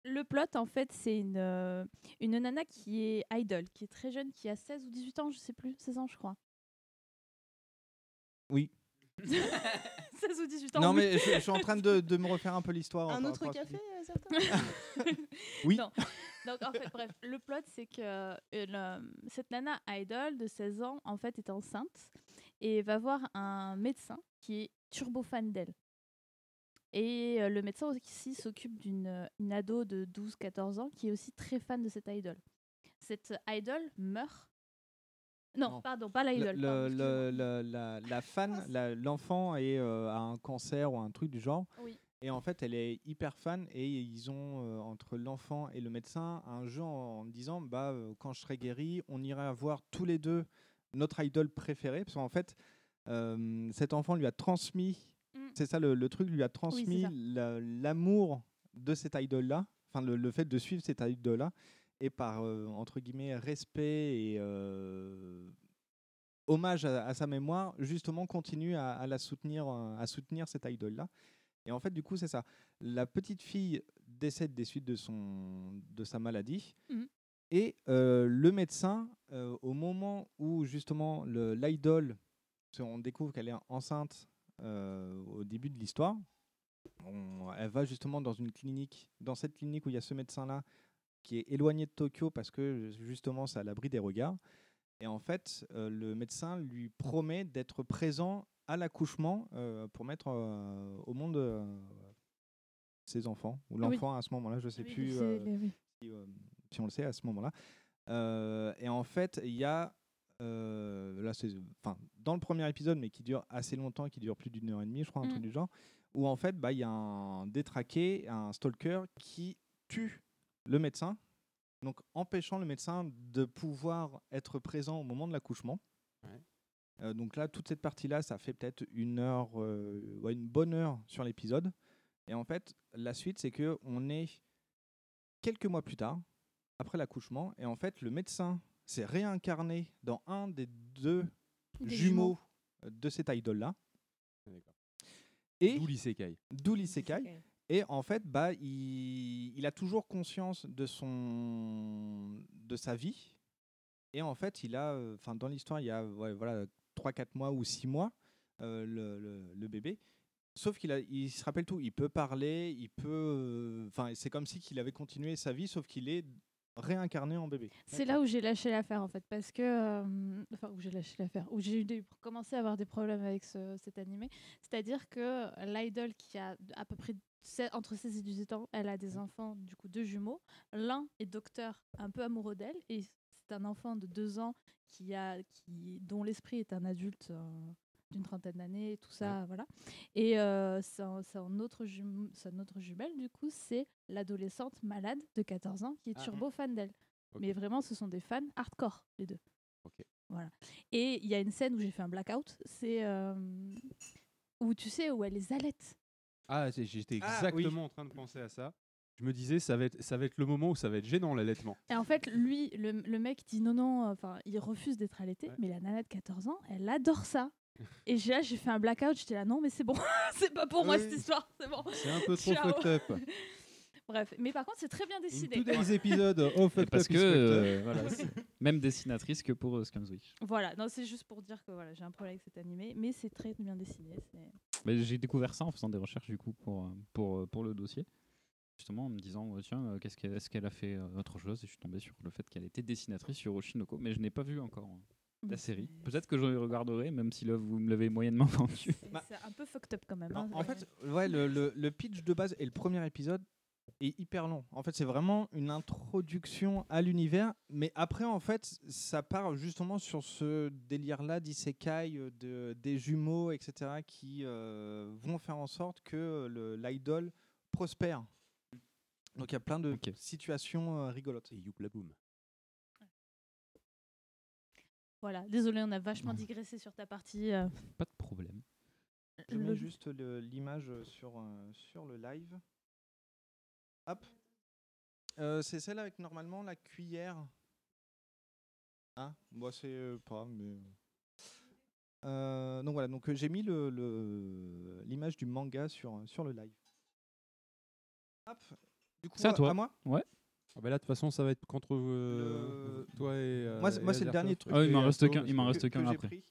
F: Le plot, en fait, c'est une, euh, une nana qui est idol, qui est très jeune, qui a 16 ou 18 ans, je sais plus, 16 ans, je crois.
E: Oui.
F: 16 ou 18 ans.
E: Non,
F: oui.
E: mais je, je suis en train de, de me refaire un peu l'histoire.
I: Un autre
E: à
I: café,
E: que-
I: euh, certain
E: Oui.
F: Non. Donc en fait, bref, le plot c'est que euh, cette nana idol de 16 ans en fait est enceinte et va voir un médecin qui est turbo fan d'elle. Et euh, le médecin aussi s'occupe d'une euh, une ado de 12-14 ans qui est aussi très fan de cette idol. Cette idol meurt Non,
E: Non.
F: pardon, pas
E: Le-
F: l'idol.
E: le-
F: pardon,
E: le- la, fan, la- l'enfant euh, a un cancer ou un truc du genre.
F: Oui.
E: Et en fait, elle est hyper fan et ils ont, euh, entre l'enfant et le médecin, un jeu en, en disant bah, euh, quand je serai guéri, on ira voir tous les deux notre idole préférée. Parce qu'en fait, cet enfant lui a transmis,
F: Mm.
E: c'est ça le, le truc, lui a transmis l'amour de cette idole-là, enfin le, le fait de suivre cette idole-là, et par, euh, entre guillemets, respect et euh, hommage à, à sa mémoire, justement continue à, à la soutenir, à soutenir cette idole-là. Et en fait, du coup, c'est ça. La petite fille décède des suites de, son, de sa maladie.
F: Mhm.
E: Et euh, le médecin, euh, au moment où justement le- l'idole, qu'on découvre qu'elle est enceinte au début de l'histoire, elle va justement dans une clinique, dans cette clinique où il y a ce médecin-là qui est éloigné de Tokyo parce que justement c'est à l'abri des regards. Et en fait, euh, le médecin lui promet d'être présent à l'accouchement euh, pour mettre euh, au monde euh, ses enfants, ou
F: Oui.
E: l'enfant à ce moment-là, je ne sais
F: Oui,
E: plus euh,
F: oui.
E: si, euh, on le sait à ce moment-là. Euh, et en fait, il y a, euh, là, c'est, enfin, dans le premier épisode, mais qui dure assez longtemps, qui dure plus d'une heure et demie, je crois, un
F: Mm.
E: truc du genre, où en fait, bah, il y a un détraqué, un stalker qui tue le médecin, donc empêchant le médecin de pouvoir être présent au moment de l'accouchement.
D: Ouais.
E: Euh, donc là, toute cette partie-là, ça fait peut-être une heure, euh, ouais, une bonne heure sur l'épisode. Et en fait, la suite, c'est que on est quelques mois plus tard, après l'accouchement, et en fait, le médecin s'est réincarné dans un des deux
F: Des
E: jumeaux de cette idole-là. Et
D: D'où l'isekai.
E: d'où l'isekai. Et en fait, bah, il, il a toujours conscience de, son, de sa vie. Et en fait, il a, enfin, dans l'histoire, il y a ouais, voilà, 3-4 mois ou 6 mois, euh, le, le- le bébé. Sauf qu'il il se rappelle tout. Il peut parler, il peut. euh, Enfin, c'est comme si qu'il avait continué sa vie, sauf qu'il est réincarné en bébé.
F: C'est là où j'ai lâché l'affaire en fait, parce que. euh, enfin, où j'ai lâché l'affaire, où j'ai eu des- commencé à avoir des problèmes avec ce- cet animé. C'est-à-dire que l'idol qui a à peu près entre 16 et 18 ans, elle a des enfants, du coup deux jumeaux. L'un est docteur, un peu amoureux d'elle, et c'est un enfant de 2 ans qui a, qui, dont l'esprit est un adulte. euh, d'une trentaine d'années, tout ça, voilà. Et euh, son, son autre jum- son autre jumelle, du coup, c'est l'adolescente malade de 14 ans qui est
D: Ah.
F: turbo fan d'elle. Mais vraiment, ce sont des fans hardcore, les deux.
D: Ok.
F: Voilà. Et il y a une scène où j'ai fait un blackout, c'est euh, où tu sais, où elle les allait.
D: Ah, j'étais
E: Ah,
D: exactement en train de penser à ça. Je me disais, ça va être, ça va être le moment où ça va être gênant l'allaitement.
F: Et en fait, lui, le, le mec dit non, non, enfin, il refuse d'être allaité,
D: Ouais.
F: mais la nana de 14 ans, elle adore ça. Et j'ai là, j'ai fait un blackout, j'étais là, non, mais c'est bon, c'est pas pour moi cette histoire, c'est bon.
D: C'est un peu trop
F: Ciao.
D: fucked up.
F: Bref, mais par contre, c'est très bien
D: In
F: décidé.
D: today's episode of
G: Et
D: Fucked
G: parce
D: Up
G: que, euh, voilà, même dessinatrice que pour euh, Scumswitch.
F: Voilà, non, c'est juste pour dire que voilà, j'ai un problème avec cet animé, mais c'est très bien dessiné.
G: j'ai découvert ça en faisant des recherches du coup pour, euh, pour, euh, pour le dossier. Justement en me disant, tiens, euh, qu'est-ce qu'elle, est-ce qu'elle a fait euh, autre chose? Et je suis tombé sur le fait qu'elle était dessinatrice sur Oshinoko, mais je n'ai pas vu encore euh, la
F: mais
G: série. Peut-être que je regarderai, même si là vous me l'avez moyennement vendu.
F: c'est-
E: Bah,
F: C'est un peu fucked up quand même.
E: En,
F: hein,
E: en fait, ouais, le, le- le pitch de base et le premier épisode est hyper long. En fait, c'est vraiment une introduction à l'univers, mais après, en fait, ça part justement sur ce délire-là d'isekai, de, des jumeaux, etc., qui euh, vont faire en sorte que l'idole prospère. Donc il y a plein de situations euh, rigolotes.
D: Et youpla boum.
F: Voilà, désolé, on a vachement digressé sur ta partie. euh,
G: Pas de problème.
E: Je
F: le-
E: mets juste le- l'image sur, euh, sur le live. Hop. Euh, c'est celle avec normalement la cuillère. Hein? Moi, c'est euh, pas, mais. Euh, donc voilà, donc euh, j'ai mis le- le- l'image du manga sur, sur le live. Hop. Du coup,
G: C'est à toi.
E: moi?
D: Ah bah là, de toute façon, ça va être contre euh,
E: Le-
D: toi et. euh,
E: Moi, c'est-
D: et
E: moi, c'est le dernier truc.
G: Ah, il m'en reste qu'un, il m'en reste
E: que
G: qu'un
E: j'ai
G: après.
E: pris.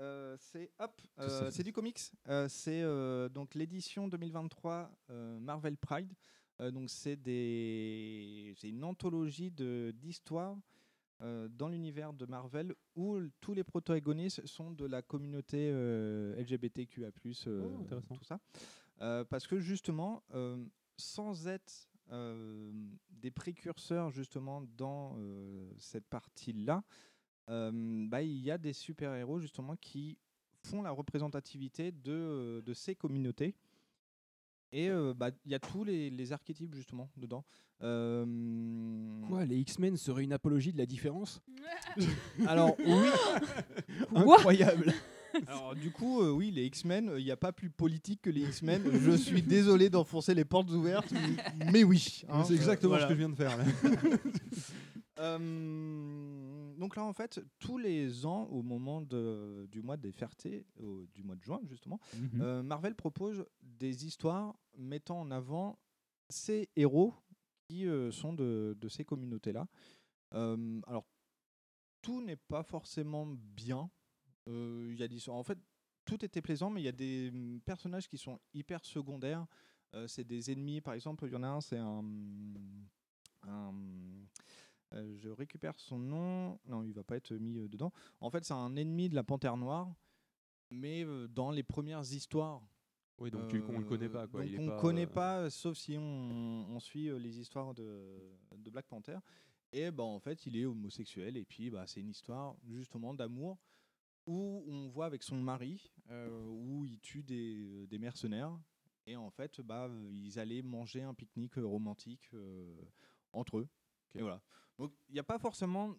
E: Euh, c'est hop, euh, c'est du comics. Euh, c'est euh, donc l'édition 2023 euh, Marvel Pride. Euh, donc c'est des, c'est une anthologie de d'histoires euh, dans l'univers de Marvel où tous les protagonistes sont de la communauté euh, LGBTQA+, euh,
D: Oh, intéressant.
E: tout ça. Euh, parce que justement, euh, sans être des précurseurs justement dans euh, cette partie-là, euh, bah, il y a des super-héros justement qui font la représentativité de, euh, de ces communautés. Et euh, bah, il y a tous les, les archétypes justement dedans. Euh,
D: Quoi, les X-Men seraient une apologie de la différence?
E: Alors oui, incroyable. Alors du coup, euh, oui, les X-Men, il n'y a pas plus politique que les X-Men. Je suis désolé d'enfoncer les portes ouvertes, mais- oui. hein,
D: C'est
E: euh,
D: exactement
E: voilà.
D: ce que je viens de faire. Là.
E: Euh, donc là, en fait, tous les ans, au moment de- du mois des Fertés, au- du mois de juin justement,
G: Mhm.
E: euh, Marvel propose des histoires mettant en avant ces héros qui euh, sont de, de ces communautés-là. Euh, alors, tout n'est pas forcément bien. Euh, y a des, en fait, tout était plaisant, mais il y a des hum, personnages qui sont hyper secondaires. Euh, c'est des ennemis, par exemple, il y en a un, c'est un. un euh, je récupère son nom. Non, il va pas être mis euh, dedans. En fait, c'est un ennemi de la Panthère Noire, mais dans les premières histoires.
D: Oui, donc tu, on le connaît pas. Quoi.
E: Donc
D: il
E: on
D: pas,
E: connaît pas, sauf si on, on suit les histoires de, de Black Panther. Et bah, en fait, il est homosexuel. Et puis, bah, c'est une histoire justement d'amour où on voit avec son mari, euh, où il tue des, des mercenaires. Et en fait, bah, euh, ils allaient manger un pique-nique euh, romantique euh, entre eux. Et voilà. Donc, il n'y a pas forcément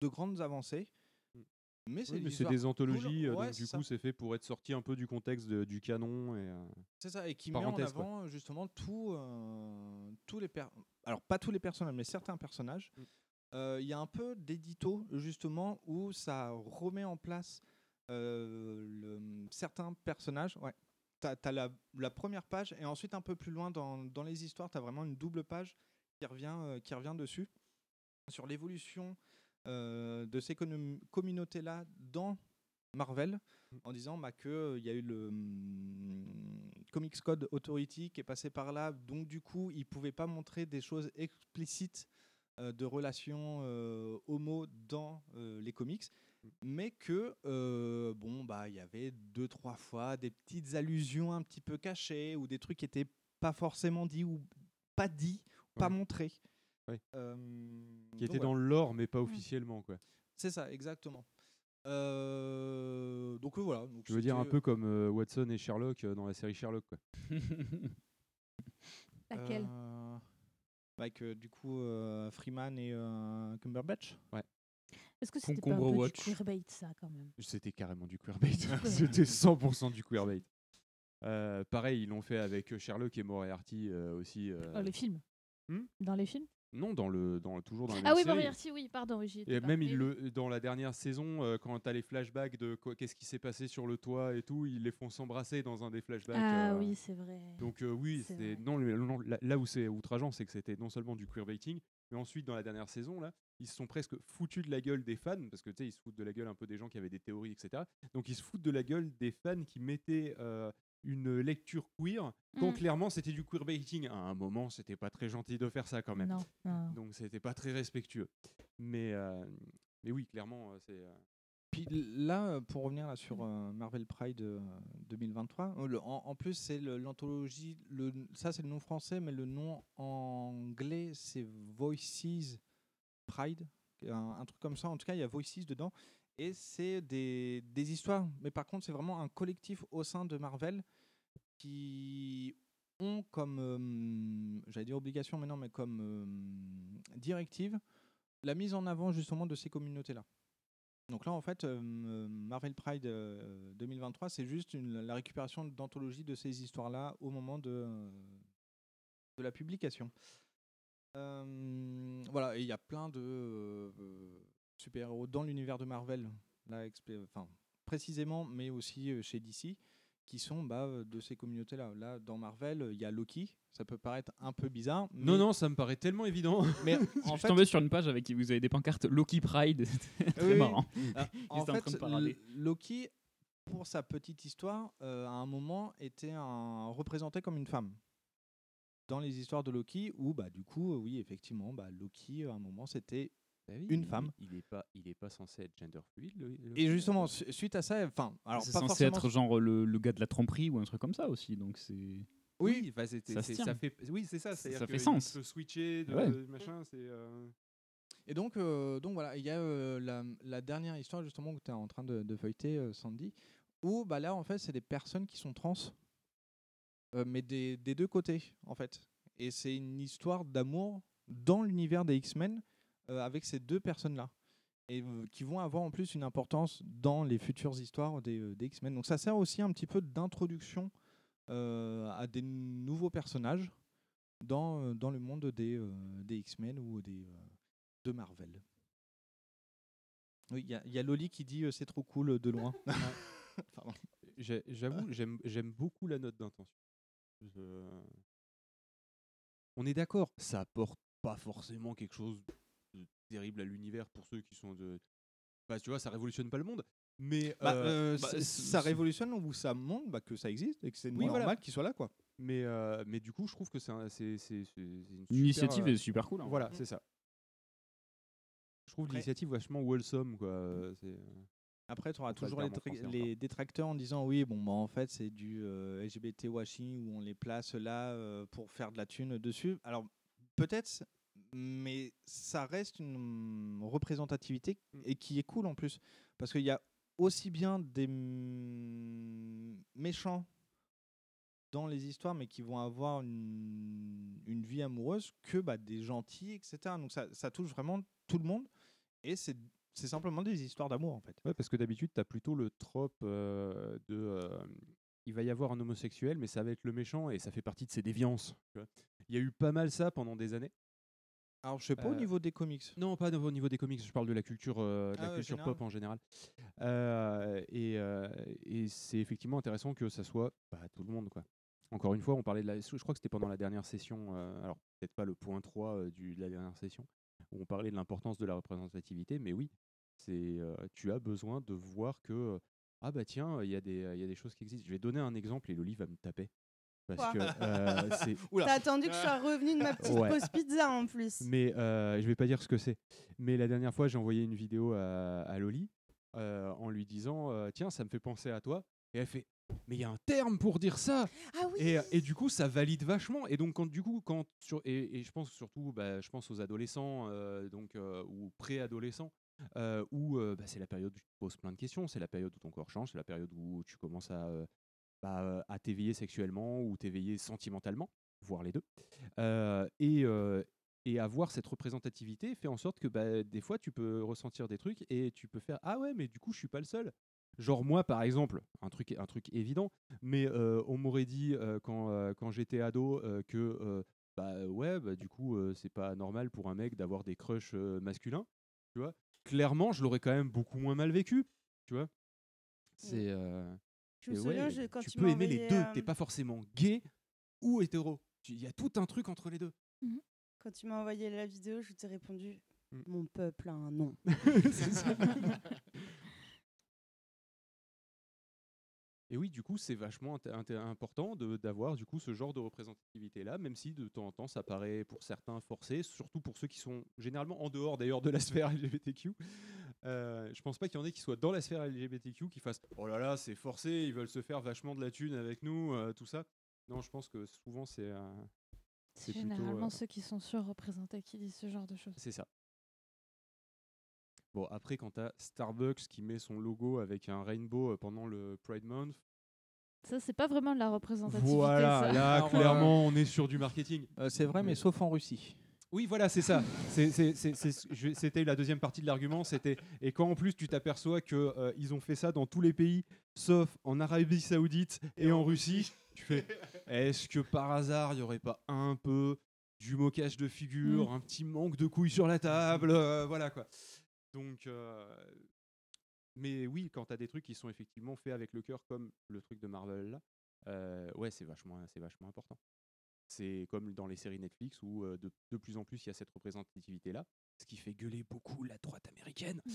E: de grandes avancées. Mais c'est
D: Oui, mais
E: des
D: c'est des anthologies,
E: cool.
D: euh,
E: Ouais,
D: donc
E: c'est
D: du
E: ça.
D: coup c'est fait pour être sorti un peu du contexte de- du canon. Et, euh,
E: C'est ça, et qui met en
D: quoi.
E: avant justement tout, euh, tous les per- alors pas tous les personnages, mais certains personnages.
D: Mm.
E: Euh, Il y a un peu d'édito justement où ça remet en place euh, le- certains personnages. Ouais. Tu as, la, la première page et ensuite un peu plus loin dans, dans les histoires, tu as vraiment une double page qui revient, euh, qui revient dessus sur l'évolution euh, de ces commun- communautés-là dans Marvel en disant bah, qu'il y a eu le hum, Comics Code Authority qui est passé par là, donc du coup ils ne pouvaient pas montrer des choses explicites euh, de relations euh, homo dans euh, les comics, mais que euh, bon bah il y avait deux trois fois des petites allusions un petit peu cachées ou des trucs qui étaient pas forcément dit ou pas dit, pas
D: Ouais.
E: montrés.
D: Ouais.
E: Euh,
D: qui
E: voilà.
D: dans le lore, mais pas officiellement. Quoi.
E: C'est ça, exactement. Euh, donc euh, voilà. Donc
D: Je veux dire un peu comme euh, Watson et Sherlock euh, dans la série Sherlock. Quoi.
F: Laquelle?
E: Euh, Avec euh, du coup euh, Freeman et euh, Cumberbatch.
D: Ouais.
F: Est-ce que c'était pas un peu
G: Watch.
F: du queerbait ça quand même?
D: C'était carrément du queerbait. C'était 100% du queerbait. Euh, pareil, ils l'ont fait avec Sherlock et Moriarty euh, aussi. euh,
F: Dans les films
D: Hmm?
F: Dans les films?
D: Non, dans le, dans, toujours dans la
F: Ah
D: même
F: oui,
D: série.
F: Moriarty, oui, pardon, j'y étais
D: Et
F: pas.
D: même
F: oui.
D: le, dans la dernière saison, euh, quand tu as les flashbacks de quoi- qu'est-ce qui s'est passé sur le toit et tout, ils les font s'embrasser dans un des flashbacks.
F: Ah
D: euh,
F: oui, c'est vrai.
D: Donc euh, oui,
F: C'est
D: c'est
F: vrai.
D: non, le- non, là, là où c'est outrageant, c'est que c'était non seulement du queerbaiting, mais ensuite dans la dernière saison là, ils se sont presque foutus de la gueule des fans parce que tu sais, ils se foutent de la gueule un peu des gens qui avaient des théories, etc. Donc ils se foutent de la gueule des fans qui mettaient euh, une lecture queer quand
F: Mm.
D: clairement c'était du queerbaiting. À un moment, c'était pas très gentil de faire ça quand même.
F: Non, non.
D: Donc c'était pas très respectueux. Mais euh, mais oui, clairement, euh, c'est. euh,
E: Puis là, pour revenir là sur euh, Marvel Pride euh, 2023, euh, le- en, en plus c'est l'anthologie, le, ça c'est le nom français, mais le nom anglais c'est Voices Pride, un, un truc comme ça. En tout cas, il y a Voices dedans. Et c'est des, histoires, mais par contre c'est vraiment un collectif au sein de Marvel qui ont comme, euh, j'allais dire obligation, mais non, mais comme euh, directive la mise en avant justement de ces communautés-là. Donc là, en fait, euh, Marvel Pride euh, 2023, c'est juste la récupération d'anthologie de ces histoires-là au moment de, de la publication. Voilà, et il y a plein de super-héros dans l'univers de Marvel, là, enfin, précisément, mais aussi euh, chez DC, qui sont bah, de ces communautés-là. Là, dans Marvel, il y a Loki. Ça peut paraître un peu bizarre.
D: Non,
E: mais-
D: non, ça me paraît tellement évident.
E: Mais
G: Je suis tombé sur une page avec vous avez des pancartes Loki Pride. Très
E: Oui,
G: marrant.
E: Ah, en fait,
G: de
E: Loki, pour sa petite histoire, euh, à un moment était un, représenté comme une femme. Dans les histoires de Loki, où bah du coup, oui, effectivement, bah, Loki, à un moment, c'était une femme.
D: Il est pas, il est pas censé être gender fluid. le- le-
E: Et justement, su- suite à ça, enfin, alors
G: C'est censé
E: forcément.
G: être genre le, le gars de la tromperie ou un truc comme ça aussi. Donc c'est.
D: Oui, bah, c'était-
G: Ça
D: fait, oui, c'est ça.
G: Ça- fait sens.
D: switcher, de,
G: Ouais.
D: machin, c'est. euh,
E: Et donc, euh, donc voilà, il y a euh, la, la dernière histoire justement que tu es en train de, de feuilleter, euh, Sandy, où bah, là, en fait, c'est des personnes qui sont trans, euh, mais des, des deux côtés, en fait. Et c'est une histoire d'amour dans l'univers des X-Men euh, avec ces deux personnes-là. Et euh, qui vont avoir en plus une importance dans les futures histoires des, euh, des X-Men. Donc ça sert aussi un petit peu d'introduction euh, à des nouveaux personnages dans, euh, dans le monde des, euh, des X-Men ou des, euh, de Marvel. Oui, il y, a- il y a Loli qui dit euh, c'est trop cool euh, de loin.
D: J'avoue, j'aime j'aime beaucoup la note d'intention. Je- On est d'accord, ça apporte pas forcément quelque chose terrible à l'univers pour ceux qui sont de. Enfin, tu vois, ça révolutionne pas le monde. Mais
E: Bah,
D: euh,
E: euh,
D: bah,
E: ça révolutionne ou ça montre bah, que ça existe et que c'est
D: Oui,
E: normal
D: voilà.
E: qu'il soit là. quoi.
D: Mais, euh, mais du coup, je trouve que c'est un- une super,
G: L'initiative
D: euh,
G: est super cool, hein.
D: Voilà,
G: Mm.
D: c'est ça. Je trouve l'initiative vachement wholesome. Quoi. c'est-
E: Après, tu auras toujours les,
D: français
E: les détracteurs en disant oui, bon, bah, en fait, c'est du euh, LGBT washing où on les place là euh, pour faire de la thune dessus. Alors, peut-être, mais ça reste une mm, représentativité et qui est cool en plus. Parce qu'il y a aussi bien des mm, méchants dans les histoires, mais qui vont avoir une, une vie amoureuse, que bah, des gentils, etc. Donc, ça, ça touche vraiment tout le monde. Et c'est c'est simplement des histoires d'amour, en fait.
D: Ouais, parce que d'habitude, tu as plutôt le trope euh, de. euh, il va y avoir un homosexuel, mais ça va être le méchant et ça fait partie de ses déviances. Il y a eu pas mal ça pendant des années.
E: Alors, je sais pas au
D: Euh,
E: niveau des comics.
D: Non, pas au niveau des comics, je parle de la culture, euh, de la
E: Ah ouais,
D: culture
E: général.
D: pop en général. Euh, et et c'est effectivement intéressant que ça soit bah, tout le monde. Quoi. Encore une fois, on parlait de la. Je crois que c'était pendant la dernière session, alors peut-être pas le point 3 euh, du, de la dernière session, où on parlait de l'importance de la représentativité, mais oui, c'est euh, tu as besoin de voir que. euh, ah bah tiens, il y, a des- il y a des choses qui existent. Je vais donner un exemple et Loli va me taper. Parce que euh, c'est.
I: T'as attendu que je sois revenu de ma petite
D: Ouais.
I: pause pizza en plus.
D: Mais euh, je vais pas dire ce que c'est. Mais la dernière fois, j'ai envoyé une vidéo à, à Loli euh, en lui disant euh, Tiens, ça me fait penser à toi. Et elle fait Mais il y a un terme pour dire ça
I: Ah oui
D: et, et du coup, ça valide vachement. Et donc, quand, du coup, quand sur, et, et je pense surtout, bah, je pense aux adolescents euh, donc, euh, ou préadolescents, euh, où euh, bah, c'est la période où tu te poses plein de questions, c'est la période où ton corps change, c'est la période où tu commences à, euh, bah, à t'éveiller sexuellement ou t'éveiller sentimentalement, voire les deux. Et, et avoir cette représentativité fait en sorte que bah, des fois, tu peux ressentir des trucs et tu peux faire Ah ouais, mais du coup, je suis pas le seul. Genre moi, par exemple, un truc, un truc évident, mais euh, on m'aurait dit euh, quand, euh, quand j'étais ado que bah ouais, bah, du coup, c'est pas normal pour un mec d'avoir des crushs masculins, tu vois? Clairement, je l'aurais quand même beaucoup moins mal vécu, tu vois? C'est.
I: Je me
D: et
I: souviens,
D: ouais,
I: je- quand
D: tu
I: tu
D: peux
I: m'as
D: aimer les
I: envoyé,
D: deux.
I: euh,
D: T'es pas forcément gay ou hétéro. Tu- Il y a tout un truc entre les deux.
I: Quand tu m'as envoyé la vidéo, je t'ai répondu
D: Mm.
I: Mon peuple a un nom.
D: C'est ça. Et oui, du coup, c'est vachement important de- d'avoir du coup ce genre de représentativité là, même si de temps en temps ça paraît pour certains forcé, surtout pour ceux qui sont généralement en dehors d'ailleurs de la sphère LGBTQ. Euh, je pense pas qu'il y en ait qui soient dans la sphère LGBTQ qui fassent oh là là c'est forcé, ils veulent se faire vachement de la thune avec nous, euh, tout ça. Non, je pense que souvent c'est euh,
F: C'est généralement
D: euh,
F: ceux qui sont surreprésentés qui disent ce genre de choses.
D: c'est ça. Bon, après, quand t'as Starbucks qui met son logo avec un rainbow pendant le Pride Month,
F: Ça, c'est pas vraiment de la représentativité.
D: voilà,
F: ça.
D: là, clairement, on est sur du marketing.
E: Euh, c'est vrai, mais sauf en Russie.
D: Oui, voilà, c'est ça. C'était la deuxième partie de l'argument. C'était et quand en plus tu t'aperçois que euh, ils ont fait ça dans tous les pays, sauf en Arabie Saoudite et, en Russie, tu fais. Est-ce que par hasard il y aurait pas un peu du moquage de figure,
F: Mm.
D: un petit manque de couilles sur la table, euh, voilà quoi. Donc, euh, mais oui, quand tu as des trucs qui sont effectivement faits avec le cœur, comme le truc de Marvel là, ouais, c'est vachement, c'est vachement important. C'est comme dans les séries Netflix où euh, de, de plus en plus il y a cette représentativité-là, ce qui fait gueuler beaucoup la droite américaine.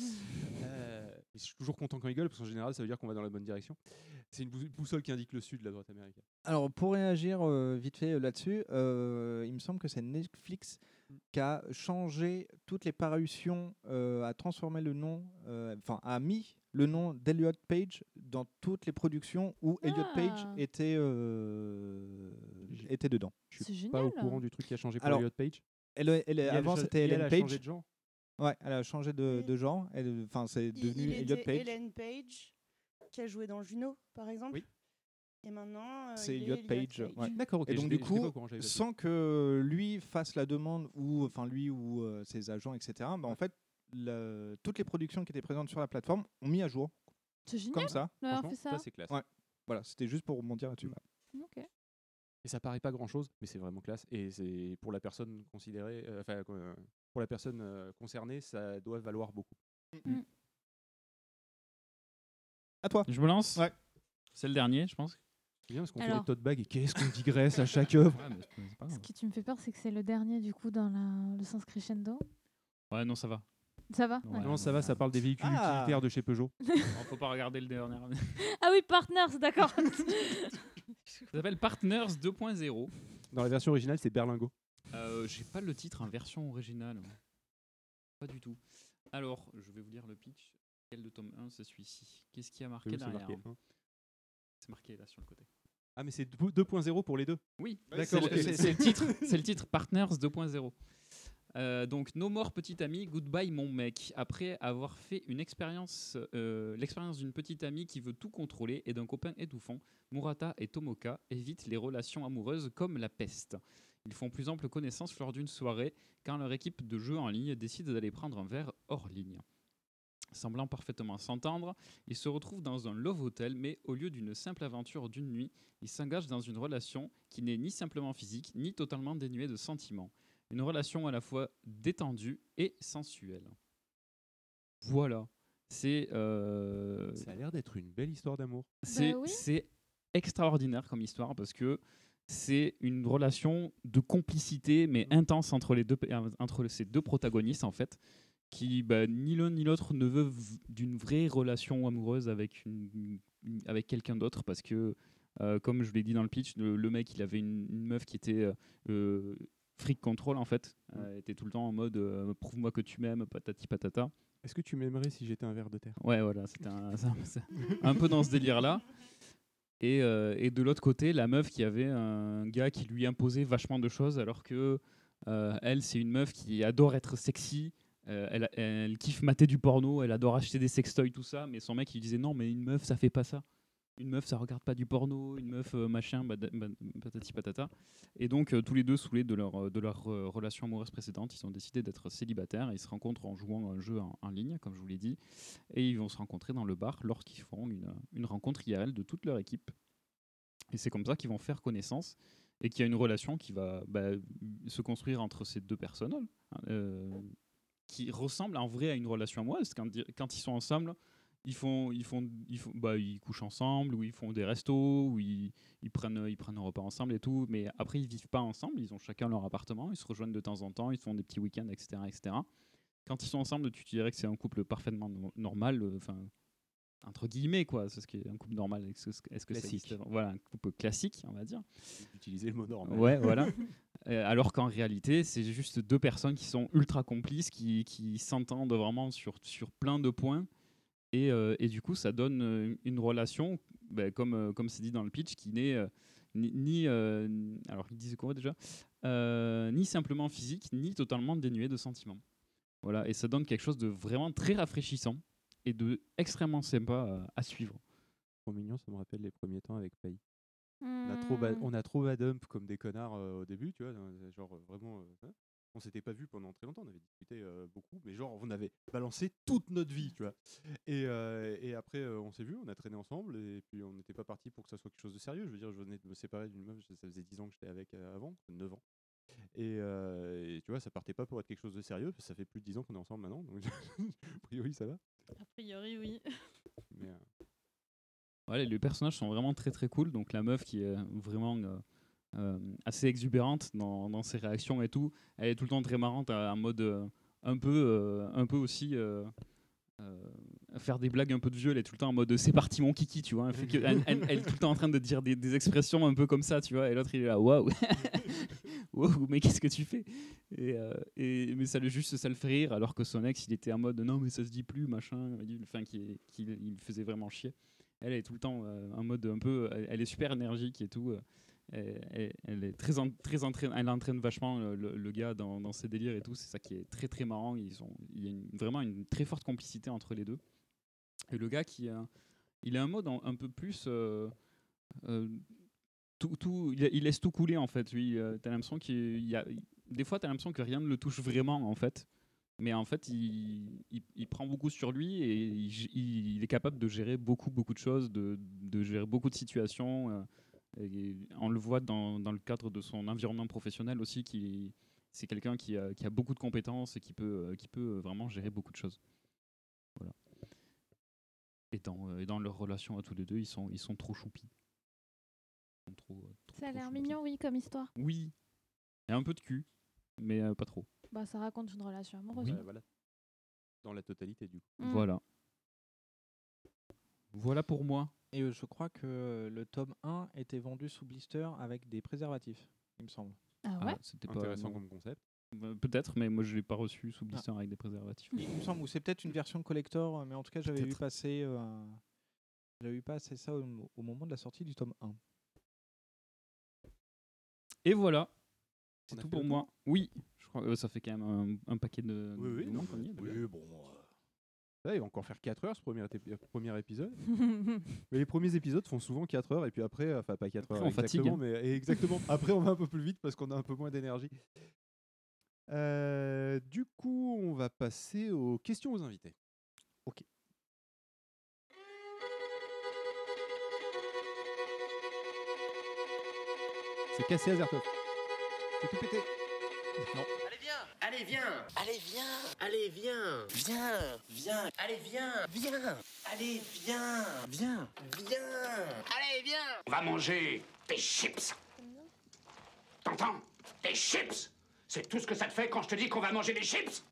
D: Euh, je suis toujours content quand ils gueulent parce qu'en général ça veut dire qu'on va dans la bonne direction. C'est une bou- boussole qui indique le sud de la droite américaine.
E: Alors, pour réagir euh, vite fait euh, là-dessus, euh, il me semble que c'est Netflix qui a changé toutes les parutions, euh, a transformé le nom, euh, enfin, a mis le nom d'Elliot Page dans toutes les productions où Elliot Page
F: Ah.
E: était, euh, était dedans.
D: Je suis pas au courant du truc qui a changé pour
E: Alors,
D: Elliot Page.
E: Elle, elle-
D: Et elle
E: avant, c'était Ellen
D: a
E: Page.
D: changé de genre.
E: Ouais, elle a changé de, de genre. Enfin, c'est
I: Il,
E: devenu
I: il
E: Elliot
I: était
E: Page.
I: Ellen Page, qui a joué dans Juno, par exemple.
E: Oui.
I: Et maintenant, euh,
E: C'est Elliot
I: Elliot
E: Page. ouais.
D: D'accord,
E: Et donc du coup,
D: courant,
E: sans que lui fasse la demande ou enfin lui ou euh, ses agents, etc. Bah, en fait, le- toutes les productions qui étaient présentes sur la plateforme ont mis à jour.
F: C'est génial
E: Comme ça.
F: fait ça.
D: ça c'est classe.
E: Ouais. Voilà, c'était juste pour rebondir là-dessus.
F: Ok.
D: Et ça paraît pas grand chose, mais c'est vraiment classe. Et c'est pour la personne considérée, euh, enfin euh, pour la personne euh, concernée, ça doit valoir beaucoup.
E: À toi.
G: Je me lance
E: Ouais.
G: C'est le dernier, je pense.
D: C'est bien parce qu'on fait des tote bags et qu'est-ce qu'on digresse à chaque œuvre.
G: Ouais,
F: Ce qui tu me fais peur, c'est que c'est le dernier du coup dans la- le sens crescendo.
G: Ouais, non, ça va.
F: Ça va?
G: Ouais.
D: Non, ça va, ça parle des véhicules
E: Ah.
D: utilitaires de chez Peugeot.
G: On faut pas regarder le dernier.
F: Ah oui, Partners, d'accord.
G: Ça s'appelle Partners 2.0.
D: Dans la version originale, c'est Berlingo.
G: Euh, J'ai pas le titre en version originale. Pas du tout. Alors, je vais vous lire le pitch. Quel de tome 1 c'est celui-ci? Qu'est-ce qui a marqué
D: Oui,
G: derrière
D: marqué, hein?
G: C'est marqué là sur le côté.
D: Ah, mais c'est 2.0 pour les deux.
G: Oui,
D: D'accord,
G: c'est le- titre. C'est le titre Partners 2.0. Euh, donc, No More Petit Ami, Goodbye Mon Mec. Après avoir fait une expérience, euh, l'expérience d'une petite amie qui veut tout contrôler et d'un copain étouffant, Murata et Tomoka évitent les relations amoureuses comme la peste. Ils font plus ample connaissance lors d'une soirée quand leur équipe de jeu en ligne décide d'aller prendre un verre hors ligne. Semblant parfaitement s'entendre, ils se retrouvent dans un love hotel, mais au lieu d'une simple aventure d'une nuit, ils s'engagent dans une relation qui n'est ni simplement physique, ni totalement dénuée de sentiments. Une relation à la fois détendue et sensuelle. Voilà. C'est. euh,
D: Ça a l'air d'être une belle histoire d'amour.
G: c'est
F: oui.
G: c'est extraordinaire comme histoire parce que c'est une relation de complicité mais intense entre, les deux, euh, entre ces deux protagonistes en fait qui bah, ni l'un ni l'autre ne veut d'une vraie relation amoureuse avec, une, une- avec quelqu'un d'autre parce que euh, comme je l'ai dit dans le pitch le, le mec il avait une, une meuf qui était euh, euh, freak control en fait Euh, était tout le temps en mode euh, prouve-moi que tu m'aimes patati patata
D: Est-ce que tu m'aimerais si j'étais un ver de terre?
G: Ouais, voilà, c'était un, un- peu dans ce délire-là. Et, et de l'autre côté, la meuf qui avait un gars qui lui imposait vachement de choses, alors que elle, c'est une meuf qui adore être sexy. Euh, elle, kiffe mater du porno, elle adore acheter des sextoys, tout ça. Mais son mec, il disait non, mais une meuf, ça fait pas ça. Une meuf, ça regarde pas du porno. Une meuf, euh, machin, patati patata. Et donc, euh, tous les deux, saoulés de leur, de leur relation amoureuse précédente, ils ont décidé d'être célibataires. Ils se rencontrent en jouant un jeu en, ligne, comme je vous l'ai dit. Et ils vont se rencontrer dans le bar lorsqu'ils feront une, une rencontre IRL de toute leur équipe. Et c'est comme ça qu'ils vont faire connaissance et qu'il y a une relation qui va bah, se construire entre ces deux personnes hein, qui ressemble en vrai à une relation amoureuse. Quand, quand ils sont ensemble, ils font, ils font, ils font, bah, ils couchent ensemble, ou ils font des restos, ou ils, ils prennent, ils prennent un repas ensemble et tout. Mais après, ils vivent pas ensemble. Ils ont chacun leur appartement. Ils se rejoignent de temps en temps. Ils font des petits week-ends, etc., etc. Quand ils sont ensemble, tu dirais que c'est un couple parfaitement no- normal. euh, Enfin, entre guillemets, quoi. C'est ce qui est un couple normal. Est-ce que, ça existe? Voilà, un couple classique, on va dire.
D: Utiliser le mot normal.
G: Ouais, voilà. Euh, alors qu'en réalité, c'est juste deux personnes qui sont ultra complices, qui, s'entendent vraiment sur, sur plein de points. Et, euh, et du coup, ça donne euh, une relation, ben, comme c'est dit dans le pitch, qui n'est ni, alors il disait quoi déjà? Ni simplement physique, ni totalement dénué de sentiments. Voilà, et ça donne quelque chose de vraiment très rafraîchissant et de extrêmement sympa à suivre.
D: Trop mignon, ça me rappelle les premiers temps avec On a trop,
F: Hmm.
D: on a trop badump comme des connards euh, au début, tu vois, genre euh, vraiment. euh, hein. on s'était pas vu pendant très longtemps, on avait discuté euh, beaucoup, mais genre on avait balancé toute notre vie, tu vois. Et, et après on s'est vu, on a traîné ensemble, et puis on n'était pas parti pour que ça soit quelque chose de sérieux. Je veux dire, je venais de me séparer d'une meuf, ça faisait 10 ans que j'étais avec avant, 9 ans. Et, euh, et tu vois, ça partait pas pour être quelque chose de sérieux, parce que ça fait plus de 10 ans qu'on est ensemble maintenant, donc a priori ça va.
F: A priori, oui.
D: Mais, euh,
G: Les personnages sont vraiment très très cool. Donc la meuf qui est vraiment euh, euh, assez exubérante dans, ses réactions et tout, elle est tout le temps très marrante, euh, en mode euh, un peu, euh, un peu aussi euh, euh, faire des blagues un peu de vieux. Elle est tout le temps en mode c'est parti mon kiki, tu vois. Elle, est tout le temps en train de dire des, expressions un peu comme ça, tu vois. Et l'autre il est là, waouh, waouh, mais qu'est-ce que tu fais? Et, euh, mais ça le juste, ça le fait rire, alors que son ex il était en mode non mais ça se dit plus, machin, enfin qui, qui il faisait vraiment chier elle est tout le temps euh, en mode un peu elle, est super énergique et tout euh, elle, est très, très entraîne, elle entraîne vachement le, le- gars dans, ses délires et tout. C'est ça qui est très très marrant. Ils ont, il y a vraiment une très forte complicité entre les deux. Et le gars qui il a un mode un peu plus. euh, euh, tout, il, laisse tout couler en fait. Lui, euh, t'as l'impression qu'il des fois, t'as l'impression que rien ne le touche vraiment en fait. Mais en fait, il, il- il prend beaucoup sur lui et il, est capable de gérer beaucoup, beaucoup de choses, de, de gérer beaucoup de situations. euh, et on le voit dans, dans le cadre de son environnement professionnel aussi, qui c'est quelqu'un qui a, qui a beaucoup de compétences et qui peut, euh, qui peut vraiment gérer beaucoup de choses. Voilà. Et dans, euh, et dans leur relation à tous les deux, ils sont, ils sont trop choupis. Ils sont trop, trop,
F: Ça a l'air mignon, oui, comme histoire.
G: Oui. Il y a un peu de cul, mais euh, pas trop.
F: Bah, ça raconte une relation amoureuse.
D: Ouais, voilà. Dans la totalité, du coup.
F: Mm.
G: Voilà. Voilà pour moi.
E: Et euh, je crois que le tome 1 était vendu sous blister avec des préservatifs, il me semble.
F: Ah ouais?
G: C'était pas
D: Intéressant
G: non.
D: comme concept.
G: Euh, Peut-être, mais moi je l'ai pas reçu
E: Ah.
G: sous blister avec des préservatifs.
E: Il me semble, ou c'est peut-être une version collector, mais en tout cas, j'avais vu passer, euh, j'avais vu passer ça au, au moment de la sortie du tome 1.
G: Et voilà. C'est tout pour moi. Oui, je crois euh, ça fait quand même un, un paquet de.
D: Oui, oui,
G: de
D: non, oui, bon. euh, il va encore faire 4 heures ce premier, épi- premier épisode. mais les premiers épisodes font souvent 4 heures et puis après, enfin pas 4
G: Après,
D: heures
G: on fatigue,
D: exactement,
G: hein.
D: mais exactement. après, on va un peu plus vite parce qu'on a un peu moins d'énergie. Euh, du coup, on va passer aux questions aux invités.
E: Ok.
D: C'est cassé Azertov. C'est tout pété. Non.
K: Allez viens. Allez viens. Allez viens. Allez viens. Viens. Viens. Allez viens. Viens. Allez viens. Viens. Viens. Allez viens.
B: On va manger des chips. T'entends? Des chips. C'est tout ce que ça te fait quand je te dis qu'on va manger des chips?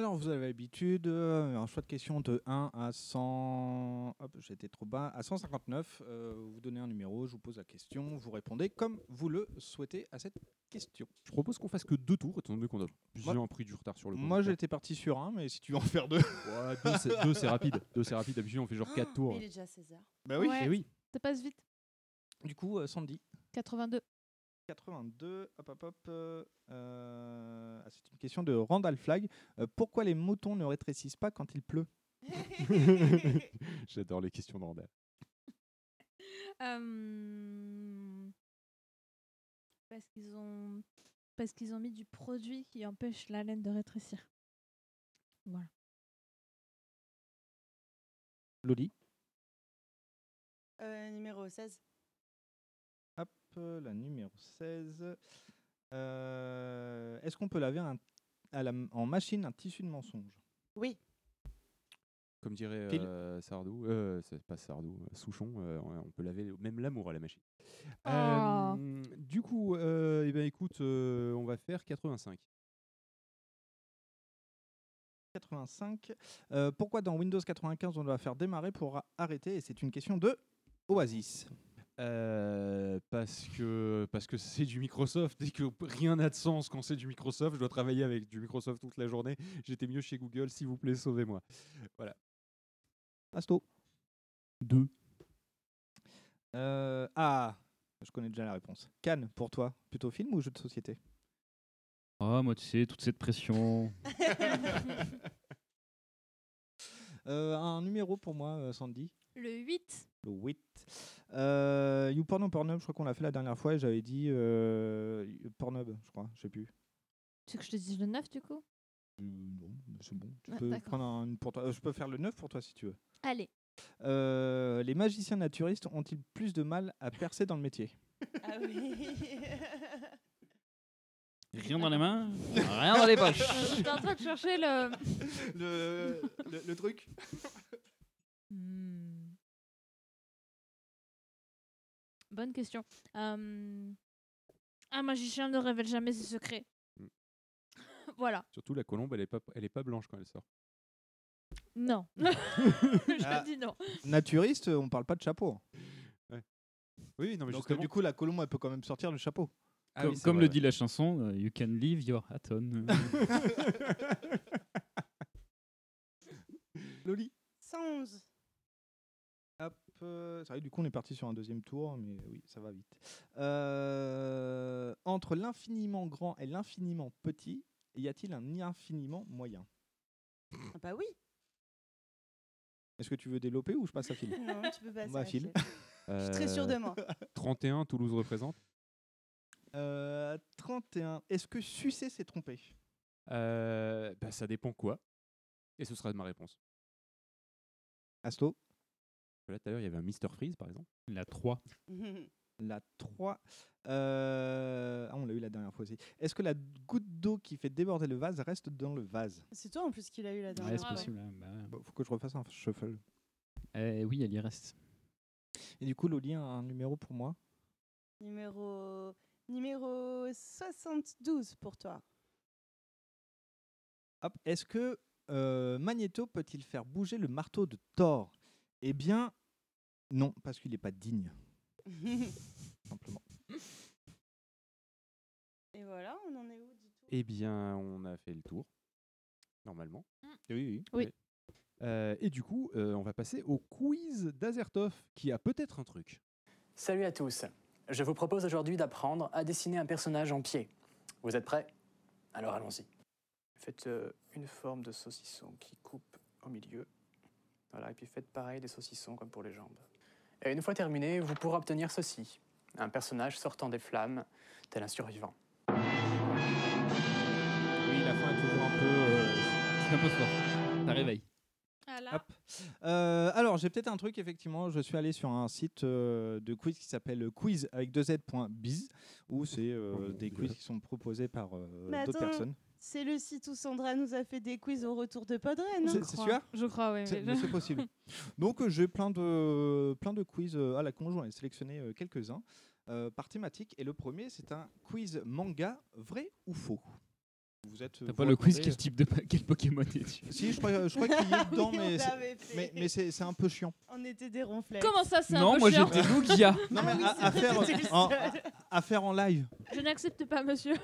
E: Alors, vous avez l'habitude, euh, un choix de questions de 1 à 100. Hop, j'étais trop bas. À 159, euh, vous donnez un numéro, je vous pose la question, vous répondez comme vous le souhaitez à cette question.
D: Je propose qu'on fasse que deux tours, étant donné qu'on a
E: Moi-
D: bien pris du retard sur le
E: Moi, j'étais parti sur un, mais si tu veux en faire deux.
D: Ouais, deux, c'est- deux, c'est rapide. Deux, c'est rapide. D'habitude, on fait genre 4 tours.
J: Mais il est déjà 16h.
E: bah oui.
F: Ouais.
D: Et oui.
F: Ça passe vite.
E: Du coup, euh, Sandy.
F: 82.
E: 82, hop hop hop. euh, euh, ah, c'est une question de Randall Flag. Euh, pourquoi les moutons ne rétrécissent pas quand il pleut?
D: J'adore les questions de Randall.
F: Euh, Parce qu'ils ont... Parce qu'ils ont mis du produit qui empêche la laine de rétrécir. Voilà.
E: Loli?
J: Euh, numéro 16.
E: Hop, la numéro 16. Euh, Est-ce qu'on peut laver un- à la m- en machine un tissu de mensonge?
J: Oui.
D: Comme dirait euh, Sardou, euh, c'est pas Sardou, euh, Souchon, euh, on peut laver même l'amour à la machine.
F: Oh.
D: Euh, du coup, euh, eh ben, écoute, euh, on va faire 85.
E: 85. Euh, pourquoi dans Windows 95 on doit faire démarrer pour arrêter? Et c'est une question de Oasis.
D: Euh, parce que parce que c'est du Microsoft et que rien n'a de sens quand c'est du Microsoft. Je dois travailler avec du Microsoft toute la journée. J'étais mieux chez Google, s'il vous plaît, sauvez-moi. Voilà.
E: Asto.
G: 2.
E: Euh, ah, je connais déjà la réponse. Cannes, pour toi, plutôt film ou jeu de société?
G: Ah, moi, tu sais, toute cette pression.
E: Euh, Un numéro pour moi, euh, Sandy.
F: Le 8.
E: Le 8. Euh, YouPorn ou Pornhub, je crois qu'on l'a fait la dernière fois et j'avais dit euh, Pornhub, je crois, je sais plus.
F: Tu veux que je te dise le 9 du coup?
E: Euh, non, c'est bon. Tu
F: Ah,
E: peux prendre un, une pour toi. Euh, Je peux faire le 9 pour toi si tu veux.
F: Allez.
E: Euh, les magiciens naturistes ont-ils plus de mal à percer dans le métier?
J: Ah oui.
G: Rien dans les mains, rien dans les poches.
F: J'étais en train de chercher le.
E: le, le, le truc
F: Hmm. Bonne question. Euh, Un magicien ne révèle jamais ses secrets.
D: Mm.
F: voilà.
D: Surtout la colombe, elle est pas elle est pas blanche quand elle sort.
F: Non. je
E: Ah.
F: dis non.
E: Naturiste, on parle pas de chapeau.
D: Oui, non mais
E: Donc euh,
D: justement.
E: du coup, la colombe, elle peut quand même sortir le chapeau.
D: Ah
G: comme
D: oui, c'est
G: comme
D: vrai,
G: le
D: ouais.
G: dit la chanson, euh, You can leave your hat on.
E: Loli
J: 111.
E: Hop, C'est vrai, du coup, on est parti sur un deuxième tour, mais oui, ça va vite. Euh, entre l'infiniment grand et l'infiniment petit, y a-t-il un infiniment moyen?
I: Ah bah oui.
E: Est-ce que tu veux développer ou je passe à fil
I: Non, tu peux passer
E: On va
I: à
E: à fil.
I: Je suis très sûre de moi.
D: 31, Toulouse représente?
E: Euh, 31. Est-ce que sucer s'est trompé?
D: Euh, bah, ça dépend quoi. Et ce sera ma réponse.
E: Asto?
D: Là, tout à l'heure, il y avait un Mr. Freeze, par exemple.
G: La 3.
E: La 3. Euh, Ah, on l'a eu la dernière fois aussi. Est-ce que la goutte d'eau qui fait déborder le vase reste dans le vase?
I: C'est toi en plus qui l'a eu la dernière
G: Ouais, c'est
I: fois.
G: possible. hein, bah ouais.
E: Bon, Faut que je refasse un shuffle.
G: Eh oui, elle y reste.
E: Et du coup, Loli a un numéro pour moi?
I: Numéro... Numéro 72 pour toi.
E: Hop. Est-ce que euh, Magneto peut-il faire bouger le marteau de Thor? Eh bien, non, parce qu'il n'est pas digne. Simplement.
I: Et voilà, on en est où du tout?
D: Eh bien, on a fait le tour, normalement.
E: Oui, oui.
F: Oui.
D: Euh, et du coup, euh, on va passer au quiz d'Azertov, qui a peut-être un truc.
L: Salut à tous. Je vous propose aujourd'hui d'apprendre à dessiner un personnage en pied. Vous êtes prêts? Alors allons-y. Faites euh, une forme de saucisson qui coupe au milieu. Voilà, et puis faites pareil des saucissons comme pour les jambes. Et une fois terminé, vous pourrez obtenir ceci. Un personnage sortant des flammes, tel un survivant.
E: Oui, la fin est toujours un peu. euh,
G: C'est un peu fort. Ça réveille.
E: Hop. Euh, alors, j'ai peut-être un truc, effectivement. Je suis allé sur un site euh, de quiz qui s'appelle quiz avec 2z.biz, où c'est euh, des quiz qui sont proposés par euh, d'autres personnes.
I: C'est le site où Sandra nous a fait des quiz au retour de Podren. hein
E: C'est celui-là
F: Je crois, oui.
E: C'est
F: je-
E: possible. Donc, euh, j'ai plein de, plein de quiz euh, à la con. J'en ai sélectionné euh, quelques-uns euh, par thématique. Et le premier, c'est un quiz manga vrai ou faux? Vous êtes.
G: T'as
E: vous
G: pas le quiz quel type de quel Pokémon est-tu
E: Si, je crois, je crois qu'il y est dedans,
I: Oui, on
E: mais mais, mais c'est c'est un peu chiant.
I: On était des ronflettes.
F: Comment ça, c'est un
G: Non,
F: peu
G: moi
F: chiant?
G: j'étais Lugia.
E: Non, mais
I: Ah oui,
E: à, à faire, en- à- à faire en live.
F: Je n'accepte pas, monsieur.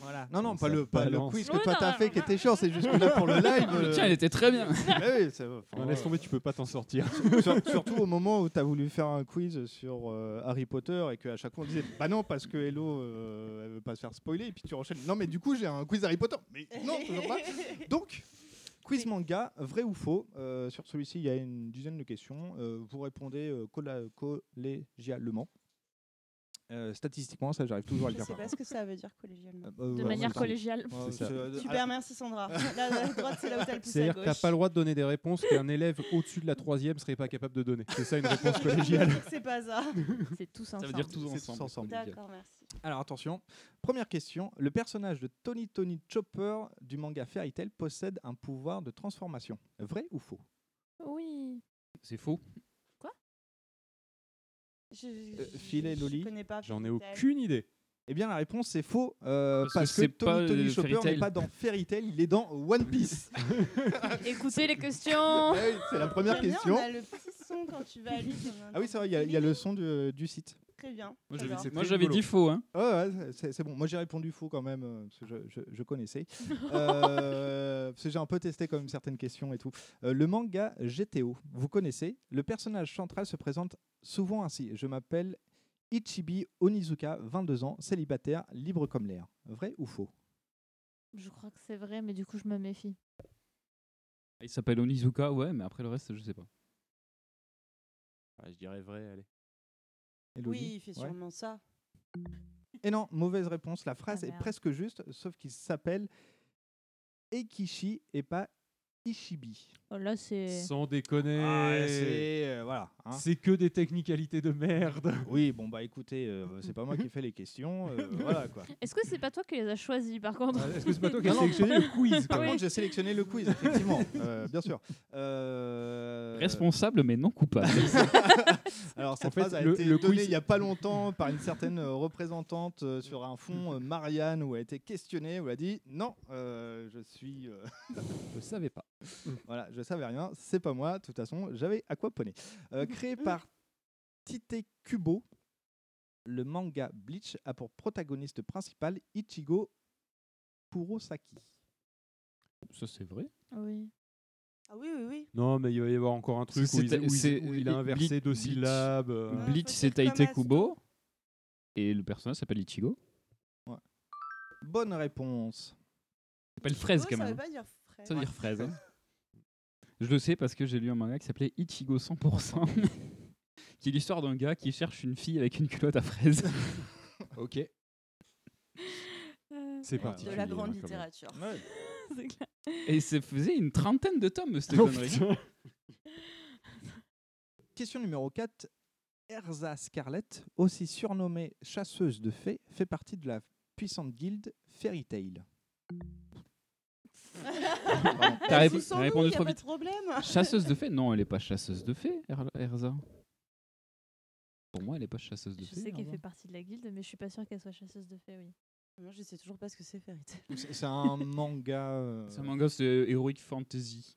E: Voilà. Non, non,
D: Ça
E: pas le, pas le quiz que
F: Oui,
E: toi
F: non,
E: t'as
F: non,
E: fait
F: non.
E: qui était chiant, c'est juste que là pour le live. euh,
G: Tiens, elle était très bien.
E: mais oui, enfin,
D: laisse tomber, tu peux pas t'en sortir.
E: Sur- surtout au moment où tu as voulu faire un quiz sur euh, Harry Potter et qu'à chaque fois on disait bah non parce que Hello euh, elle veut pas se faire spoiler et puis tu enchaînes non mais du coup j'ai un quiz Harry Potter mais non toujours pas donc quiz manga vrai ou faux Euh, sur celui-ci il y a une dizaine de questions Euh, vous répondez euh, collégialement Euh, statistiquement ça j'arrive toujours à le
I: Je
E: dire
I: sais pas ce que ça veut dire collégialement.
E: Euh, bah,
F: De manière collégiale.
E: Ouais,
D: ça.
I: Super, merci Sandra. Là, à droite, c'est là où t'as le à
D: C'est-à-dire que t'as pas le droit de donner des réponses qu'un élève au-dessus de la troisième serait pas capable de donner. C'est ça une réponse collégiale.
I: C'est pas ça.
F: C'est tous
G: Ça
F: ensemble.
G: veut dire tous ensemble.
E: ensemble.
I: D'accord, merci.
E: Alors attention, première question. Le personnage de Tony Tony Chopper du manga Fairy Tail possède un pouvoir de transformation. Vrai ou faux?
F: Oui.
G: C'est faux.
I: Je,
E: Euh,
I: je-
E: filet,
I: je
E: Loli
I: connais pas
D: J'en ai
I: Fairy Tail.
D: aucune idée.
E: Eh bien la réponse c'est faux euh,
G: Parce
E: parce,
G: que c'est
E: Tony
G: pas,
E: Tony
G: euh,
E: Chopper
G: Fairy Tail.
E: n'est pas dans Fairy Tail, il est dans One Piece.
F: Écoutez les questions.
E: Ah oui, c'est la première
I: J'aime bien,
E: question.
I: On a le petit son quand tu vas aller.
E: Ah oui c'est vrai, il y, a- il y a le son du, du site.
I: Très bien.
G: Moi j'avais, moi, dit faux. Hein.
E: Ouais, c'est- c'est bon. Moi j'ai répondu faux quand même, euh, parce que je, je- je connaissais. Euh, parce que j'ai un peu testé quand même certaines questions et tout. Euh, le manga GTO, vous connaissez Le personnage central se présente souvent ainsi. Je m'appelle Ichibi Onizuka, 22 ans, célibataire, libre comme l'air. Vrai ou faux?
F: Je crois que c'est vrai, mais du coup, je me méfie.
G: Il s'appelle Onizuka, ouais, mais après le reste, je sais pas.
D: je dirais vrai, allez.
E: Elodie
I: Oui, il fait
E: Ouais.
I: sûrement ça.
E: Et non, mauvaise réponse. La phrase
F: Ah,
E: est
F: merde.
E: presque juste, sauf qu'il s'appelle Eikishi et pas Ishibi.
F: Oh, là, c'est.
D: Sans déconner.
E: Ah, c'est euh, voilà. hein.
D: C'est que des technicalités de merde.
E: Oui, bon bah écoutez, euh, c'est pas moi qui fais les questions, euh, voilà quoi.
F: Est-ce que c'est pas toi qui les as choisis, par contre
D: Est-ce que c'est pas toi qui as sélectionné le quiz
E: Par contre, j'ai sélectionné le quiz, effectivement, euh, bien sûr. Euh,
G: Responsable, mais non coupable.
E: Alors cette
D: En fait,
E: phrase a
D: le-
E: été
D: le
E: donnée
D: quiz-
E: il y a pas longtemps par une certaine représentante euh, sur un fond euh, Marianne où elle a été questionnée, où elle a dit non, euh, je suis, euh,
D: Je savais pas.
E: voilà, je savais rien, c'est pas moi. De toute façon, j'avais aquaponé. Euh, créé par Tite Kubo, le manga Bleach a pour protagoniste principal Ichigo Kurosaki.
G: Ça, c'est vrai.
F: Oui.
I: Ah oui, oui, oui.
D: Non, mais il va y avoir encore un truc où,
G: C'est-
D: il- où il-
G: c'est-
D: où il a inversé
G: Bleach-
D: deux syllabes. euh.
I: Ouais,
G: Bleach,
I: faut
G: c'est
I: dire
G: Taite
I: Aston.
G: Kubo. Et le personnage s'appelle Ichigo.
E: Bonne réponse.
G: Il s'appelle Fraise quand
I: ça
G: même.
I: veut pas dire fraise.
G: Ça veut dire fraise. hein. Je le sais parce que j'ai lu un manga qui s'appelait Ichigo 100%, qui est l'histoire d'un gars qui cherche une fille avec une culotte à fraises.
D: Ok.
F: Euh,
D: C'est
I: De
D: particulier.
I: la
D: hein,
I: grande
D: même.
I: littérature.
F: c'est clair.
G: Et ça faisait une trentaine de tomes, cette
D: Oh,
G: connerie.
E: Question numéro 4. Erza Scarlett, aussi surnommée chasseuse de fées, fait partie de la puissante guilde Fairy Tail.
G: T'as répo- répondu
I: y a
G: trop
I: pas
G: vite.
I: de problème.
G: Chasseuse de fées Non, elle est pas chasseuse de fées, Er- Erza. Pour moi, elle est pas chasseuse de
F: Je
G: fées.
F: sais qu'elle
G: Erza.
F: fait partie de la guilde, mais je suis pas sûre qu'elle soit chasseuse de fées, oui.
I: Moi, je sais toujours pas ce que c'est Fairy Tail.
E: C'est c'est un manga. euh,
G: C'est un manga, c'est Heroic Fantasy.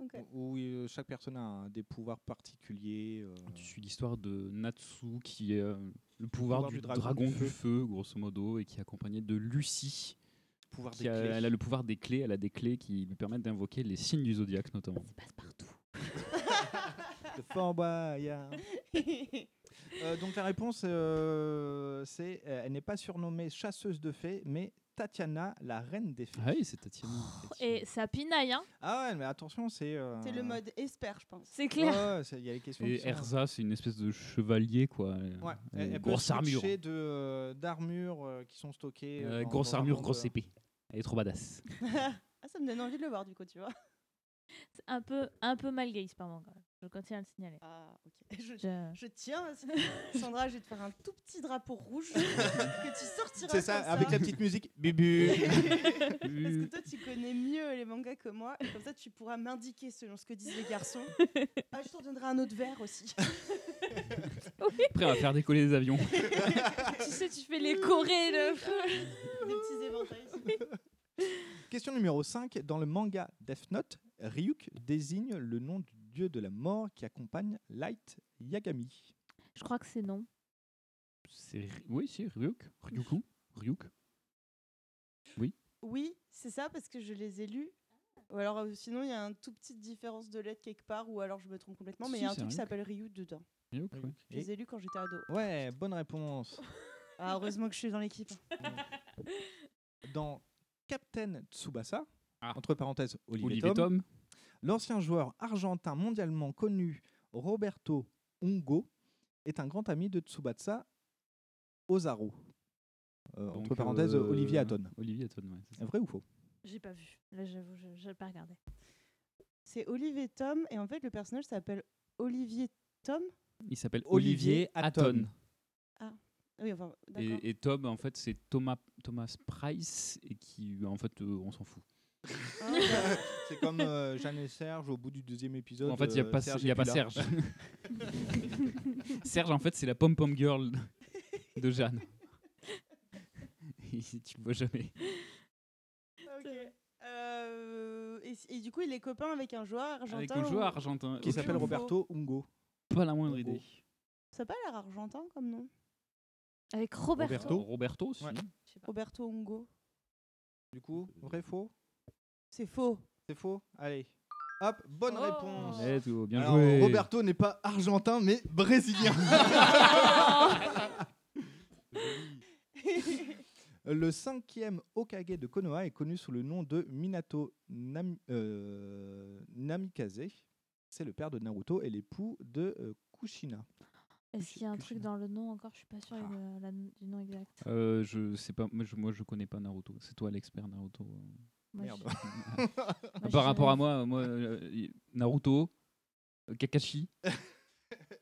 I: Ok.
E: où euh, chaque personne a des pouvoirs particuliers. euh,
G: Tu suis l'histoire de Natsu, qui est euh, le pouvoir,
E: Pouvoir
G: du,
E: du dragon
G: dragon,
E: du
G: du,
E: feu.
G: feu. grosso modo, et qui est accompagné de Lucie.
E: Pouvoir des
G: a-
E: clés.
G: elle a le pouvoir des clés, elle a des clés qui lui permettent d'invoquer les signes du zodiaque notamment.
E: de Fort Boyard. Euh, donc la réponse, euh, c'est euh, elle n'est pas surnommée chasseuse de fées, mais Tatiana, la reine des fées.
G: Ah oui, c'est Tatiana.
F: Et ça pinaille, hein
E: Ah ouais, mais attention, c'est. euh,
I: C'est le mode esper, je pense.
F: C'est clair.
E: Ouais, il y a les questions.
G: Et Erza, c'est une espèce de chevalier, quoi.
E: Ouais, elle, elle peut
G: grosse armure.
E: de euh, d'armures qui sont stockées.
G: Euh, grosse armure, grosse épée. Elle est trop badass.
I: ah, ça me donne envie de le voir, du coup, tu vois.
F: C'est un peu, un peu mal gaze par moment, quand même. Je continue à le signaler.
I: Ah, ok. Je,
F: Je-
I: je tiens. à Sandra, je vais te faire un tout petit drapeau rouge que tu sortiras.
E: C'est ça, avec la petite musique. Bibu.
I: Parce que toi, tu connais mieux les mangas que moi. Et comme ça, tu pourras m'indiquer selon ce que disent les garçons. Ah, je t'en donnerai un autre verre aussi.
G: Après, on va faire décoller des avions.
F: tu sais, tu fais les chorés, le
I: Des petits éventails.
E: Question numéro 5. Dans le manga Death Note, Ryuk désigne le nom du dieu de la mort qui accompagne Light Yagami.
F: Je crois que c'est non.
G: C'est Oui, si, Ryuk. Ryuku. Ryuk. Oui.
I: Oui, c'est ça, parce que je les ai lus. Ou alors, euh, sinon, il y a une toute petite différence de lettres quelque part, ou alors je me trompe complètement, mais il y a un
G: c'est
I: truc qui
G: Ryuk.
I: s'appelle Ryu dedans.
G: Ryuk, ouais.
I: Je les ai lus quand j'étais ado.
E: Ouais, bonne réponse.
I: Ah, heureusement que je suis dans l'équipe.
E: Dans Captain Tsubasa,
G: Ah.
E: entre parenthèses Olivier,
G: Olivier
E: Tom,
G: Tom.
E: L'ancien joueur argentin mondialement connu Roberto Ungo est un grand ami de Tsubasa Ozaru. Euh, entre
G: Donc,
E: parenthèses
G: euh,
E: Olivier Hatton.
G: Olivier Hatton, ouais. c'est ça.
E: Vrai ou faux?
F: J'ai pas vu. Là, j'avoue, je n'ai pas regardé.
I: C'est Olivier Tom, et en fait, le personnage s'appelle Olivier Tom?
G: Il s'appelle
E: Olivier
G: Olivier.
E: Hatton.
I: Ah, oui, enfin, d'accord.
G: Et, et Tom, en fait, c'est Thomas, Thomas Price, et qui, en fait, euh, on s'en fout.
E: C'est comme euh, Jeanne et Serge au bout du deuxième épisode.
G: en fait, il n'y a
E: euh,
G: pas,
E: Serge
G: y a pas. Serge. Serge, en fait, c'est la pom-pom girl de Jeanne. Tu le vois jamais.
I: ok. Euh, et, et du coup, il est copain avec un joueur argentin.
G: Avec un
I: ou-
G: joueur argentin.
E: Qui s'appelle. Roberto Ungo.
G: Pas la moindre
E: Ungo.
G: idée.
I: Ça a pas l'air argentin comme nom
F: Avec Roberto.
E: Roberto.
G: Roberto aussi.
E: Ouais.
I: Roberto Ungo.
E: Du coup, vrai, faux
I: C'est faux.
E: C'est faux Allez. Hop, bonne
F: Oh.
E: réponse.
G: Let's go, bien
E: Alors,
G: joué.
E: Roberto n'est pas argentin, mais brésilien. Le cinquième Okage de Konoha est connu sous le nom de Minato Nam- euh, Namikaze. C'est le père de Naruto et l'époux de euh, Kushina.
F: Est-ce qu'il y a un truc dans le nom encore? Je suis pas sûre
E: Ah.
F: du nom exact.
G: Euh, je sais pas, moi je, moi je connais pas Naruto. C'est toi l'expert Naruto.
E: Merde.
G: Par rapport à moi, moi euh, Naruto, Kakashi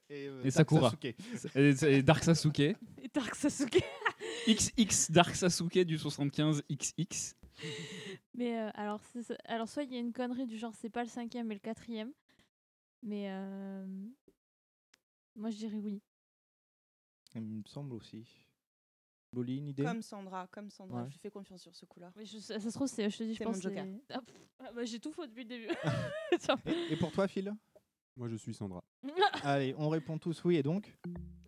E: Et, euh,
G: et Sakura.
E: Sasuke.
G: et, et Dark Sasuke.
F: Et Dark Sasuke.
G: XX Dark Sasuke du 75 XX.
F: Mais euh, alors, alors, soit il y a une connerie du genre, c'est pas le cinquième, mais le quatrième. Mais euh, moi, je dirais oui.
E: Il me semble aussi. Loli, une idée
I: Comme Sandra, comme Sandra.
E: Ouais.
I: Je lui fais confiance sur ce coup-là.
F: Mais je- ça, ça se trouve, c'est, je te dis, je pense c'est- Ah, ah, bah, j'ai tout faux depuis le début.
E: Et, et pour toi, Phil?
D: Moi, je suis Sandra.
E: Allez, on répond tous oui et donc?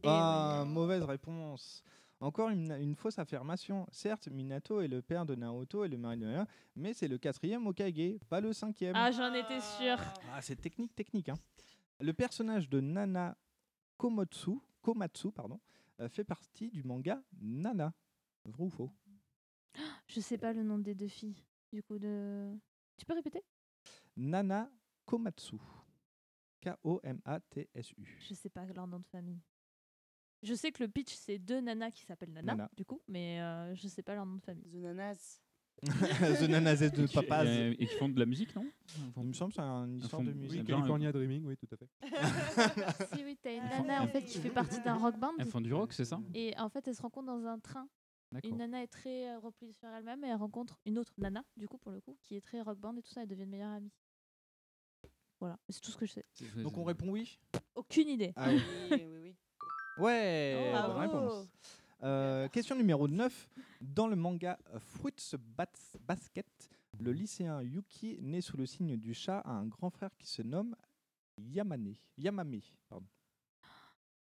F: Et
E: Ah, mauvaise réponse. Encore une, une fausse affirmation. Certes, Minato est le père de Naruto et le mari de Naruto, mais c'est le quatrième Hokage, pas le cinquième.
F: Ah, j'en étais sûre.
E: Ah, c'est technique, technique. hein. Le personnage de Nana Komotsu, Komatsu pardon, euh, fait partie du manga Nana. Vrai ou faux?
F: Je sais pas le nom des deux filles. Du coup, de. Tu peux répéter?
E: Nana Komatsu. K-O-M-A-T-S-U.
F: Je sais pas leur nom de famille. Je sais que le pitch, c'est deux nanas qui s'appellent Nana,
E: Nana.
F: du coup, mais euh, je sais pas leur nom de famille.
J: The Nanas.
E: The Nanazes de
G: Et qui-
E: Papaz.
G: euh, Et qui font de la musique, non?
E: Il me semble que c'est une histoire de
G: oui,
E: musique.
G: bien,
D: California Dreaming, oui, tout à fait.
F: si, oui, t'as une nana en fait qui fait partie d'un rock band.
G: Elles font du rock, c'est ça?
F: Et en fait, elle se rencontre dans un train. Une nana est très euh, repliée sur elle-même et elle rencontre une autre nana, du coup, pour le coup, qui est très rock band et tout ça, elles deviennent meilleures amies. Voilà, c'est tout ce que je sais.
E: Donc on répond oui?
F: Aucune idée.
E: Ah oui.
J: Oui, oui, oui.
E: Ouais,
F: Oh,
E: bonne réponse. Euh, question numéro 9. Dans le manga Fruits Bats- Basket, le lycéen Yuki, né sous le signe du chat, a un grand frère qui se nomme Yamane. Yamame. Pardon.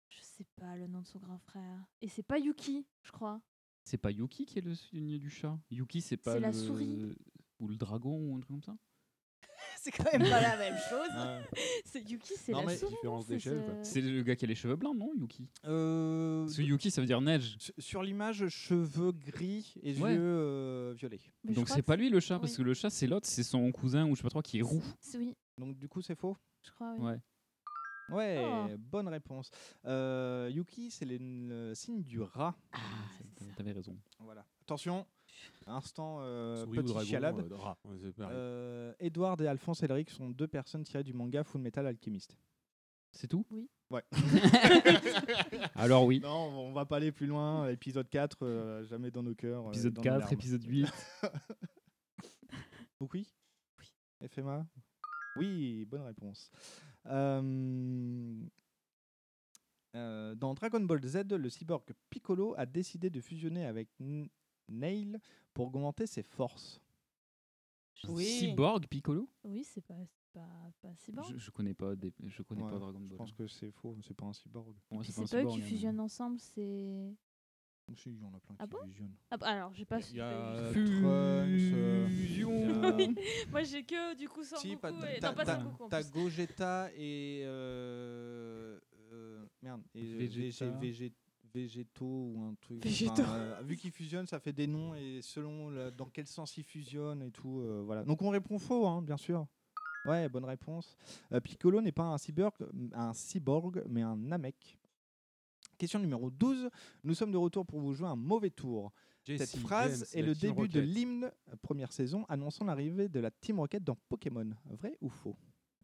F: Je sais pas le nom de son grand frère. Et c'est pas Yuki, je crois.
G: C'est pas Yuki qui est le signe du chat? Yuki, c'est pas
F: C'est la
G: le-
F: souris.
G: Ou le dragon ou un truc comme ça?
J: C'est quand même pas la même chose.
F: C'est Yuki, c'est la
E: mais-
F: souris.
D: Différence
F: C'est
D: d'échelle, quoi.
F: ce-
G: C'est le gars qui a les cheveux blancs, non Yuki?
E: Euh,
G: Parce que Yuki, ça veut dire neige.
E: su- sur l'image, cheveux gris et
G: Ouais.
E: yeux euh, violets.
F: Mais je
G: Donc
F: crois
G: c'est
F: que
G: pas lui le chat, parce
F: oui.
G: que le chat c'est l'autre, c'est son cousin ou je sais pas trop qui est roux.
F: c'est- Oui,
E: Donc du coup, c'est faux?
F: Je crois, oui.
G: Ouais.
E: Ouais,
F: Oh.
E: bonne réponse. Euh, Yuki, c'est le, le signe du rat.
F: Ah,
G: T'avais raison.
E: Voilà. Attention, instant euh, petit
D: dragon,
E: chialade.
D: euh, rat.
E: Euh, Edward et Alphonse Elric sont deux personnes tirées du manga Full Metal Alchemist.
G: C'est tout?
F: Oui.
E: Ouais.
G: Alors oui.
E: Non, on va pas aller plus loin. Épisode 4, euh, jamais dans nos cœurs.
G: Épisode
E: dans nos
G: 4,
E: larmes.
G: épisode 8.
E: Donc oui Oui. FMA Oui, bonne réponse. Euh, euh, dans Dragon Ball Z, le cyborg Piccolo a décidé de fusionner avec Nail pour augmenter ses forces.
J: Oui.
G: Cyborg Piccolo?
F: Oui, c'est pas, pas, pas si bon.
G: je, je connais pas des, je connais
E: Ouais,
G: pas Dragon
E: Je
G: Ball.
E: pense que c'est faux, c'est pas un cyborg.
F: Puis
G: c'est
F: c'est pas eux
G: un
F: qui
G: cyborg, hein.
F: fusionnent ensemble, c'est.
E: Si, il y en a plein
F: Ah
E: qui
F: bon?
E: fusionnent.
F: Ah bah, alors, j'ai pas
E: Il y a
F: su-
E: Trunks,
G: Fusion.
F: Oui. Moi, j'ai que du coup Sangoku
E: Si, pas-
F: et.
E: t'as-
F: Non, pas Sangoku en
E: T'as. Gogeta et. euh, euh, merde. Et euh,
G: Vegeta.
E: Végé- Végé- Végétaux ou un truc.
F: Végétaux.
E: enfin, euh, vu qu'ils fusionnent, ça fait des noms et selon dans quel sens ils fusionnent et tout. euh, voilà. Donc on répond faux, hein, bien sûr. Ouais, bonne réponse. Euh, Piccolo n'est pas un cyborg, un cyborg, mais un Namek. Question numéro 12. Nous sommes de retour pour vous jouer un mauvais tour.
D: Jesse,
E: Cette phrase
D: James,
E: est le début de l'hymne euh, première saison annonçant l'arrivée de la Team Rocket dans Pokémon. Vrai ou faux?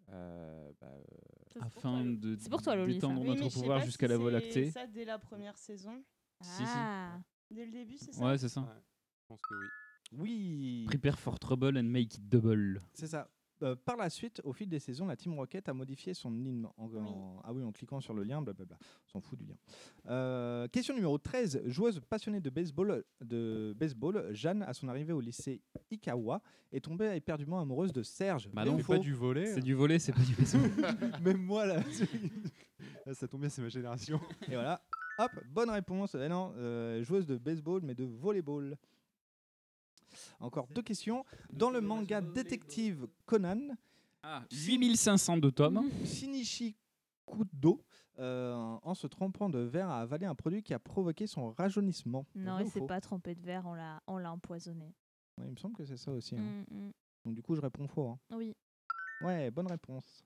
D: Euh, bah, euh,
F: C'est pour
G: Afin
F: toi,
G: de
F: C'est pour toi, Loli,
G: d'étendre
J: Oui,
G: notre pouvoir jusqu'à
J: si
G: la Voie
J: c'est
G: lactée.
J: ça dès la première saison.
G: Si, si.
F: Ah.
J: Dès le début, c'est ça
G: Ouais, c'est ça.
D: ouais, je pense que oui.
E: Oui.
G: Prepare for trouble and make it double.
E: C'est ça. Euh, par la suite, au fil des saisons, la Team Rocket a modifié son hymne en, en- ah oui, en cliquant sur le lien, blablabla. On s'en fout du lien. Euh, question numéro 13. Joueuse passionnée de baseball, de baseball, Jeanne, à son arrivée au lycée Ikawa, est tombée éperdument amoureuse de Serge.
G: Bah non,
D: C'est pas du volet.
G: C'est du volet, c'est pas du vaisseau.
E: Même moi, là.
D: Ah, ça tombe bien, c'est ma génération.
E: Et voilà. Hop, bonne réponse. Eh non, euh, joueuse de baseball, mais de volleyball. Encore deux questions. Dans le manga détective Conan,
G: Ah, 8500 de tomes.
E: Shinichi Kudo, euh, en se trompant de verre, a avalé un produit qui a provoqué son rajeunissement.
F: Non, il s'est pas trompé de verre, on l'a, on l'a empoisonné.
E: Ouais, Il me semble que c'est ça aussi. hein.
F: Mm, mm.
E: Donc du coup, je réponds faux. hein.
F: Oui.
E: Ouais, bonne réponse.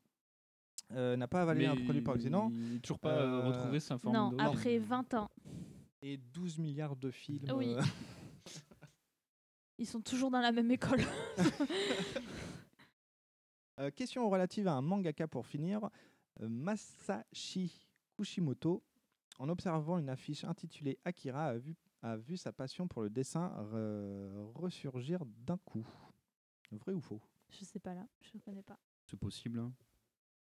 E: Euh, n'a pas avalé un produit par accident.
G: Il n'a toujours pas euh, retrouvé sa forme
F: Non, après 20 ans.
E: Et 12 milliards de films.
F: Oui. Ils sont toujours dans la même école.
E: Euh, question relative à un mangaka pour finir. Euh, Masashi Kushimoto, en observant une affiche intitulée Akira, a vu, a vu sa passion pour le dessin re- ressurgir d'un coup. Vrai ou faux?
F: Je sais pas là, je connais pas.
G: C'est possible. hein.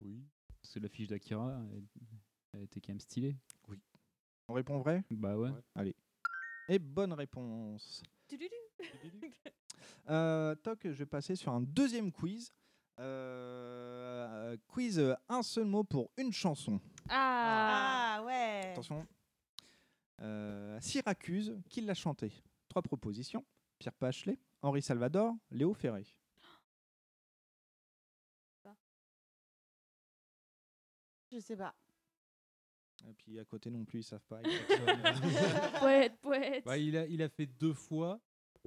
D: Oui.
G: Parce que l'affiche d'Akira, elle, était quand même stylée.
E: On répond vrai?
G: Bah ouais.
E: Allez. Et bonne réponse. Euh, toc, je vais passer sur un deuxième quiz. Euh, quiz euh, un seul mot pour une chanson.
F: Ah,
J: Ah ouais.
E: Attention. Euh, Syracuse, qui l'a chanté? Trois propositions Pierre Bachelet, Henri Salvador, Léo Ferré.
J: Je sais pas.
E: Et puis à côté non plus, ils savent pas. a personne.
F: Poète, poète.
D: Bah, il, a, il a fait deux fois,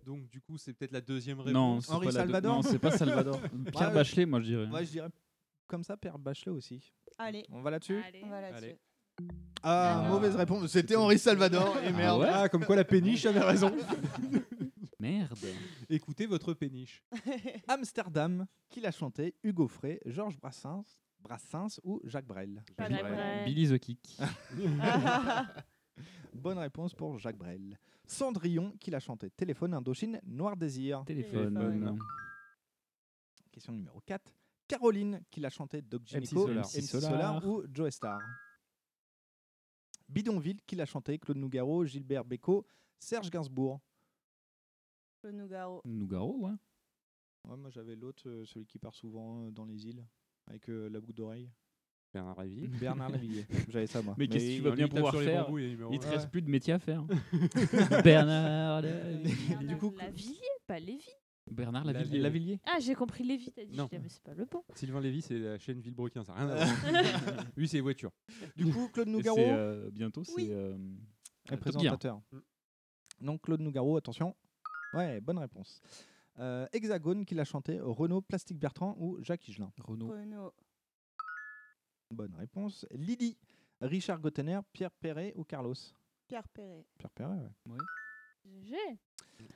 D: donc du coup, c'est peut-être la deuxième réponse.
G: Non, c'est
E: Henri
G: pas
E: Salvador
G: Non, c'est pas Salvador. Pierre
E: Ouais,
G: Bachelet, moi je dirais.
E: Ouais, je dirais comme ça, Pierre Bachelet aussi.
J: Allez,
E: On va là-dessus?
J: On va là-dessus.
D: Allez.
E: Ah,
F: Ah.
E: mauvaise réponse. C'était Henri Salvador. Et merde.
G: ouais?
D: Ah, comme quoi la péniche avait raison.
G: Merde.
D: Écoutez votre péniche.
E: Amsterdam, qui l'a chanté? Hugo Frey, Georges Brassens, Brassens ou Jacques Brel?
F: Pas
G: Billy-. Billy the Kick.
E: Bonne réponse pour Jacques Brel. Cendrillon, qui l'a chanté Téléphone Indochine, Noir Désir.
G: Téléphone.
J: Téléphone.
E: Question numéro 4. Caroline, qui l'a chanté Doc
D: Solar.
E: MC
G: MC
E: Solar
G: Solar.
E: ou Joe Star? Bidonville, qui l'a chanté Claude Nougaro, Gilbert Bécaud, Serge Gainsbourg.
J: Le Nougaro.
G: Nougaro, ouais.
E: Ouais, moi j'avais l'autre, euh, celui qui part souvent euh, dans les îles, avec euh, la boucle d'oreille.
D: Bernard Réville.
E: Bernard Lavillier. J'avais ça moi.
G: Mais qu'est-ce que tu vas bien pouvoir faire. Il te
E: Ouais.
G: reste plus de métier à faire. Bernard Lavillier.
E: Du coup,
F: Lavillier, pas Lévy.
G: Bernard
D: La-
G: Lavillier.
E: Lavillier
F: Ah, j'ai compris Lévy, t'as dit.
D: Non.
F: Je dis, mais c'est pas le bon.
D: Sylvain Lévy, c'est la chaîne Villebrequin, ça n'a rien à voir. Lui, c'est les voitures.
E: Du coup, Claude Nougaro
G: c'est, euh, bientôt, c'est
J: Oui.
G: euh, Gear.
E: présentateur. Donc Claude Nougaro, attention. Ouais, bonne réponse. Euh, Hexagone, qui l'a chanté Renaud Plastique Bertrand ou Jacques Higelin?
G: Renault.
J: Renault.
E: Bonne réponse. Lydie, Richard Gottener, Pierre Perret ou Carlos
J: Pierre Perret.
E: Pierre Perret, ouais.
F: GG.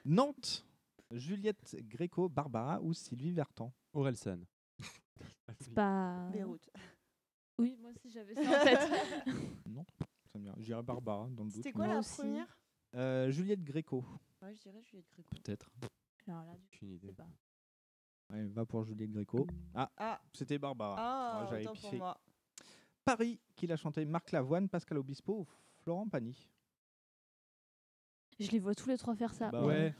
E: Nantes, Juliette Gréco, Barbara ou Sylvie Vertan.
D: Orelsan.
F: C'est pas.
J: Beyrouth.
F: Oui, moi aussi j'avais ça en tête.
E: Non, ça me vient. Je dirais Barbara dans le doute.
J: C'était quoi la
F: aussi.
J: première
E: Euh, Juliette Gréco.
J: Ouais, je dirais Juliette Gréco.
G: Peut-être.
F: Alors là, du
D: idée.
F: coup, pas.
E: Ouais, va pour Juliette Gréco. Ah,
J: Ah,
E: c'était Barbara.
J: ah
E: j'avais
J: pour moi.
E: Paris, qui l'a chanté Marc Lavoine, Pascal Obispo ou Florent Pagny.
F: Je les vois tous les trois faire ça.
E: Bah
D: Ouais.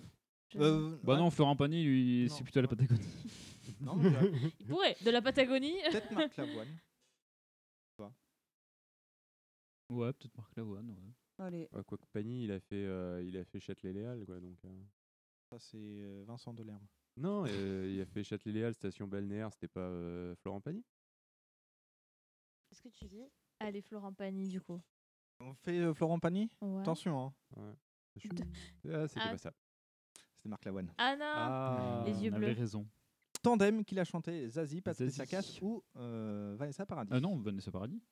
F: Je-
E: Euh,
G: Bah
E: ouais.
G: non, Florent Pagny, lui,
E: Non.
G: c'est plutôt la Patagonie.
E: Non, mais j'aurais-
F: Il pourrait. De la Patagonie.
E: peut-être Marc Lavoine.
G: Ouais, peut-être Marc Lavoine. Ouais.
J: Allez.
D: Ouais, Quoique Pagny, il a fait, euh, il a fait Châtelet-Léal, quoi. Donc, euh.
E: Ça, c'est euh, Vincent Delerme.
D: Non, euh, il a fait Châtelet-Léal, station balnéaire, c'était pas euh, Florent Pagny
J: Qu'est-ce que tu dis
F: Allez, Florent Pagny, du coup.
E: On fait euh, Florent Pagny?
F: Ouais.
E: Attention, hein.
D: Ouais. Je-
F: De-
D: Ah, c'était
F: Ah.
D: pas ça.
E: c'était Marc Lavoine.
F: Ah non
D: Ah,
F: Les yeux
G: on avait
F: bleus.
G: raison.
E: Tandem, qui l'a chanté Zazie, Patricia
G: Zazie.
E: Cass ou euh, Vanessa Paradis.
G: Ah non, Vanessa Paradis.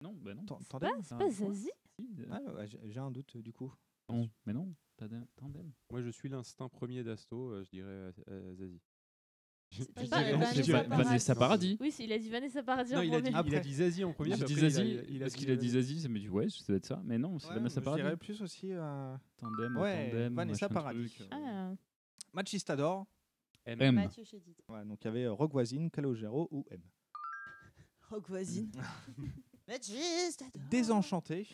G: Non, bah non.
E: Tan- Tandem?
F: C'est pas. Zazie?
G: Si, euh,
E: Ah, ouais, j'ai j'ai un doute du coup.
G: non, mais non. Tandem. tandem.
D: Moi, je suis l'instinct premier d'Asto, euh, je dirais euh, euh, Zazie. Je-
F: C'est
D: je
F: pas
D: dirais-
F: Vanessa
D: je
F: Paradis.
G: Vanessa Paradis.
F: Oui, il a dit Vanessa Paradis
D: Non,
F: en
D: il a, dit,
F: premier.
D: il a
E: Après.
D: dit Zazie en premier.
G: J'ai dit
D: après, il a-
G: Zazie.
D: il a
G: Parce qu'il a dit Zazie, ça me dit ouais, ça doit être ça. Mais non, c'est
E: Ouais,
G: Vanessa
E: je
G: Paradis.
E: dirais plus aussi euh,
G: Tandem,
E: Ouais,
G: tandem,
E: Vanessa Paradis.
G: truc, euh,
F: Ah,
E: Machistador.
D: M.
G: M.
J: Mathieu Chédid.
E: Ouais, donc il y avait Rock Voisine, Calogero ou M.
J: Rock voisine. Machistador.
E: Désenchanté,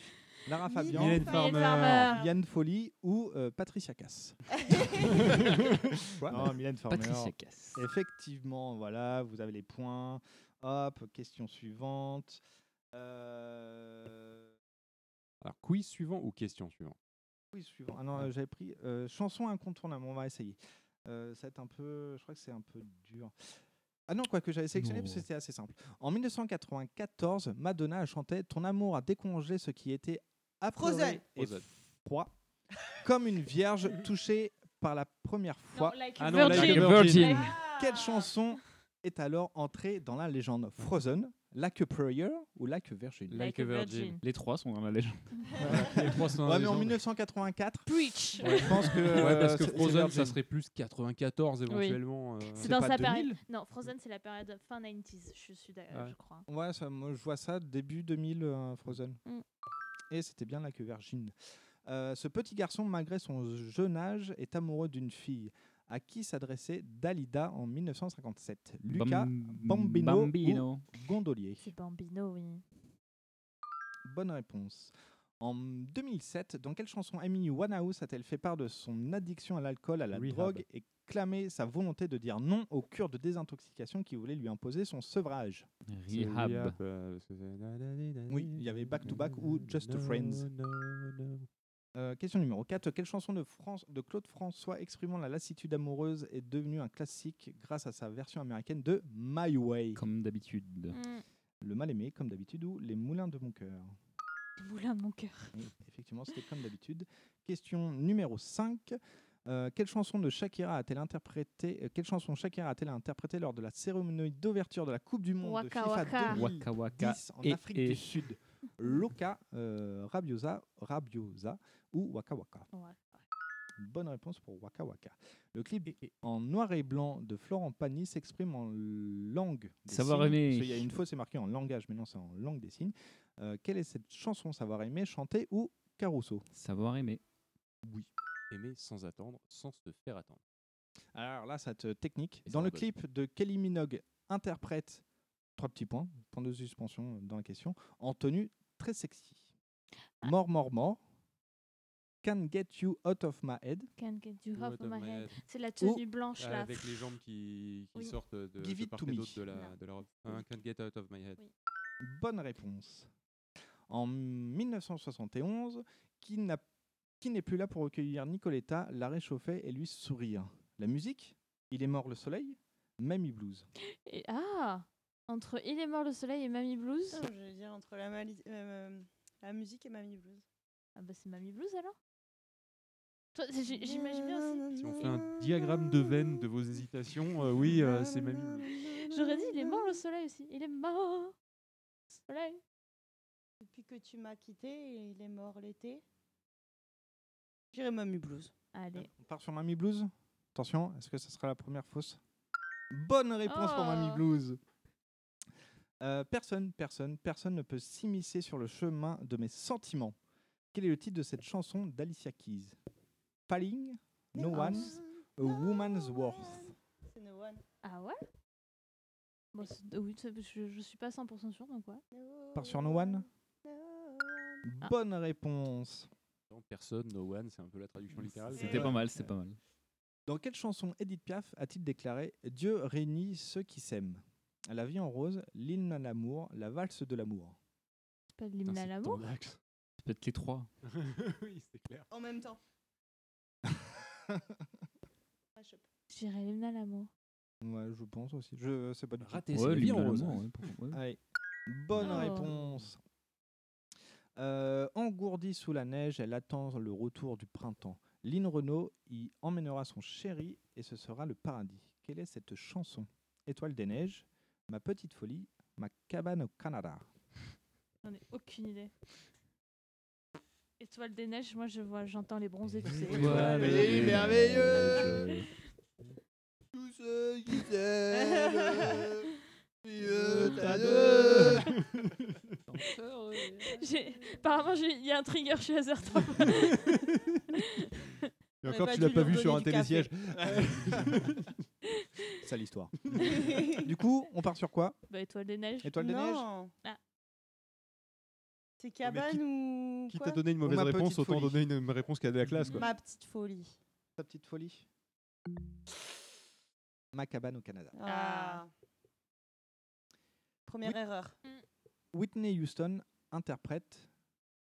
E: Lara Fabian,
D: Mylène
F: Mylène
D: Farmer.
F: Farmer.
E: Yann Folly ou euh, Patricia Cass.
D: Quoi
E: Non, Mylène Farmer.
G: Patricia Cass.
E: Effectivement, voilà, vous avez les points. Hop, question suivante. Euh...
D: Alors, quiz suivant ou question suivante?
E: Oui, suivant. Ah non, euh, j'avais pris euh, chanson incontournable. On va essayer. Euh, ça va être un peu. Je crois que c'est un peu dur. Ah non, quoi que j'avais sélectionné parce que c'était assez simple. En 1994, Madonna a chanté Ton amour a décongelé ce qui était
J: Frozen.
E: apeuré et
D: Frozen.
E: froid, comme une vierge touchée par la première fois.
F: Non, like
D: Ah
F: a
D: non,
F: virgin.
D: like a
G: Virgin.
F: Like-
E: Quelle chanson est alors entrée dans la légende Frozen, Like a Prayer ou Like a Virgin?
F: Like a virgin.
G: Les trois sont dans la légende.
D: Les trois sont dans
E: Ouais,
D: la
E: mais en
D: légende.
E: 1984,
F: Preach.
E: je pense que.
D: Ouais, parce
E: euh,
D: que
E: c'est
D: Frozen, ça serait plus 94 éventuellement. euh.
F: C'est dans
E: pas
F: sa
E: 2000?
F: période. Non, Frozen, c'est la période fin 90s, je suis d'accord,
D: Ouais.
F: je crois.
E: Ouais, ça, moi je vois ça début 2000 euh, Frozen.
F: Mm.
E: Et c'était bien là que Virgin. Euh, ce petit garçon, malgré son jeune âge, est amoureux d'une fille. À qui s'adressait Dalida en 1957 Lucas,
G: Bam-
E: Bambino,
G: Bambino.
E: ou Gondolier
F: C'est Bambino, oui.
E: Bonne réponse. En 2007, dans quelle chanson Amy Winehouse a-t-elle fait part de son addiction à l'alcool, à la
D: Rehab.
E: drogue et clamé sa volonté de dire non aux cures de désintoxication qui voulaient lui imposer son sevrage
G: Rehab.
E: Oui, il y avait Back to Back ou Just
D: No,
E: Friends.
D: no, no.
E: Euh, question numéro 4. Quelle chanson de, France, de Claude François exprimant la lassitude amoureuse est devenue un classique grâce à sa version américaine de My Way?
G: Comme d'habitude.
F: Mm.
E: Le mal aimé, comme d'habitude, ou Les moulins de mon cœur?
F: Les moulins de mon cœur.
E: Oui, effectivement, c'était comme d'habitude. Question numéro 5. Euh, quelle chanson de Shakira a-t-elle interprété euh, Quelle chanson Shakira a-t-elle interprété lors de la cérémonie d'ouverture de la Coupe du Monde
F: Waka
E: de FIFA
F: Waka.
E: 2010
G: Waka Waka
E: en
G: et-
E: Afrique
G: et-
E: du Sud? Loca, euh, Rabiosa, Rabiosa ou Waka Waka? Bonne réponse pour Waka Waka. Le clip en noir et blanc de Florent Pagny s'exprime en langue des
G: Savoir
E: signes.
G: aimer.
E: Qu'il y a une fois, c'est marqué en langage, mais non, c'est en langue des signes. Euh, quelle est cette chanson Savoir aimer, chantée ou Caruso?
G: Savoir aimer.
D: Oui. Aimer sans attendre, sans se faire attendre.
E: Alors là, cette euh, technique.
D: Et
E: Dans le clip de Kelly Minogue, interprète, trois petits points, point de suspension dans la question, en tenue très sexy.
F: Ah.
E: Mort, mort, mort. Can get you out of my head.
F: Can't get you
D: Out of my
F: head.
D: head.
F: C'est la
E: Ou-
F: tenue blanche là.
D: Avec les jambes qui, qui
F: Oui.
D: sortent de,
E: Give
D: de
E: it
D: part
E: to
D: et
E: me.
D: d'autre de la, de la robe. Un Can't get out of my head.
E: Bonne réponse. En 1971, qui n'a- qui n'est plus là pour recueillir Nicoletta, la réchauffer et lui sourire La musique Il est mort le soleil Mamie Blues.
F: Et- ah Entre Il est mort le soleil et Mamie Blues
I: Non, je veux dire entre la, mali- euh, la musique et Mamie Blues.
F: Ah bah c'est Mamie Blues alors? Toi, c'est- j- J'imagine bien aussi.
D: Si on fait un diagramme de veine de vos hésitations, euh, oui, euh, c'est Mamie Blues.
F: J'aurais dit Il est mort le soleil aussi. Il est mort le soleil.
I: Depuis que tu m'as quitté, il est mort l'été. J'irai Mamie Blues.
F: Allez.
E: On part sur Mamie Blues Attention, est-ce que ce sera la première fausse? Bonne réponse pour Mamie
F: Oh.
E: Blues. Euh, personne, personne, personne ne peut s'immiscer sur le chemin de mes sentiments. Quel est le titre de cette chanson d'Alicia Keys? Falling, No
F: Oh.
E: One, A Woman's Worth.
I: C'est No One.
F: Ah ouais? Bon, Oui, je, je suis pas 100% sûre donc ouais.
E: Part sur No One
F: Ah.
E: Bonne réponse.
D: Personne, No One, c'est un peu la traduction littérale.
G: C'était pas mal, c'était pas mal.
E: Dans quelle chanson Edith Piaf a-t-il déclaré Dieu réunit ceux qui s'aiment La vie en rose, l'hymne à l'amour, la valse de l'amour.
F: C'est pas l'hymne à l'amour
G: C'est peut-être les trois.
D: oui, c'est clair.
I: En même temps.
F: J'irais l'hymne à l'amour.
E: Ouais, je pense aussi. Je sais pas du tout.
D: Raté, c'est Ouais, la vie en rose. l'amour, ouais,
G: pour- ouais.
E: Allez. Bonne
F: Oh.
E: réponse. Euh, engourdie sous la neige, elle attend le retour du printemps. Lynn Renault y emmènera son chéri et ce sera le paradis. Quelle est cette chanson Étoile des neiges, Ma petite folie, Ma cabane au Canada.
F: J'en ai aucune idée. Étoile des neiges, moi je vois, j'entends les bronzés, tu sais.
E: Merveilleux. Tous ceux qui s'aiment, Dieu
F: J'ai- Apparemment, j'ai- il y a un trigger chez Azertop.
D: Et encore, tu l'as pas vu sur un télésiège.
E: C'est l'histoire. du coup, on part sur quoi?
F: Bah, étoile des neiges.
E: Étoile des neiges
I: Non.
F: Ah.
I: C'est cabane ou
D: Qui
I: quoi?
D: t'a donné une mauvaise
E: ma
D: réponse,
E: petite
D: autant
E: folie.
D: donner une réponse qui a de la classe. Quoi.
I: Ma petite folie.
E: Ta petite folie Ma cabane au Canada.
I: Ah. Première erreur.
E: Whitney Houston interprète,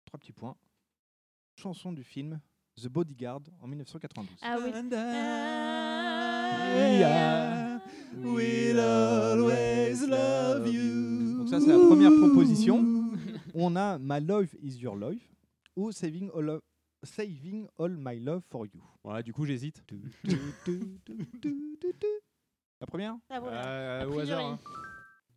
E: trois petits points, chanson du film The Bodyguard en 1992.
F: Ah oui.
E: Yeah, we'll always love you. Donc ça c'est la première proposition. On a My Love is Your Love ou Saving All, of- Saving All My Love for You.
D: Ouais, du coup, j'hésite.
E: La première?
I: La première.
D: Euh, au hasard. hein.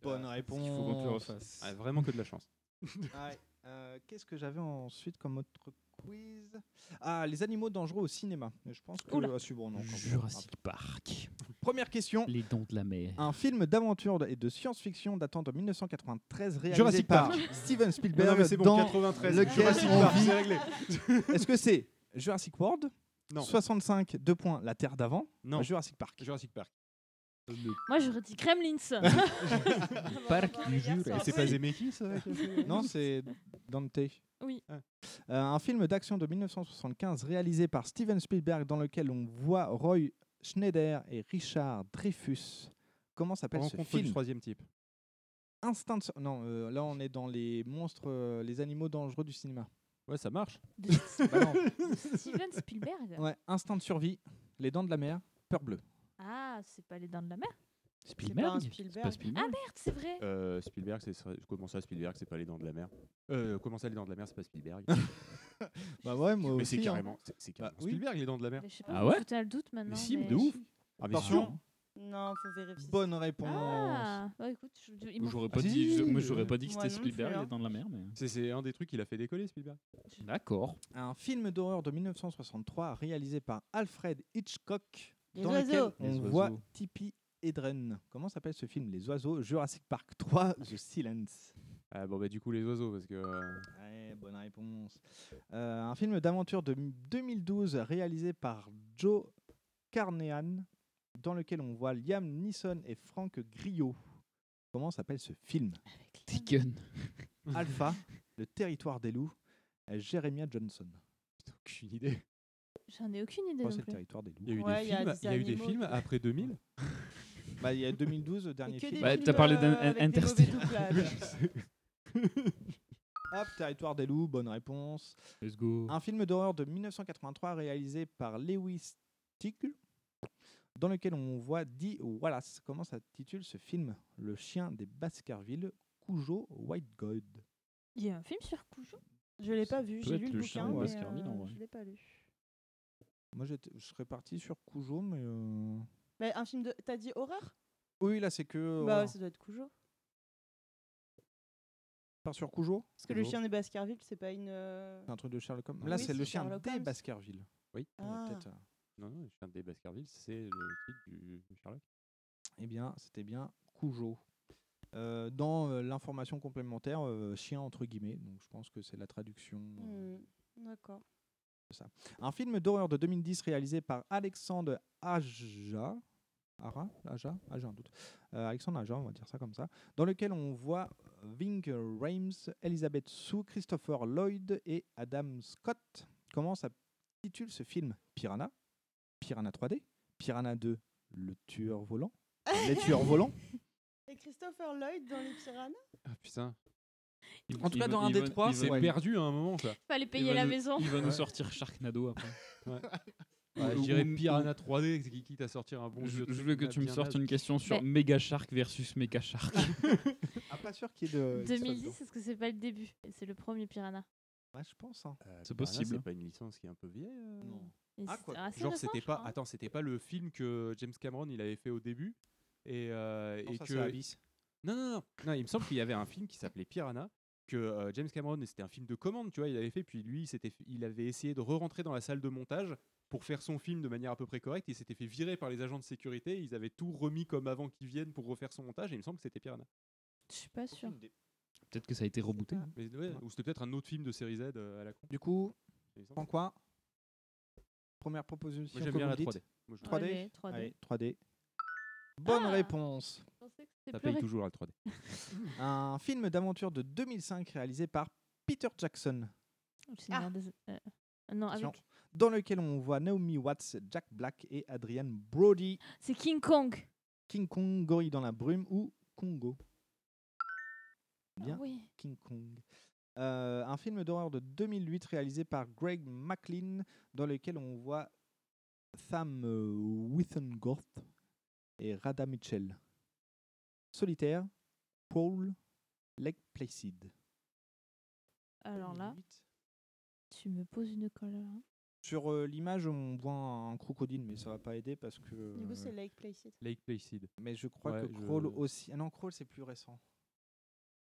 E: Bonne réponse.
D: Il faut qu'on te le refasse. Ouais, vraiment que de la chance.
E: Ouais. Euh, Qu'est-ce que j'avais ensuite comme autre quiz? Ah, les animaux dangereux au cinéma. Je pense que
F: Oula.
E: ah, si, bon, non, quand même.
G: Jurassic Park.
E: Première question.
G: Les dents de la mer.
E: Un film d'aventure et de science-fiction datant de 1993 réalisé
D: Jurassic
E: par
D: Park.
E: Steven Spielberg
D: Non, non, mais c'est bon,
E: dans
D: 93,
E: lequel
D: Jurassic
E: on
D: Park,
E: vit-
D: c'est réglé.
E: Est-ce que c'est Jurassic World?
D: Non.
E: 65, 2 points, La Terre d'avant?
D: Non.
E: Jurassic Park.
D: Jurassic Park.
F: Moi j'aurais dit Kremlins.
G: Parc du
D: Et c'est pas Zemeckis ça fait-
E: Non, c'est Dante.
F: Oui.
E: Euh, un film d'action de 1975 réalisé par Steven Spielberg dans lequel on voit Roy Schneider et Richard Dreyfus. Comment s'appelle ce
D: Rencontre du
E: film?
D: troisième type.
E: Instant. Non, euh, là on est dans les monstres, euh, les animaux dangereux du cinéma.
D: Ouais, ça marche.
F: De,
E: Bah
F: de Steven Spielberg.
E: Ouais, Instant de survie, Les Dents de la Mer, Peur bleue.
F: Ah, c'est pas les dents de la mer?
G: Spielberg
I: un
G: C'est pas
I: Spielberg.
G: Spielberg
F: Ah merde, c'est vrai.
D: Euh, Spielberg, c'est comment ça Spielberg, c'est pas les dents de la mer? Euh, comment ça les dents de la mer, c'est pas Spielberg?
E: Bah ouais, moi
D: mais
E: aussi.
D: c'est
E: hein.
D: carrément, c'est- c'est carrément. Spielberg les dents de la mer.
F: Mais je sais pas,
G: Ah ouais
F: foutez le doute maintenant.
D: Mais si,
F: mais-
D: de ouf. Ah mais
E: Attention.
D: sûr.
I: Non, faut vérifier.
E: Bonne réponse.
F: Ah, bah écoute, je- je-
G: J'aurais pas
D: Ah, si,
G: dit, je- moi j'aurais pas dit que c'était Spielberg
I: hein.
G: les dents de la mer, mais.
D: C'est- C'est un des trucs qu'il a fait décoller Spielberg.
G: D'accord.
E: Un film d'horreur de 1963 réalisé par Alfred Hitchcock
I: Les
E: dans
I: oiseaux.
G: Les
E: on voit. Tippi Hedren. Comment s'appelle ce film Les oiseaux? Jurassic Park 3 The Silence.
D: Ah bon bah du coup les oiseaux parce que euh,
E: Ouais, bonne réponse. Euh, un film d'aventure de 2012 réalisé par Joe Carnehan dans lequel on voit Liam Neeson et Frank Grillo. Comment s'appelle ce film?
G: Taken.
E: Alpha, Le territoire des loups, euh, Jeremiah Johnson.
D: putain, aucune idée.
F: J'en ai aucune idée
E: Quoi,
F: non
E: c'est le
F: plus.
E: territoire des loups
D: Il y a eu
I: Ouais,
D: des
I: il y a
D: films,
I: des
D: il y a eu des films après 2000.
E: Bah, il y a 2012, le dernier film.
G: Bah, t'as parlé
I: euh,
G: d'In-
I: avec des mauvais
G: Interstellar.
I: doublages.
E: Hop, Territoire des loups, bonne réponse.
G: Let's go.
E: Un film d'horreur de 1983 réalisé par Lewis Stigl, dans lequel on voit Dee Wallace. Comment s'intitule ce film? Le chien des Baskerville, Cujo White God.
F: Il y a un film sur Cujo?
I: Je l'ai pas vu, j'ai lu le
G: le chien
I: bouquin,
G: de
I: mais
G: en
I: euh,
G: vrai.
I: je l'ai pas lu.
E: Moi, je serais parti sur Cujo, mais. euh,
I: Mais un film de. T'as dit horreur?
E: Oui, là, c'est que.
I: Bah
E: horreur.
I: ça doit être Cujo.
E: Part sur Cujo?
I: Parce que le chien des Baskerville, c'est pas une. euh,
E: C'est un truc de Sherlock Holmes.
I: Oui,
E: Là,
I: c'est
E: c'est le chien
I: Sherlock
E: des
I: Holmes.
E: Baskerville.
D: Oui.
I: Ah.
E: peut-être, euh,
D: Non non, le chien des Baskerville, c'est le titre du Sherlock.
E: Eh bien, c'était bien Cujo. Euh, dans euh, l'information complémentaire, euh, chien entre guillemets, donc je pense que c'est la traduction. euh,
I: hmm,
E: Un film d'horreur de 2010 réalisé par Alexandre Aja. Ara Aja Ah, j'ai un doute. Euh, Alexandre Aja, on va dire ça comme ça. Dans lequel on voit Ving Rhames, Elizabeth Sue, Christopher Lloyd et Adam Scott. Comment s'intitule ce film? Piranha? Piranha 3D Piranha 2 Le tueur volant? Les tueurs volants?
I: Et Christopher Lloyd dans les Piranhas?
D: Ah putain.
G: Il-
E: En tout cas, dans un des trois,
D: C'est
E: Ouais.
D: perdu à un moment quoi.
F: Fallait payer la maison.
G: Il va nous
D: Ouais.
G: sortir Sharknado après.
D: Ouais,
G: Ou-
D: je dirais
G: ou-
D: Piranha 3D qui quitte à sortir un bon
G: Je,
D: vieux
G: je
D: truc
G: veux que tu me sortes une question sur Mega Shark versus Mega Shark.
E: Ah, pas sûr qu'il y ait de.
F: 2010, est-ce que c'est pas le début? C'est le premier Piranha.
E: Ouais, je pense. hein.
D: Euh,
G: C'est possible.
D: C'est pas une licence qui est un peu vieille. euh
E: Non.
F: Et
E: Ah,
F: c'est
E: quoi.
D: Genre c'était
F: je
D: pas attends, c'était pas le film que James Cameron il avait fait au début et, euh,
E: Non,
D: et
E: ça,
D: que. Non, non, non, non, il me semble qu'il y avait un film qui s'appelait Piranha, que euh, James Cameron, c'était un film de commande, tu vois, il avait fait, puis lui, il, avait essayé de re-rentrer dans la salle de montage pour faire son film de manière à peu près correcte, il s'était fait virer par les agents de sécurité, ils avaient tout remis comme avant qu'ils viennent pour refaire son montage, et il me semble que c'était Piranha.
F: Je suis pas sûre.
G: Peut-être que ça a été rebooté. hein.
D: Mais, ouais, Ou c'était peut-être un autre film de série Z euh, à la con.
E: Du coup, prends quoi Première proposition.
D: Moi j'aime bien la
E: me
D: 3D.
E: dites
D: Moi, je-
E: 3D
F: Allez, 3D.
E: Allez, 3D. Bonne
F: Ah
E: réponse.
F: Je pensais que c'était
D: Ça paye
F: ré-
D: toujours la 3D.
E: Un film d'aventure de 2005 réalisé par Peter Jackson,
F: Le Seigneur des- euh, Non,
E: Attention.
F: avec.
E: dans lequel on voit Naomi Watts, Jack Black et Adrian Brody.
F: C'est King Kong.
E: King Kong, Gorille dans la brume ou Congo?
F: Ah
E: Bien,
F: oui.
E: King Kong. Euh, un film d'horreur de 2008 réalisé par Greg McLean, dans lequel on voit Sam euh, Withengorth et Rada Mitchell. Solitaire, Paul, Lake Placid.
F: Alors là,
E: 2008.
F: tu me poses une colle. là.
E: Sur euh, l'image, on voit un crocodile, mais ça va pas aider parce que.
I: Du coup, c'est
E: euh,
I: Lake Placid.
D: Lake Placid.
E: mais je crois
D: Ouais,
E: que
D: je-
E: Crawl aussi. Ah non, Crawl c'est plus récent.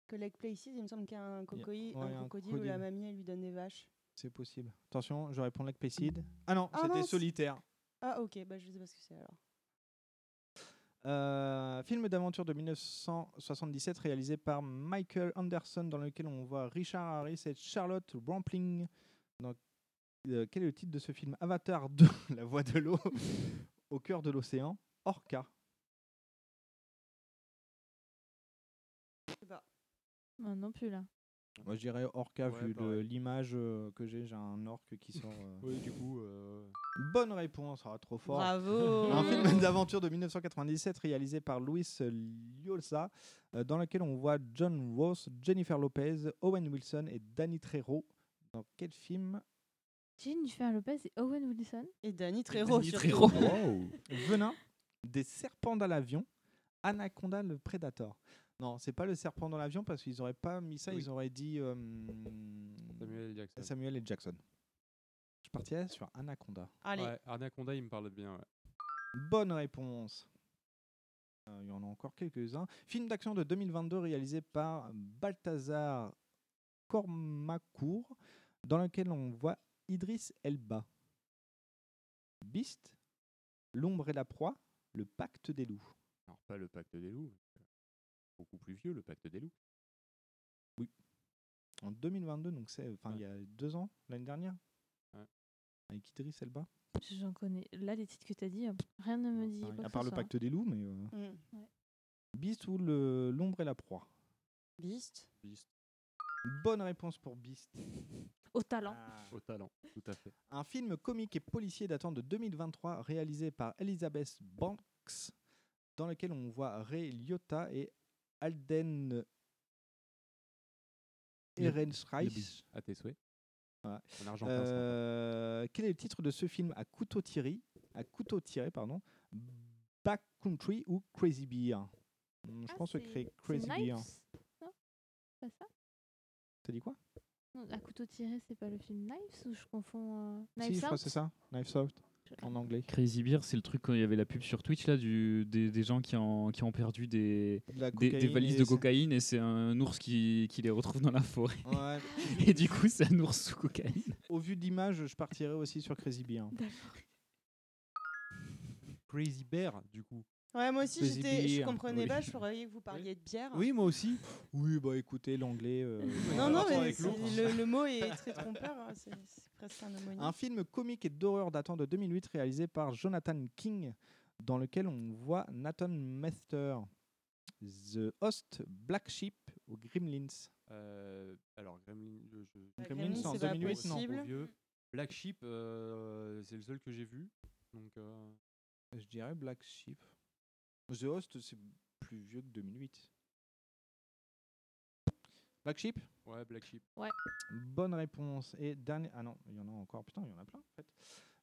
I: Que Lake Placid, il me semble qu'il y a un crocodile,
E: ouais,
I: un
E: un
I: crocodile où la mamie, elle lui donne des vaches.
E: C'est possible. Attention, je réponds Lake Placid. Ah non,
I: Ah
E: c'était solitaire.
I: Ah, ok, bah je sais pas ce que c'est alors.
E: Euh, film d'aventure de 1977 réalisé par Michael Anderson dans lequel on voit Richard Harris et Charlotte Rampling. Euh, quel est le titre de ce film? Avatar 2, La voix de l'eau, au cœur de l'océan, Orca.
F: Moi non plus là.
E: Moi je dirais Orca
D: Ouais,
E: vu
D: pareil.
E: l'image euh, que j'ai, j'ai un orque qui sort. euh.
D: Oui, du coup. euh,
E: Bonne réponse, ah, trop fort.
I: Bravo
E: Un film d'aventure de 1997 réalisé par Luis Llosa, euh, dans lequel on voit John Ross, Jennifer Lopez, Owen Wilson et Danny Trejo Dans quel film?
F: Jennifer Lopez et Owen Wilson?
J: Et Danny
G: Trejo, Danny surtout. Trejo.
E: Wow. Venin, des serpents dans l'avion, Anaconda le prédateur. Non, c'est pas le serpent dans l'avion parce qu'ils auraient pas mis ça,
D: Oui.
E: ils auraient dit euh,
D: Samuel L. Jackson.
E: Samuel L. Jackson. Je partirais sur Anaconda.
J: Allez.
D: Ouais, Anaconda, il me parle bien. ouais.
E: Bonne réponse. Euh, il y en a encore quelques-uns. Film d'action de 2022 réalisé par Balthazar Kormakour, dans lequel on voit Idriss Elba. Beast, L'ombre et la proie, Le pacte des loups.
D: Alors, pas le pacte des loups. Beaucoup plus vieux, le pacte des loups.
E: En 2022, donc c'est enfin il y a deux ans, l'année dernière.
D: Ouais.
E: Avec Idriss Elba.
F: J'en connais. Là, les titres que tu as dit, rien ne me dit.
E: Enfin, à part le
F: soit.
E: pacte des loups, mais. euh,
J: Mm.
E: Beast ou le- L'ombre et la proie?
J: Beast.
D: Beast.
E: Bonne réponse pour Beast.
F: Au talent.
E: Ah.
D: Au talent, tout à fait.
E: Un film comique et policier datant de 2023 réalisé par Elizabeth Banks, dans lequel on voit Ray Liotta et Alden Ehrenreich.
D: À tes souhaits.
E: Voilà.
D: Argentin.
E: Euh, quel est le titre de ce film à couteau tiré, à couteau tiré pardon, Backcountry ou Crazy Beer? Hmm, Je pense que
F: Ah, c'est-
E: Crazy Beer.
F: Knives Non? Pas ça?
E: T'as dit quoi?
F: Non, À couteau tiré, c'est pas le film Knives ou je confonds euh,
E: Si,
F: Knives
E: je crois que c'est ça. Knives Out en anglais.
G: Crazy Beer, c'est le truc quand il y avait la pub sur Twitch là, du, des, des gens qui, en, qui ont perdu des,
E: De
G: des, valises de cocaïne et c'est un ours qui, qui les retrouve dans la forêt.
E: Ouais.
G: et du coup, c'est un ours sous cocaïne.
E: Au vu d'image, je partirais aussi sur Crazy Beer.
D: Crazy Bear, du coup.
J: Ouais, moi aussi, j'étais, je comprenais
E: oui.
J: pas, je croyais que vous parliez de bière.
E: Oui, moi aussi. Oui, bah écoutez, l'anglais. euh,
J: Non, non, mais
E: l'autre.
J: le, le mot est très trompeur, hein, c'est presque un homonyme.
E: Un film comique et d'horreur datant de 2008 réalisé par Jonathan King, dans lequel on voit Nathan Mester, The Host, Black Sheep ou Gremlins?
D: Euh, alors, Gremlin, je, je-
J: Bah,
E: Gremlins,
J: Gremlins,
E: c'est en
J: c'est pas
E: 2008, non
D: vieux. Black Sheep, euh, c'est le seul que j'ai vu. Donc, euh,
E: Je dirais Black Sheep. The Host, c'est plus vieux que 2008. Black Sheep?
D: Ouais, Black Sheep.
F: Ouais.
E: Bonne réponse. Et dernier. Ah non, il y en a encore. Putain, il y en a plein en fait.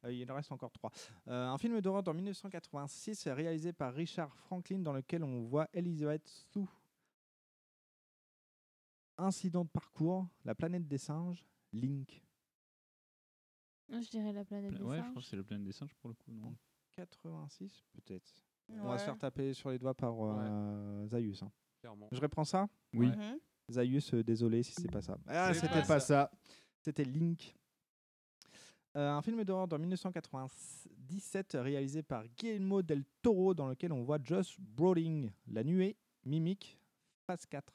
E: Euh, il en reste encore trois. Euh, un film d'horreur en 1986 réalisé par Richard Franklin dans lequel on voit Elizabeth Sue. Incident de parcours, La planète des singes, Link.
F: Je dirais la planète des
G: Ouais, je
F: singes.
G: crois que c'est le planète des singes pour le coup. Non?
E: 86 peut-être. On va se faire taper sur les doigts par euh, Zaius. hein.
D: Clairement.
E: Je reprends ça?
G: Oui.
J: Mhm.
E: Zaius, euh, désolé si c'est pas ça. Ah, c'était
D: pas
E: ça. C'était Link. Euh, un film d'horreur de 1997 réalisé par Guillermo del Toro dans lequel on voit Josh Brolin, La Nuée, Mimic, Phase 4.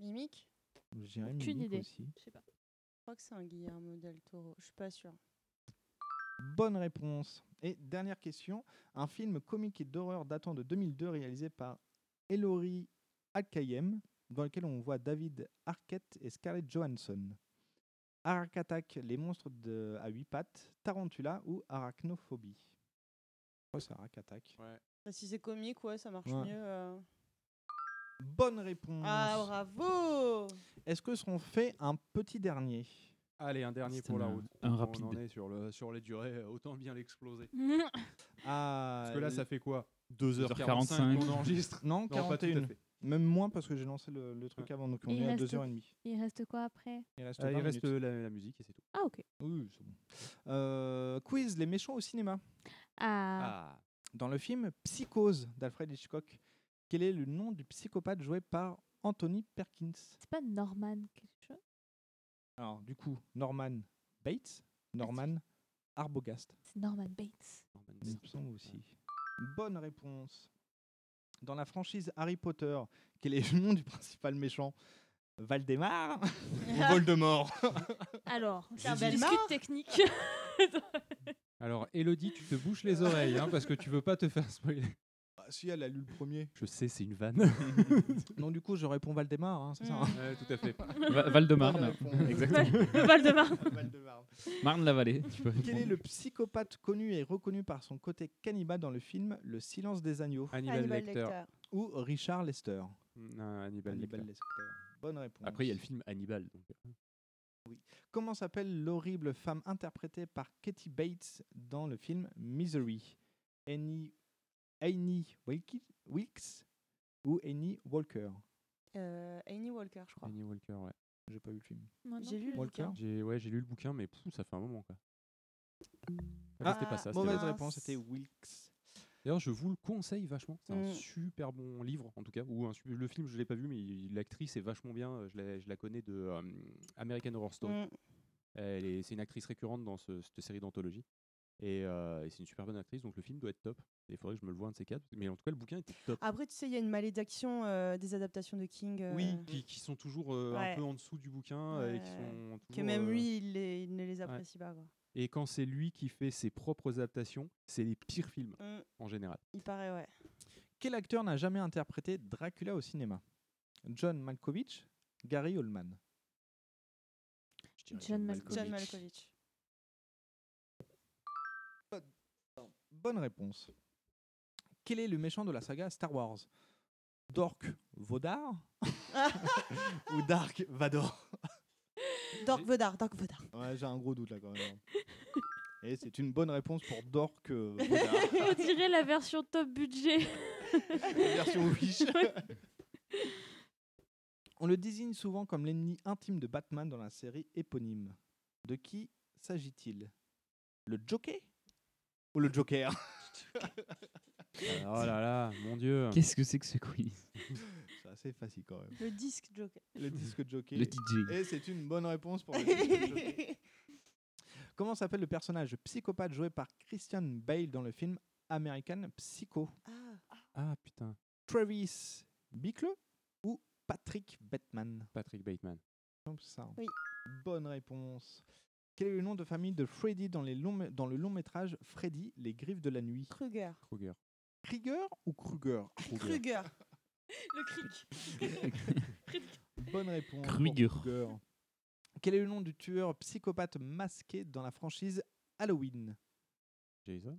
J: Mimique
E: Je dirais
F: Aucune
E: Mimic
F: idée.
E: aussi.
F: Je sais pas.
J: Je crois que c'est un Guillermo del Toro, je suis pas sûre.
E: Bonne réponse. Et dernière question, un film comique et d'horreur datant de 2002 réalisé par Elori Al-Kayem dans lequel on voit David Arquette et Scarlett Johansson. Arc Attack, les monstres de, à huit pattes, Tarantula ou Arachnophobie? Je crois que c'est Arc Attack.
D: Ouais.
J: Bah, si c'est comique, ouais, ça marche
E: Ouais.
J: mieux. euh.
E: Bonne réponse.
J: Ah, bravo
E: Est-ce que seront fait un petit dernier?
D: Allez, un dernier pour la route.
G: un
D: On
G: rapide.
D: en est sur, le, sur les durées, euh, autant bien l'exploser.
E: ah,
D: Parce que là, ça fait quoi?
G: 2h45
D: 2h45 qu'on enregistre?
E: Non,
D: pas tout à
E: 41.
D: fait.
E: Même moins parce que j'ai lancé le, le truc avant, donc on
F: Il
E: est à
F: reste-
E: 2h30.
F: Il reste quoi après?
E: Il reste,
D: Euh, il
E: 20
D: reste
E: minutes.
D: la, la musique et c'est tout.
F: Ah, ok.
E: Oui, c'est bon. Euh, quiz, les méchants au cinéma.
F: Ah,
D: Ah,
E: Dans le film Psychose d'Alfred Hitchcock, quel est le nom du psychopathe joué par Anthony Perkins?
F: C'est pas Norman quelque chose?
E: Alors, du coup, Norman Bates, Norman Arbogast.
F: C'est Norman Bates.
E: Il me semble aussi. Bonne réponse. Dans la franchise Harry Potter, quel est le nom du principal méchant? Valdemar ou Voldemort?
F: Alors,
J: C'est un bel
F: discute technique.
D: Alors, Elodie, tu te bouches les oreilles hein, parce que tu veux pas te faire spoiler.
E: Si, elle a lu le premier.
D: Je sais, c'est une vanne.
E: non, du coup, je réponds Valdemar, hein, c'est ça hein
D: Ouais, tout à fait.
G: Va- Val-de-Marne. Exactement.
F: Val-de-Marne.
E: Val-de-Marne.
G: Marne-la-Vallée.
E: Quel est le psychopathe connu et reconnu par son côté cannibale dans le film Le silence des agneaux
D: Hannibal,
J: Hannibal
D: Lecter.
J: Lecter.
E: ou Richard Lester
D: Non, Hannibal,
E: Hannibal
D: Lecter.
E: Bonne réponse.
D: Après, il y a le film Hannibal. Donc... euh,
E: Oui. Comment s'appelle l'horrible femme interprétée par Katie Bates dans le film Misery? Annie, Annie Wilkes ou Annie Walker?
J: Euh, Annie Walker, je crois.
D: Annie Walker, ouais.
E: J'ai pas vu le film.
J: J'ai vu
F: plus.
J: le
E: Walker?
J: Bouquin.
D: J'ai ouais, j'ai lu le bouquin, mais pff, ça fait un moment quoi. Ah, c'était pas ça. c'était
E: Mauvaise réponse, c'était Wilkes.
D: D'ailleurs, je vous le conseille vachement. C'est un
J: Mm.
D: super bon livre, en tout cas. Ou un su- le film, je l'ai pas vu, mais il- l'actrice est vachement bien. euh, Je la, je la connais de euh, American Horror Story.
J: Mm.
D: Elle est, c'est une actrice récurrente dans ce- cette série d'anthologie. Et, euh, et c'est une super bonne actrice, donc le film doit être top. Il faudrait que je me le voie un de ces quatre. Mais en tout cas, le bouquin était top.
J: Après, tu sais, il y a une malédiction euh, des adaptations de King. euh,
D: Oui, qui, qui sont toujours euh,
J: Ouais.
D: un peu en dessous du bouquin euh, et qui
J: Que même
D: euh,
J: lui, il, les- il ne les apprécie pas. Quoi.
D: Et quand c'est lui qui fait ses propres adaptations, c'est les pires films
J: Mm.
D: en général.
J: Il paraît, ouais.
E: Quel acteur n'a jamais interprété Dracula au cinéma? John Malkovich, Gary Oldman?
F: John Malkovich.
J: John Malkovich.
E: Bonne réponse. Quel est le méchant de la saga Star Wars? Dork Vaudar ou Dark Vador?
J: Dark Vedar, Dark Vedar.
E: Ouais, j'ai un gros doute là quand même. Et c'est une bonne réponse pour Dork euh, Vaudar.
F: On dirait la version top budget.
E: version Wish. On le désigne souvent comme l'ennemi intime de Batman dans la série éponyme. De qui s'agit-il? Le Joker? Ou le Joker
D: oh là là, mon dieu.
G: Qu'est-ce que c'est que ce quiz?
E: C'est assez facile quand même.
J: Le disque Joker.
E: Le disque Joker.
G: Le DJ.
E: Et c'est une bonne réponse pour le disque Joker. Comment s'appelle le personnage psychopathe joué par Christian Bale dans le film American Psycho?
D: Ah putain,
E: Travis Bickle ou Patrick Bateman?
D: Patrick Bateman.
E: Comme ça.
J: Oui.
E: Bonne réponse. Quel est le nom de famille de Freddy dans, les longs mé- dans le long métrage Freddy, les griffes de la nuit?
J: Kruger.
D: Kruger.
E: Krieger ou Kruger?
J: Kruger. Le cric.
E: Bonne réponse.
G: Kruger.
E: Kruger. Quel est le nom du tueur psychopathe masqué dans la franchise Halloween?
D: Jason?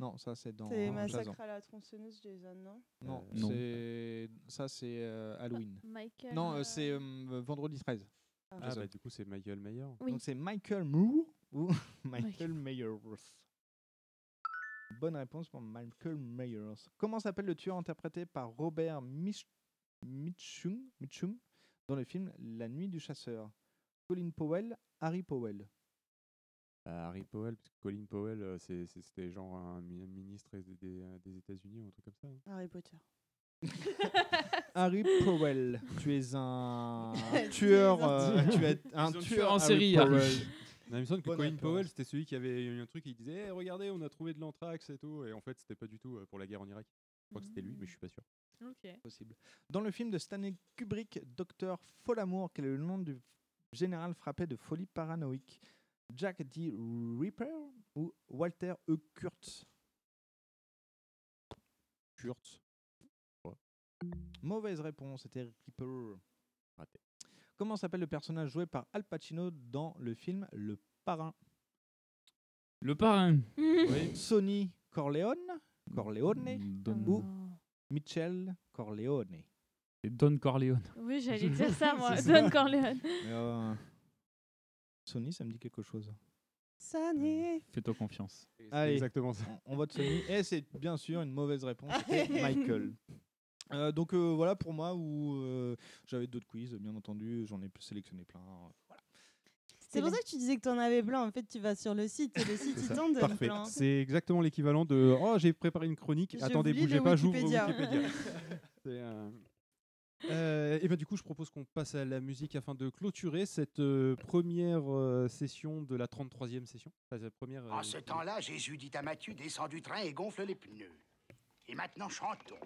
E: Non, ça c'est dans
J: C'est. Massacre à la tronçonneuse, Jason, non?
E: Non,
G: Euh, non.
E: ça c'est euh, Halloween.
F: Michael.
E: Non, euh,
F: euh,
E: c'est euh, vendredi 13.
F: Ah.
D: Ah bah du coup c'est Michael Mayer.
F: Oui.
E: Donc c'est Michael Moore ou Michael Myers? Bonne réponse pour Michael Myers. Comment s'appelle le tueur interprété par Robert Mich Mitchum, Mitchum dans le film La Nuit du Chasseur? Colin Powell, Harry Powell.
D: Bah, Harry Powell, parce que Colin Powell, euh, c'était genre un, mi- un ministre des, des, des États-Unis ou un truc comme ça. hein.
J: Harry Potter.
E: Harry Powell, tu es un tueur, euh,
J: tueur.
E: tu es un tueur
G: tueur en
E: Harry
G: série, Harry.
E: Powell.
D: Non, il me semble que Colin. Powell, c'était celui qui avait eu un truc, il disait Eh, Regardez, on a trouvé de l'anthrax et tout. Et en fait, c'était pas du tout euh, pour la guerre en Irak. Je crois que c'était lui, mais je suis pas sûr.
F: Ok.
E: possible. Dans le film de Stanley Kubrick, Docteur Folamour, quel est le nom du général frappé de folie paranoïque? Jack D. Ripper ou Walter E. Kurtz?
D: Kurtz.
E: Mauvaise réponse, c'était Ripper.
D: Raté.
E: Comment s'appelle le personnage joué par Al Pacino dans le film Le Parrain?
G: Le parrain.
E: Oui. Sonny Corleone Corleone
G: Don,
E: ou Michel Corleone?
G: C'est Don Corleone.
F: Oui, j'allais dire ça, moi.
G: Ça.
F: Don Corleone.
E: Euh, Sony, ça me dit quelque chose.
J: Sunny.
G: Fais-toi confiance.
E: Allez,
D: exactement ça.
E: on, on vote Sony. Et c'est bien sûr une mauvaise réponse. Michael. Euh, donc euh, voilà pour moi où euh, j'avais d'autres quiz, bien entendu, j'en ai sélectionné plein. euh, Voilà.
J: C'est pour ça que tu disais que t'en avais plein. En fait, tu vas sur le site et le site il t'en donne plein.
D: C'est exactement l'équivalent de Oh, j'ai préparé une chronique.
J: Je
D: Attendez, bougez pas, j'ouvre
J: Wikipédia.
D: Et ben du coup, je propose qu'on passe à la musique afin de clôturer cette euh, première euh, session de la 33e session. Enfin, la première, euh,
K: En ce temps-là, Jésus dit à Matthieu, descend du train et gonfle les pneus. Et maintenant, chantons.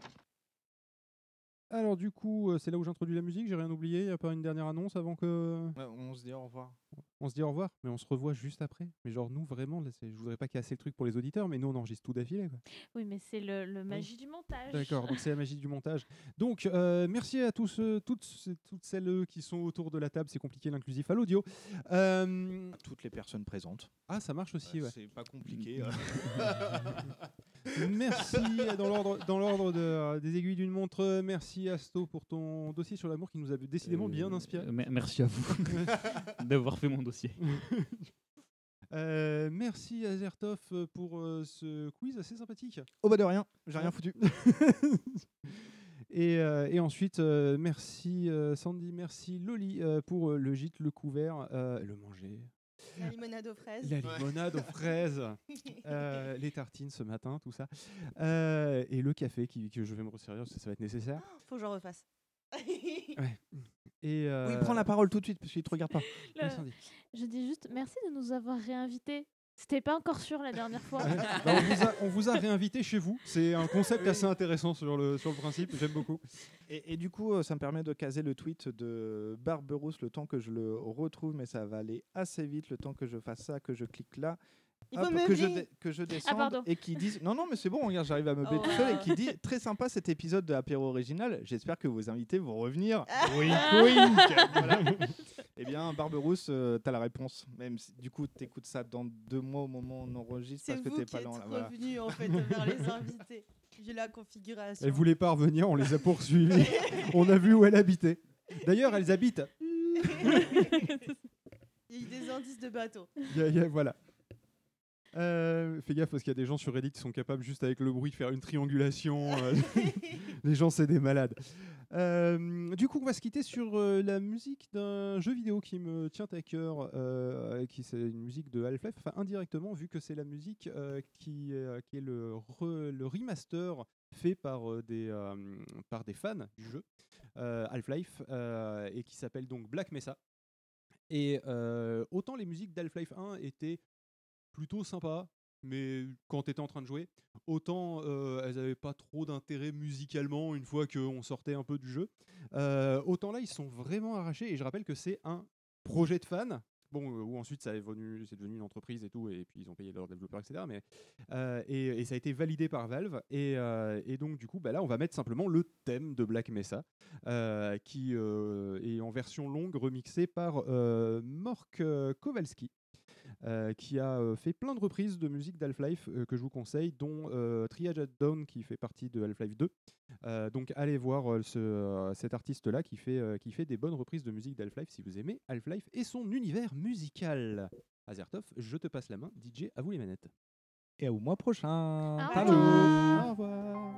D: Alors du coup, euh, c'est là où j'introduis la musique. J'ai rien oublié. Il n'y a pas une dernière annonce avant que
E: Ouais, on se dit au revoir.
D: on se dit au revoir. Mais on se revoit juste après. Mais genre nous vraiment, là, je voudrais pas casser le truc pour les auditeurs, mais nous on enregistre tout d'affilée.
F: Oui, mais c'est le, le magie du montage.
D: D'accord, donc c'est la magie du montage. Donc, euh, merci à tous, euh, toutes, toutes celles qui sont autour de la table. C'est compliqué l'inclusif à l'audio. Euh,
E: Toutes les personnes présentes.
D: ah, ça marche aussi, ouais.
E: C'est pas compliqué.
D: Merci dans l'ordre dans l'ordre de- euh, des aiguilles d'une montre. Merci Asto pour ton dossier sur l'amour qui nous a décidément bien inspiré.
G: Euh, mer- merci à vous d'avoir fait mon dossier.
D: Euh, merci Azertov pour euh, ce quiz assez sympathique.
E: Oh bah de rien, j'ai rien foutu.
D: et, euh, et ensuite, euh, merci euh, Sandy, merci Loli euh, pour euh, le gîte, le couvert, euh, le manger.
J: La limonade aux fraises.
D: La limonade aux fraises, euh, les tartines ce matin, tout ça. Euh, et le café qui, que je vais me resservir parce que ça va être nécessaire.
J: Faut que j'en refasse.
D: Ouais. Et euh,
E: Oui, prends la parole tout de suite parce qu'il te regarde pas.
F: Le-
D: Ouais, Sandy.
F: Je dis juste merci de nous avoir réinvités. C'était pas encore sûr la dernière fois.
D: Bah, on, vous a, on vous a réinvité chez vous. C'est un concept assez intéressant sur le, sur le principe. J'aime beaucoup.
E: Et, et du coup, euh, ça me permet de caser le tweet de Barberousse le temps que je le retrouve, mais ça va aller assez vite le temps que je fasse ça, que je clique là. Hop, que, je que je descende
F: pardon.
E: et qui disent non non mais c'est bon regarde j'arrive à meubler
J: Oh.
E: tout seul et qui dit très sympa cet épisode de apéro original j'espère que vos invités vont revenir wink
F: Ah.
E: wink Voilà. Eh bien Barberousse euh, t'as la réponse même si du coup t'écoutes ça dans deux mois au moment où on enregistre
J: C'est
E: parce que t'es pas là, là, voilà.
J: revenu en fait vers les invités. J'ai la configuration.
D: Elle voulait pas revenir, on les a poursuivis. on a vu où elle habitait. D'ailleurs, elles habitent.
J: Il y a eu des indices de bateau.
D: Voilà. Euh, fais gaffe parce qu'il y a des gens sur Reddit qui sont capables juste avec le bruit de faire une triangulation. euh, les gens, c'est des malades. Euh, du coup, on va se quitter sur euh, la musique d'un jeu vidéo qui me tient à cœur, euh, qui c'est une musique de Half-Life, indirectement vu que c'est la musique qui, est le, le remaster fait par, des, par des fans du jeu Half-Life et qui s'appelle donc Black Mesa. Et autant les musiques d'Half-Life 1 étaient plutôt sympas, mais quand tu étais en train de jouer, autant euh, elles n'avaient pas trop d'intérêt musicalement une fois qu'on sortait un peu du jeu. Euh, autant là, ils sont vraiment arrachés, et je rappelle que c'est un projet de fans. Bon, euh, où ensuite ça est c'est devenu une entreprise et tout, et puis ils ont payé leurs développeurs, etc. Mais, et, ça a été validé par Valve. Et, donc, du coup, bah là, on va mettre simplement le thème de Black Mesa, qui est en version longue, remixé par Mork Kowalski. Euh, qui a euh, fait plein de reprises de musique d'Half-Life euh, que je vous conseille, dont euh, Triage at Dawn qui fait partie de Half-Life 2. Euh, donc allez voir euh, ce, euh, cet artiste-là qui, fait, euh, qui fait des bonnes reprises de musique d'Half-Life si vous aimez Half-Life et son univers musical. Azertov, je te passe la main. DJ, à vous les manettes.
E: et au mois prochain
F: Au revoir.
D: Au revoir.